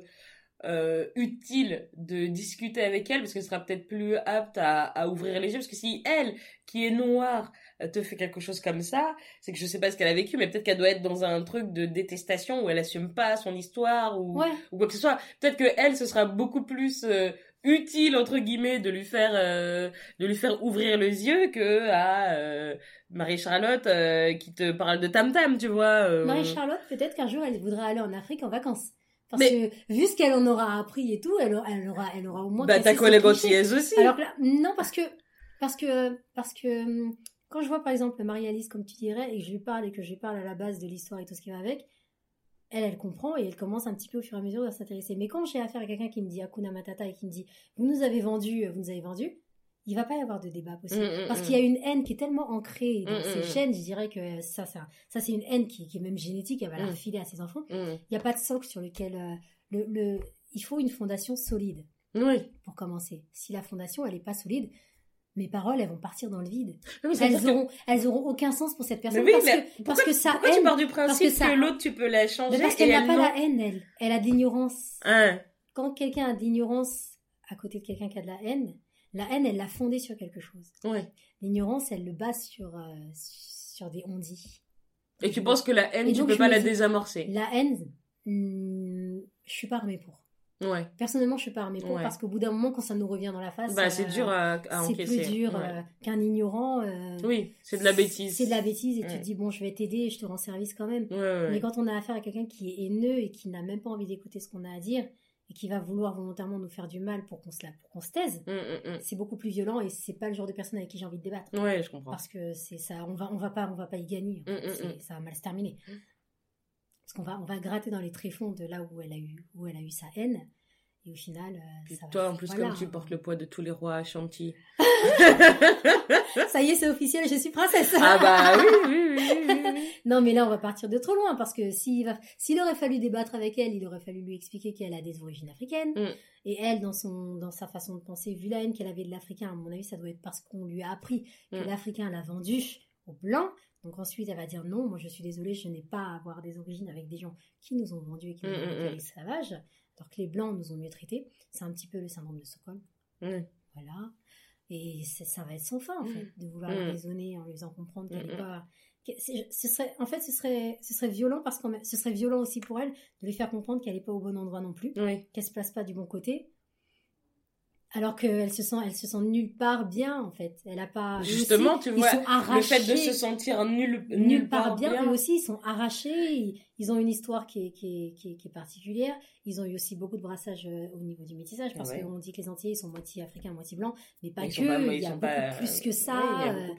Speaker 1: euh, utile de discuter avec elle parce qu'elle sera peut-être plus apte à, à ouvrir les yeux parce que si elle qui est noire euh, te fait quelque chose comme ça, c'est que je sais pas ce qu'elle a vécu, mais peut-être qu'elle doit être dans un truc de détestation où elle assume pas son histoire ou,
Speaker 2: Ouais.
Speaker 1: ou quoi que ce soit. Peut-être que elle, ce sera beaucoup plus euh, utile entre guillemets de lui faire euh, de lui faire ouvrir les yeux que à euh, Marie Charlotte euh, qui te parle de tam tam, tu vois. euh.
Speaker 2: Marie-Charlotte, peut-être qu'un jour, elle voudra aller en Afrique en vacances. Parce
Speaker 1: Mais-
Speaker 2: que, vu ce qu'elle en aura appris et tout, elle aura, elle aura, elle aura au moins.
Speaker 1: Bah ta collègue antillaise aussi.
Speaker 2: Alors là, non, parce que, parce que, parce que, hum, quand je vois par exemple Marie-Alice, comme tu dirais, et que je lui parle et que je lui parle à la base de l'histoire et tout ce qui va avec, elle, elle comprend et elle commence un petit peu au fur et à mesure à s'intéresser. Mais quand j'ai affaire à quelqu'un qui me dit Hakuna Matata et qui me dit Vous nous avez vendu, vous nous avez vendu, il va pas y avoir de débat possible.
Speaker 1: Mm, mm,
Speaker 2: Parce
Speaker 1: mm.
Speaker 2: qu'il y a une haine qui est tellement ancrée dans ces chaînes, je dirais que ça, ça, ça c'est une haine qui, qui est même génétique, elle va la refiler à ses enfants. Il n'y a pas de socle sur lequel. euh, le, le, il faut une fondation solide
Speaker 1: Oui.
Speaker 2: pour commencer. Si la fondation elle est pas solide, mes paroles elles vont partir dans le vide.
Speaker 1: Non, mais
Speaker 2: Elles
Speaker 1: que-
Speaker 2: auront, elles auront aucun sens pour cette personne
Speaker 1: Mais oui,
Speaker 2: parce,
Speaker 1: mais
Speaker 2: que, parce que ça
Speaker 1: Pourquoi tu pars du principe
Speaker 2: que ça-
Speaker 1: que l'autre tu peux la changer
Speaker 2: mais parce qu'elle n'a pas la haine elle, elle a de l'ignorance.
Speaker 1: Hein.
Speaker 2: Quand quelqu'un a de l'ignorance à côté de quelqu'un qui a de la haine, la haine elle l'a fondée sur quelque chose.
Speaker 1: Ouais.
Speaker 2: L'ignorance elle le base sur euh, sur des on-dit.
Speaker 1: Et tu penses que la haine,
Speaker 2: Et
Speaker 1: tu
Speaker 2: donc,
Speaker 1: peux pas la
Speaker 2: dis-
Speaker 1: désamorcer
Speaker 2: La haine, hmm, je suis pas armée pour.
Speaker 1: Ouais.
Speaker 2: Personnellement, je suis pas armée pour
Speaker 1: Ouais.
Speaker 2: parce qu'au bout d'un moment, quand ça nous revient dans la face,
Speaker 1: Bah
Speaker 2: euh,
Speaker 1: c'est dur à, à
Speaker 2: c'est plus dur
Speaker 1: Ouais.
Speaker 2: euh, qu'un ignorant. euh,
Speaker 1: Oui, c'est de la bêtise.
Speaker 2: C'est de la bêtise et tu te dis bon, je vais t'aider et je te rends service quand même. Mais quand on a affaire à quelqu'un qui est haineux et qui n'a même pas envie d'écouter ce qu'on a à dire et qui va vouloir volontairement nous faire du mal pour qu'on se la, pour qu'on se taise,
Speaker 1: Hum, hum,
Speaker 2: c'est beaucoup plus violent et c'est pas le genre de personne avec qui j'ai envie de débattre.
Speaker 1: Ouais, je comprends.
Speaker 2: Parce que c'est ça, on va, on va pas, on va pas y gagner. en
Speaker 1: Mm,
Speaker 2: fait.
Speaker 1: mm,
Speaker 2: C'est-
Speaker 1: mm.
Speaker 2: Ça va mal se terminer. Parce qu'on va, on va gratter dans les tréfonds de là où elle a eu, où elle a eu sa haine. Et au final, euh, ça va-
Speaker 1: toi, en plus,
Speaker 2: voilà.
Speaker 1: comme tu portes le poids de tous les rois à Chantilly.
Speaker 2: Ça y est, c'est officiel, je suis princesse.
Speaker 1: ah bah oui, oui, oui.
Speaker 2: Non, mais là, on va partir de trop loin parce que s'il va, s'il aurait fallu débattre avec elle, il aurait fallu lui expliquer qu'elle a des origines africaines.
Speaker 1: Mm.
Speaker 2: Et elle, dans son, dans sa façon de penser, vu la haine qu'elle avait de l'Africain, à mon avis, ça doit être parce qu'on lui a appris que
Speaker 1: Mm.
Speaker 2: l'Africain l'a vendu aux Blancs. Donc ensuite, elle va dire non, moi je suis désolée, je n'ai pas à avoir des origines avec des gens qui nous ont vendus et qui nous
Speaker 1: Mm,
Speaker 2: ont
Speaker 1: mm,
Speaker 2: été
Speaker 1: mm.
Speaker 2: esclavages, alors que les Blancs nous ont mieux traités. C'est un petit peu le syndrome de Stockholm.
Speaker 1: Mm.
Speaker 2: Voilà. Et ça va être son fin, en
Speaker 1: Mm.
Speaker 2: fait, de vouloir
Speaker 1: Mm.
Speaker 2: raisonner en lui faisant comprendre qu'elle
Speaker 1: Mm,
Speaker 2: n'est
Speaker 1: mm.
Speaker 2: pas. Ce serait, en fait, ce serait, ce serait violent parce que ce serait violent aussi pour elle de lui faire comprendre qu'elle n'est pas au bon endroit non plus,
Speaker 1: Oui.
Speaker 2: qu'elle se place pas du bon côté. Alors qu'elle se sent elle se sent nulle part bien en fait. Elle a pas
Speaker 1: justement tu vois le fait de se sentir nulle, nulle, part, bien,
Speaker 2: eux aussi ils sont arrachés. Ils, ont une histoire qui est, qui, est, qui, est, particulière. Ils ont eu aussi beaucoup de brassage euh, au niveau du métissage parce qu'on dit que les Antillais sont moitié africains moitié blancs mais pas que. il y a beaucoup plus que ça.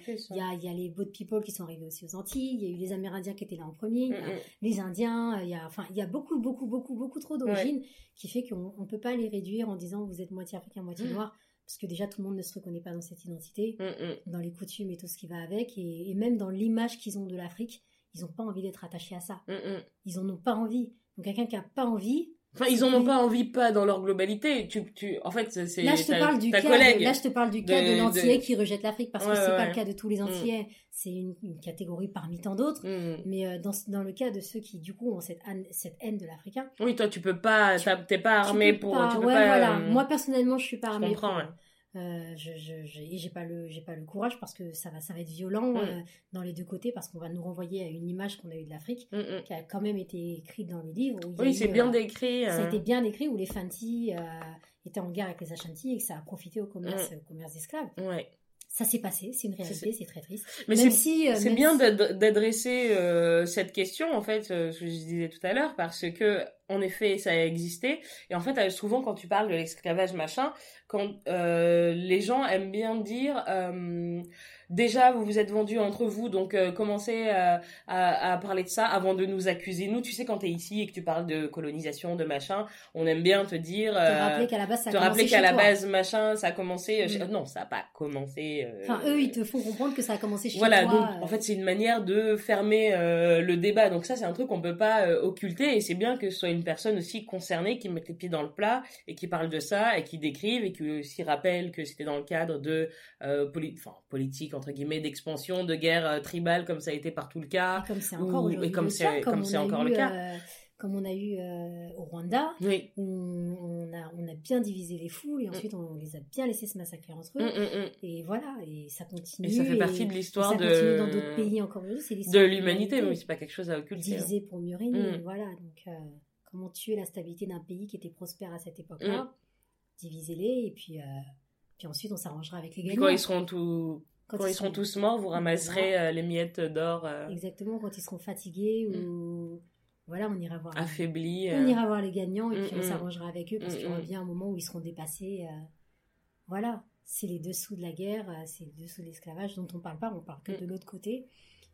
Speaker 2: il y, a, il y a les boat people qui sont arrivés aussi aux Antilles. Il y a eu les Amérindiens qui étaient là en premier. Mm, les Indiens il y a enfin il y a beaucoup beaucoup beaucoup beaucoup trop d'origines qui fait qu'on ne peut pas les réduire en disant vous êtes moitié africain moitié Mm. noir, parce que déjà tout le monde ne se reconnaît pas dans cette identité, mm, mm. dans les coutumes et tout ce qui va avec, et, même dans l'image qu'ils ont de l'Afrique, ils n'ont pas envie d'être attachés à ça. Ils en ont pas envie. Donc quelqu'un qui a pas envie,
Speaker 1: Enfin, ils en ont pas envie, pas dans leur globalité. Tu, tu, en fait, c'est
Speaker 2: là je te parle du cas. De, là, je te parle du cas de, l'Antillais qui rejette l'Afrique parce que c'est pas le cas de tous les Antillais. C'est une, catégorie parmi tant d'autres. Mm. Mais euh, dans, dans le cas de ceux qui, du coup, ont cette, cette haine de l'Africain.
Speaker 1: Oui, toi, tu peux pas, t'es pas armé pour.
Speaker 2: tu peux pas, voilà. Euh, Moi, personnellement, je suis pas armé. Pour, euh, je, je, j'ai pas le j'ai pas le courage parce que ça va ça va être violent mm. euh, dans les deux côtés parce qu'on va nous renvoyer à une image qu'on a eue de l'Afrique mm, mm. qui a quand même été écrite dans le livre
Speaker 1: oui c'est bien euh, décrit
Speaker 2: ça a été bien décrit où les Fanti étaient en guerre avec les Ashanti et que ça a profité au commerce au commerce d'esclaves
Speaker 1: ouais
Speaker 2: ça s'est passé, c'est une réalité, c'est très triste.
Speaker 1: Mais c'est si, c'est bien d'adresser cette question en fait, ce que je disais tout à l'heure, parce que en effet, ça a existé. Et en fait, souvent, quand tu parles de l'esclavage machin, quand euh, les gens aiment bien dire euh, déjà vous vous êtes vendus entre vous, donc euh, commencez à, à, parler de ça avant de nous accuser. Nous, tu sais, quand tu es ici et que tu parles de colonisation, de machin, on aime bien te dire... te
Speaker 2: rappeler qu'à la base, ça a
Speaker 1: te rappeler qu'à la base, machin, ça a commencé... Mm. Non, ça n'a pas commencé...
Speaker 2: enfin, eux, ils te font comprendre que ça a commencé chez
Speaker 1: voilà, toi. Voilà, donc en fait, c'est une manière de fermer le débat. Donc ça, c'est un truc qu'on peut pas occulter et c'est bien que ce soit une personne aussi concernée qui mette les pieds dans le plat et qui parle de ça et qui décrive et qui aussi rappelle que c'était dans le cadre de euh, politique entre guillemets d'expansion, de guerre euh, tribale comme ça a été partout le cas.
Speaker 2: Et comme c'est encore, et comme c'est comme c'est encore le cas. Euh, comme on a eu au Rwanda,
Speaker 1: oui.
Speaker 2: où on a, on a bien divisé les foules et mm. ensuite on les a bien laissés se massacrer entre eux. Mm, mm, et voilà, et ça continue.
Speaker 1: Et ça fait partie de l'histoire de.
Speaker 2: continue dans d'autres pays encore
Speaker 1: c'est De l'humanité, mais c'est pas quelque chose à occulter.
Speaker 2: Hein. Diviser pour mieux régner, voilà. Donc, comment tuer la stabilité d'un pays qui était prospère à cette époque-là divisez-les et puis, euh, puis ensuite on s'arrangera avec les gagnants.
Speaker 1: Quand ils seront, tout... quand, ils seront tous morts, vous ramasserez euh, les miettes d'or. Euh.
Speaker 2: Exactement, quand ils seront fatigués ou mm. voilà, on ira voir.
Speaker 1: Affaiblis.
Speaker 2: On ira voir les gagnants et puis on mm, mm. s'arrangera avec eux parce qu'il y aura bien un moment où ils seront dépassés. Voilà, c'est les dessous de la guerre, c'est les dessous de l'esclavage dont on parle pas, on parle que de l'autre côté.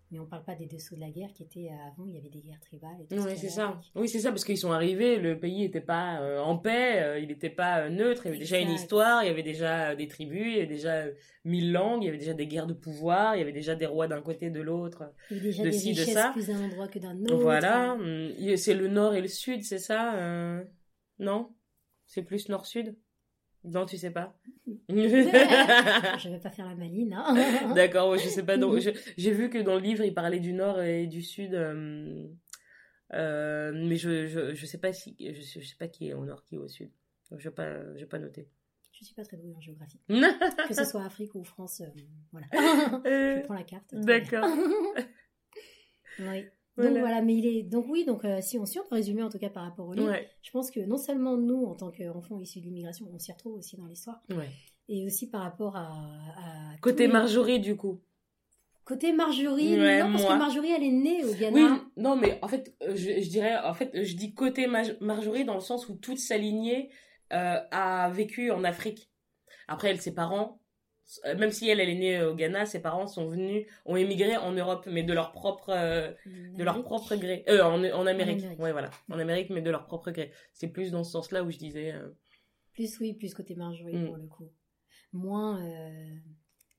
Speaker 2: Mais on parle pas des dessous de la guerre qui étaient euh, avant, il y avait des guerres tribales. Et
Speaker 1: tout oui, c'est ça. Oui, c'est ça, parce qu'ils sont arrivés, le pays n'était pas euh, en paix, euh, il n'était pas neutre, il y avait déjà une histoire, il y avait déjà des tribus, il y avait déjà mille langues, il y avait déjà des guerres de pouvoir, il y avait déjà des rois d'un côté de l'autre.
Speaker 2: De ci, de ça. plus d'un endroit que d'un autre.
Speaker 1: Voilà, hum, c'est le nord et le sud, c'est ça Non? C'est plus nord-sud? Non, tu sais pas.
Speaker 2: je vais pas faire la maline. Hein.
Speaker 1: D'accord, je sais pas. J'ai vu que dans le livre, il parlait du nord et du sud. Euh, euh, mais je, je, je, sais pas si je, sais pas qui est au nord, qui est au sud. Je vais pas je vais pas noter.
Speaker 2: Je suis pas très douée en géographie. que ce soit Afrique ou France, euh, voilà. je prends la carte.
Speaker 1: D'accord.
Speaker 2: oui. Donc voilà, mais il est donc oui, donc euh, si on peut résumer en tout cas par rapport au livre, je pense que non seulement nous en tant qu'enfants issus de l'immigration, on s'y retrouve aussi dans l'histoire, et aussi par rapport à,
Speaker 1: côté Marjorie du coup.
Speaker 2: Côté Marjorie, non parce que Marjorie elle est née au Ghana.
Speaker 1: Oui, non mais en fait euh, je, dirais en fait je dis côté Marjorie dans le sens où toute sa lignée euh, a vécu en Afrique. Après elle ses parents même si elle, elle est née au Ghana, ses parents sont venus, ont émigré en Europe, mais de leur propre, euh, de leur propre gré. Euh, en, en Amérique. Ouais, voilà. En Amérique, mais de leur propre gré. C'est plus dans ce sens-là où je disais. Euh,
Speaker 2: plus oui, plus côté Marjorie mm. pour le coup. Moins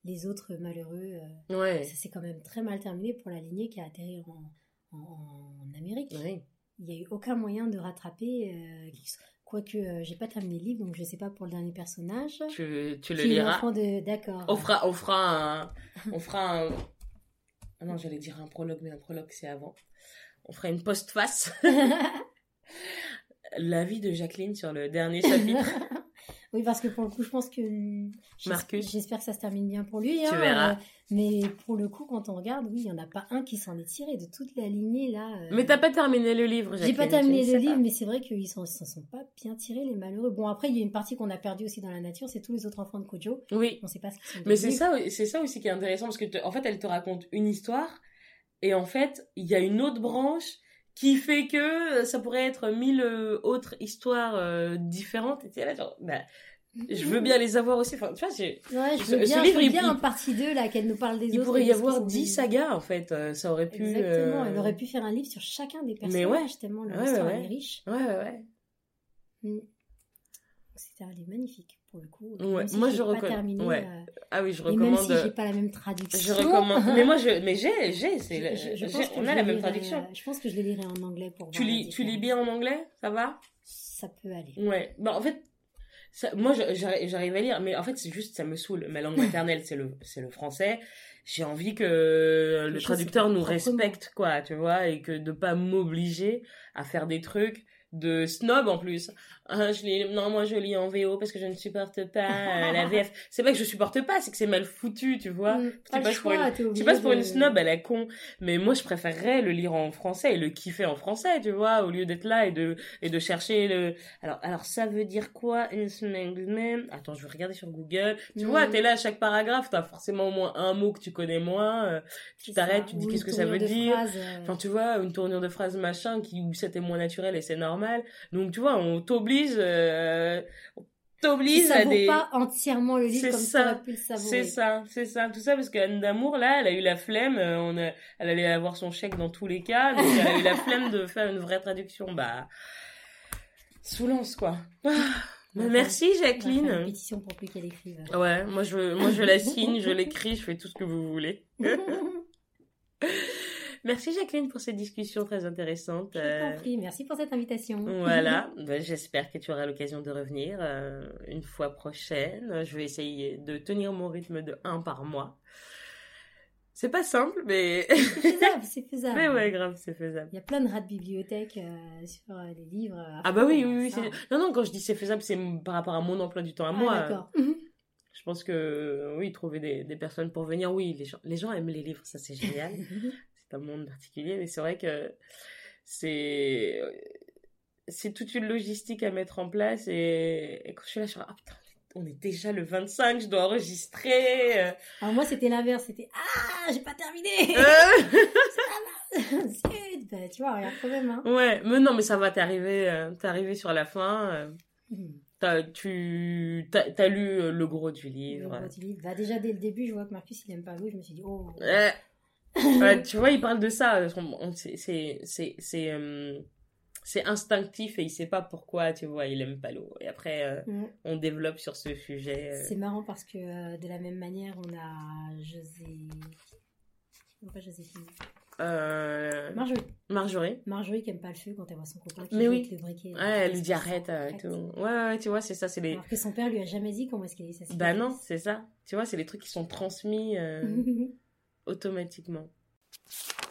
Speaker 2: les autres malheureux.
Speaker 1: ouais.
Speaker 2: Ça s'est quand même très mal terminé pour la lignée qui a atterri en, en, Amérique. Il n'y a eu aucun moyen de rattraper. Quoique, euh, j'ai pas terminé le livre, donc je sais pas pour le dernier personnage.
Speaker 1: Tu, tu le liras.
Speaker 2: De... D'accord.
Speaker 1: On fera, on fera un. On fera un... Ah non, j'allais dire un prologue, mais un prologue, c'est avant. On fera une postface. La vie de Jacqueline sur le dernier chapitre.
Speaker 2: Oui, parce que pour le coup, je pense que.
Speaker 1: Marcus.
Speaker 2: J'espère que ça se termine bien pour lui.
Speaker 1: Tu
Speaker 2: hein,
Speaker 1: verras.
Speaker 2: euh, mais pour le coup, quand on regarde, oui, il n'y en a pas un qui s'en est tiré de toute la lignée là. euh,
Speaker 1: Mais t'as pas terminé le livre,
Speaker 2: J'ai pas terminé le livre,
Speaker 1: pas.
Speaker 2: mais c'est vrai qu'ils s'en s'en sont pas bien tirés, les malheureux. Bon, après, il y a une partie qu'on a perdue aussi dans la nature, c'est tous les autres enfants de Kojo.
Speaker 1: Oui.
Speaker 2: On sait pas ce qu'ils sont
Speaker 1: Mais c'est ça, c'est ça aussi qui est intéressant parce que te- en fait, elle te raconte une histoire et en fait, il y a une autre branche qui fait que euh, ça pourrait être mille euh, autres histoires euh, différentes. Et t'es là, genre, bah, je veux bien les avoir aussi. Enfin, tu vois,
Speaker 2: Ouais, je
Speaker 1: Ce-
Speaker 2: veux
Speaker 1: ce
Speaker 2: bien,
Speaker 1: livre,
Speaker 2: je veux
Speaker 1: il-
Speaker 2: bien
Speaker 1: il-
Speaker 2: en partie 2, là, qu'elle nous parle des
Speaker 1: il
Speaker 2: autres.
Speaker 1: pourrait
Speaker 2: et
Speaker 1: y avoir
Speaker 2: qu'ils sont
Speaker 1: dix
Speaker 2: devenus.
Speaker 1: sagas en fait. Ça aurait pu.
Speaker 2: Exactement,
Speaker 1: euh,
Speaker 2: elle aurait pu faire un livre sur chacun des
Speaker 1: Mais
Speaker 2: personnages,
Speaker 1: ouais.
Speaker 2: tellement leur
Speaker 1: Ouais,
Speaker 2: histoire
Speaker 1: ouais,
Speaker 2: est riche.
Speaker 1: Ouais, ouais, ouais.
Speaker 2: Mm. C'était un livre magnifique, pour le coup.
Speaker 1: Ouais,
Speaker 2: si
Speaker 1: moi, je ouais.
Speaker 2: euh,
Speaker 1: Ah oui, je
Speaker 2: Et même
Speaker 1: recommande.
Speaker 2: si j'ai pas la même traduction.
Speaker 1: Je recommande. mais moi, je, mais j'ai, j'ai, c'est,
Speaker 2: je- je
Speaker 1: on a la même
Speaker 2: lirai,
Speaker 1: traduction.
Speaker 2: euh, Je pense que je le lirai en anglais pour
Speaker 1: Tu lis, tu lis bien en anglais, ça va?
Speaker 2: Ça peut aller.
Speaker 1: Ouais. Bah en fait, ça, moi j'arrive à lire, mais en fait c'est juste ça me saoule. Ma langue maternelle c'est le c'est le français. J'ai envie que le traducteur nous respecte quoi, tu vois, et que de pas m'obliger à faire des trucs de snob en plus. Ah, je lis, non, moi je lis en VO parce que je ne supporte pas euh, la VF. C'est pas que je supporte pas, c'est que c'est mal foutu, tu vois.
Speaker 2: Mm,
Speaker 1: Tu passes pour
Speaker 2: choix,
Speaker 1: une-
Speaker 2: t'es
Speaker 1: Tu
Speaker 2: obligé
Speaker 1: passes pour
Speaker 2: de-
Speaker 1: une snob à la con, mais moi je préférerais le lire en français et le kiffer en français, tu vois, au lieu d'être là et de et de chercher le. Alors alors ça veut dire quoi une semaine Attends, je vais regarder sur Google. Tu
Speaker 2: Mm.
Speaker 1: vois, t'es là à chaque paragraphe, t'as forcément au moins un mot que tu connais moins. euh, tu t'arrêtes, tu te dis qu'est-ce que ça veut dire.
Speaker 2: phrase, euh,
Speaker 1: Enfin, tu vois, une tournure de phrase machin qui où c'était moins naturel et c'est normal. Donc tu vois, on t'oblige, euh, t'oblige à des.
Speaker 2: pas entièrement le livre comme
Speaker 1: ça,
Speaker 2: pu le savourer.
Speaker 1: C'est ça, c'est ça, tout ça parce qu'Anne d'amour là, elle a eu la flemme, euh, on a, elle allait avoir son chèque dans tous les cas, donc elle a eu la flemme de faire une vraie traduction, bah soulance quoi. Ah,
Speaker 2: va
Speaker 1: merci
Speaker 2: On va faire une
Speaker 1: Jacqueline.
Speaker 2: pétition pour plus qu'elle écrive.
Speaker 1: Ouais, moi je, moi je la signe, je l'écris, je fais tout ce que vous voulez. Merci Jacqueline pour cette discussion très intéressante.
Speaker 2: Je
Speaker 1: euh,
Speaker 2: t'en prie, merci pour cette invitation.
Speaker 1: Voilà, Ben, j'espère que tu auras l'occasion de revenir euh, une fois prochaine. Je vais essayer de tenir mon rythme de un par mois. C'est pas simple, mais...
Speaker 2: C'est faisable, c'est faisable.
Speaker 1: mais ouais, grave, c'est faisable.
Speaker 2: Il y a plein de rats de bibliothèque euh, sur euh, les livres. euh,
Speaker 1: Ah bah oui, oui, oui. Non, non, quand je dis c'est faisable, c'est par rapport à mon emploi du temps à
Speaker 2: Ah,
Speaker 1: moi.
Speaker 2: d'accord. Mhm.
Speaker 1: Je pense que, oui, trouver des, des personnes pour venir, oui, les gens, les gens aiment les livres, ça c'est génial. c'est un monde particulier, mais c'est vrai que c'est c'est toute une logistique à mettre en place et, et quand je suis là, je suis là, ah putain, on est déjà le 25, je dois enregistrer.
Speaker 2: Alors moi, c'était l'inverse. C'était Ah, j'ai pas terminé. Zut Bah, Tu vois, regarde quand même. Hein.
Speaker 1: ouais, mais non, mais ça va, t'es arrivé, euh, t'es arrivé sur la fin. euh,
Speaker 2: Mhm.
Speaker 1: t'as, tu t'as, t'as lu euh, le gros du
Speaker 2: Le
Speaker 1: livre.
Speaker 2: gros du livre. Bah, déjà, dès le début, je vois que Marcus, il aime pas l'eau. Je me suis dit, oh.
Speaker 1: Euh, tu vois, il parle de ça. C'est, euh, instinctif et il sait pas pourquoi, tu vois, il aime pas l'eau. Et après, euh,
Speaker 2: Mhm.
Speaker 1: on développe sur ce sujet. euh.
Speaker 2: C'est marrant parce que de la même manière, on a José. Non, pas Joséphine. Marjorie.
Speaker 1: Marjorie.
Speaker 2: Marjorie qui aime pas le feu quand elle voit son copain qui
Speaker 1: Mais oui.
Speaker 2: avec le briquet.
Speaker 1: Ouais, elle lui dit arrête, tout. Ouais, ouais, tu vois, c'est ça, c'est les.
Speaker 2: Alors que son père lui a jamais dit comment est-ce qu'il est sa
Speaker 1: Bah non, c'est ça. Tu vois, c'est les trucs qui sont transmis. automatiquement.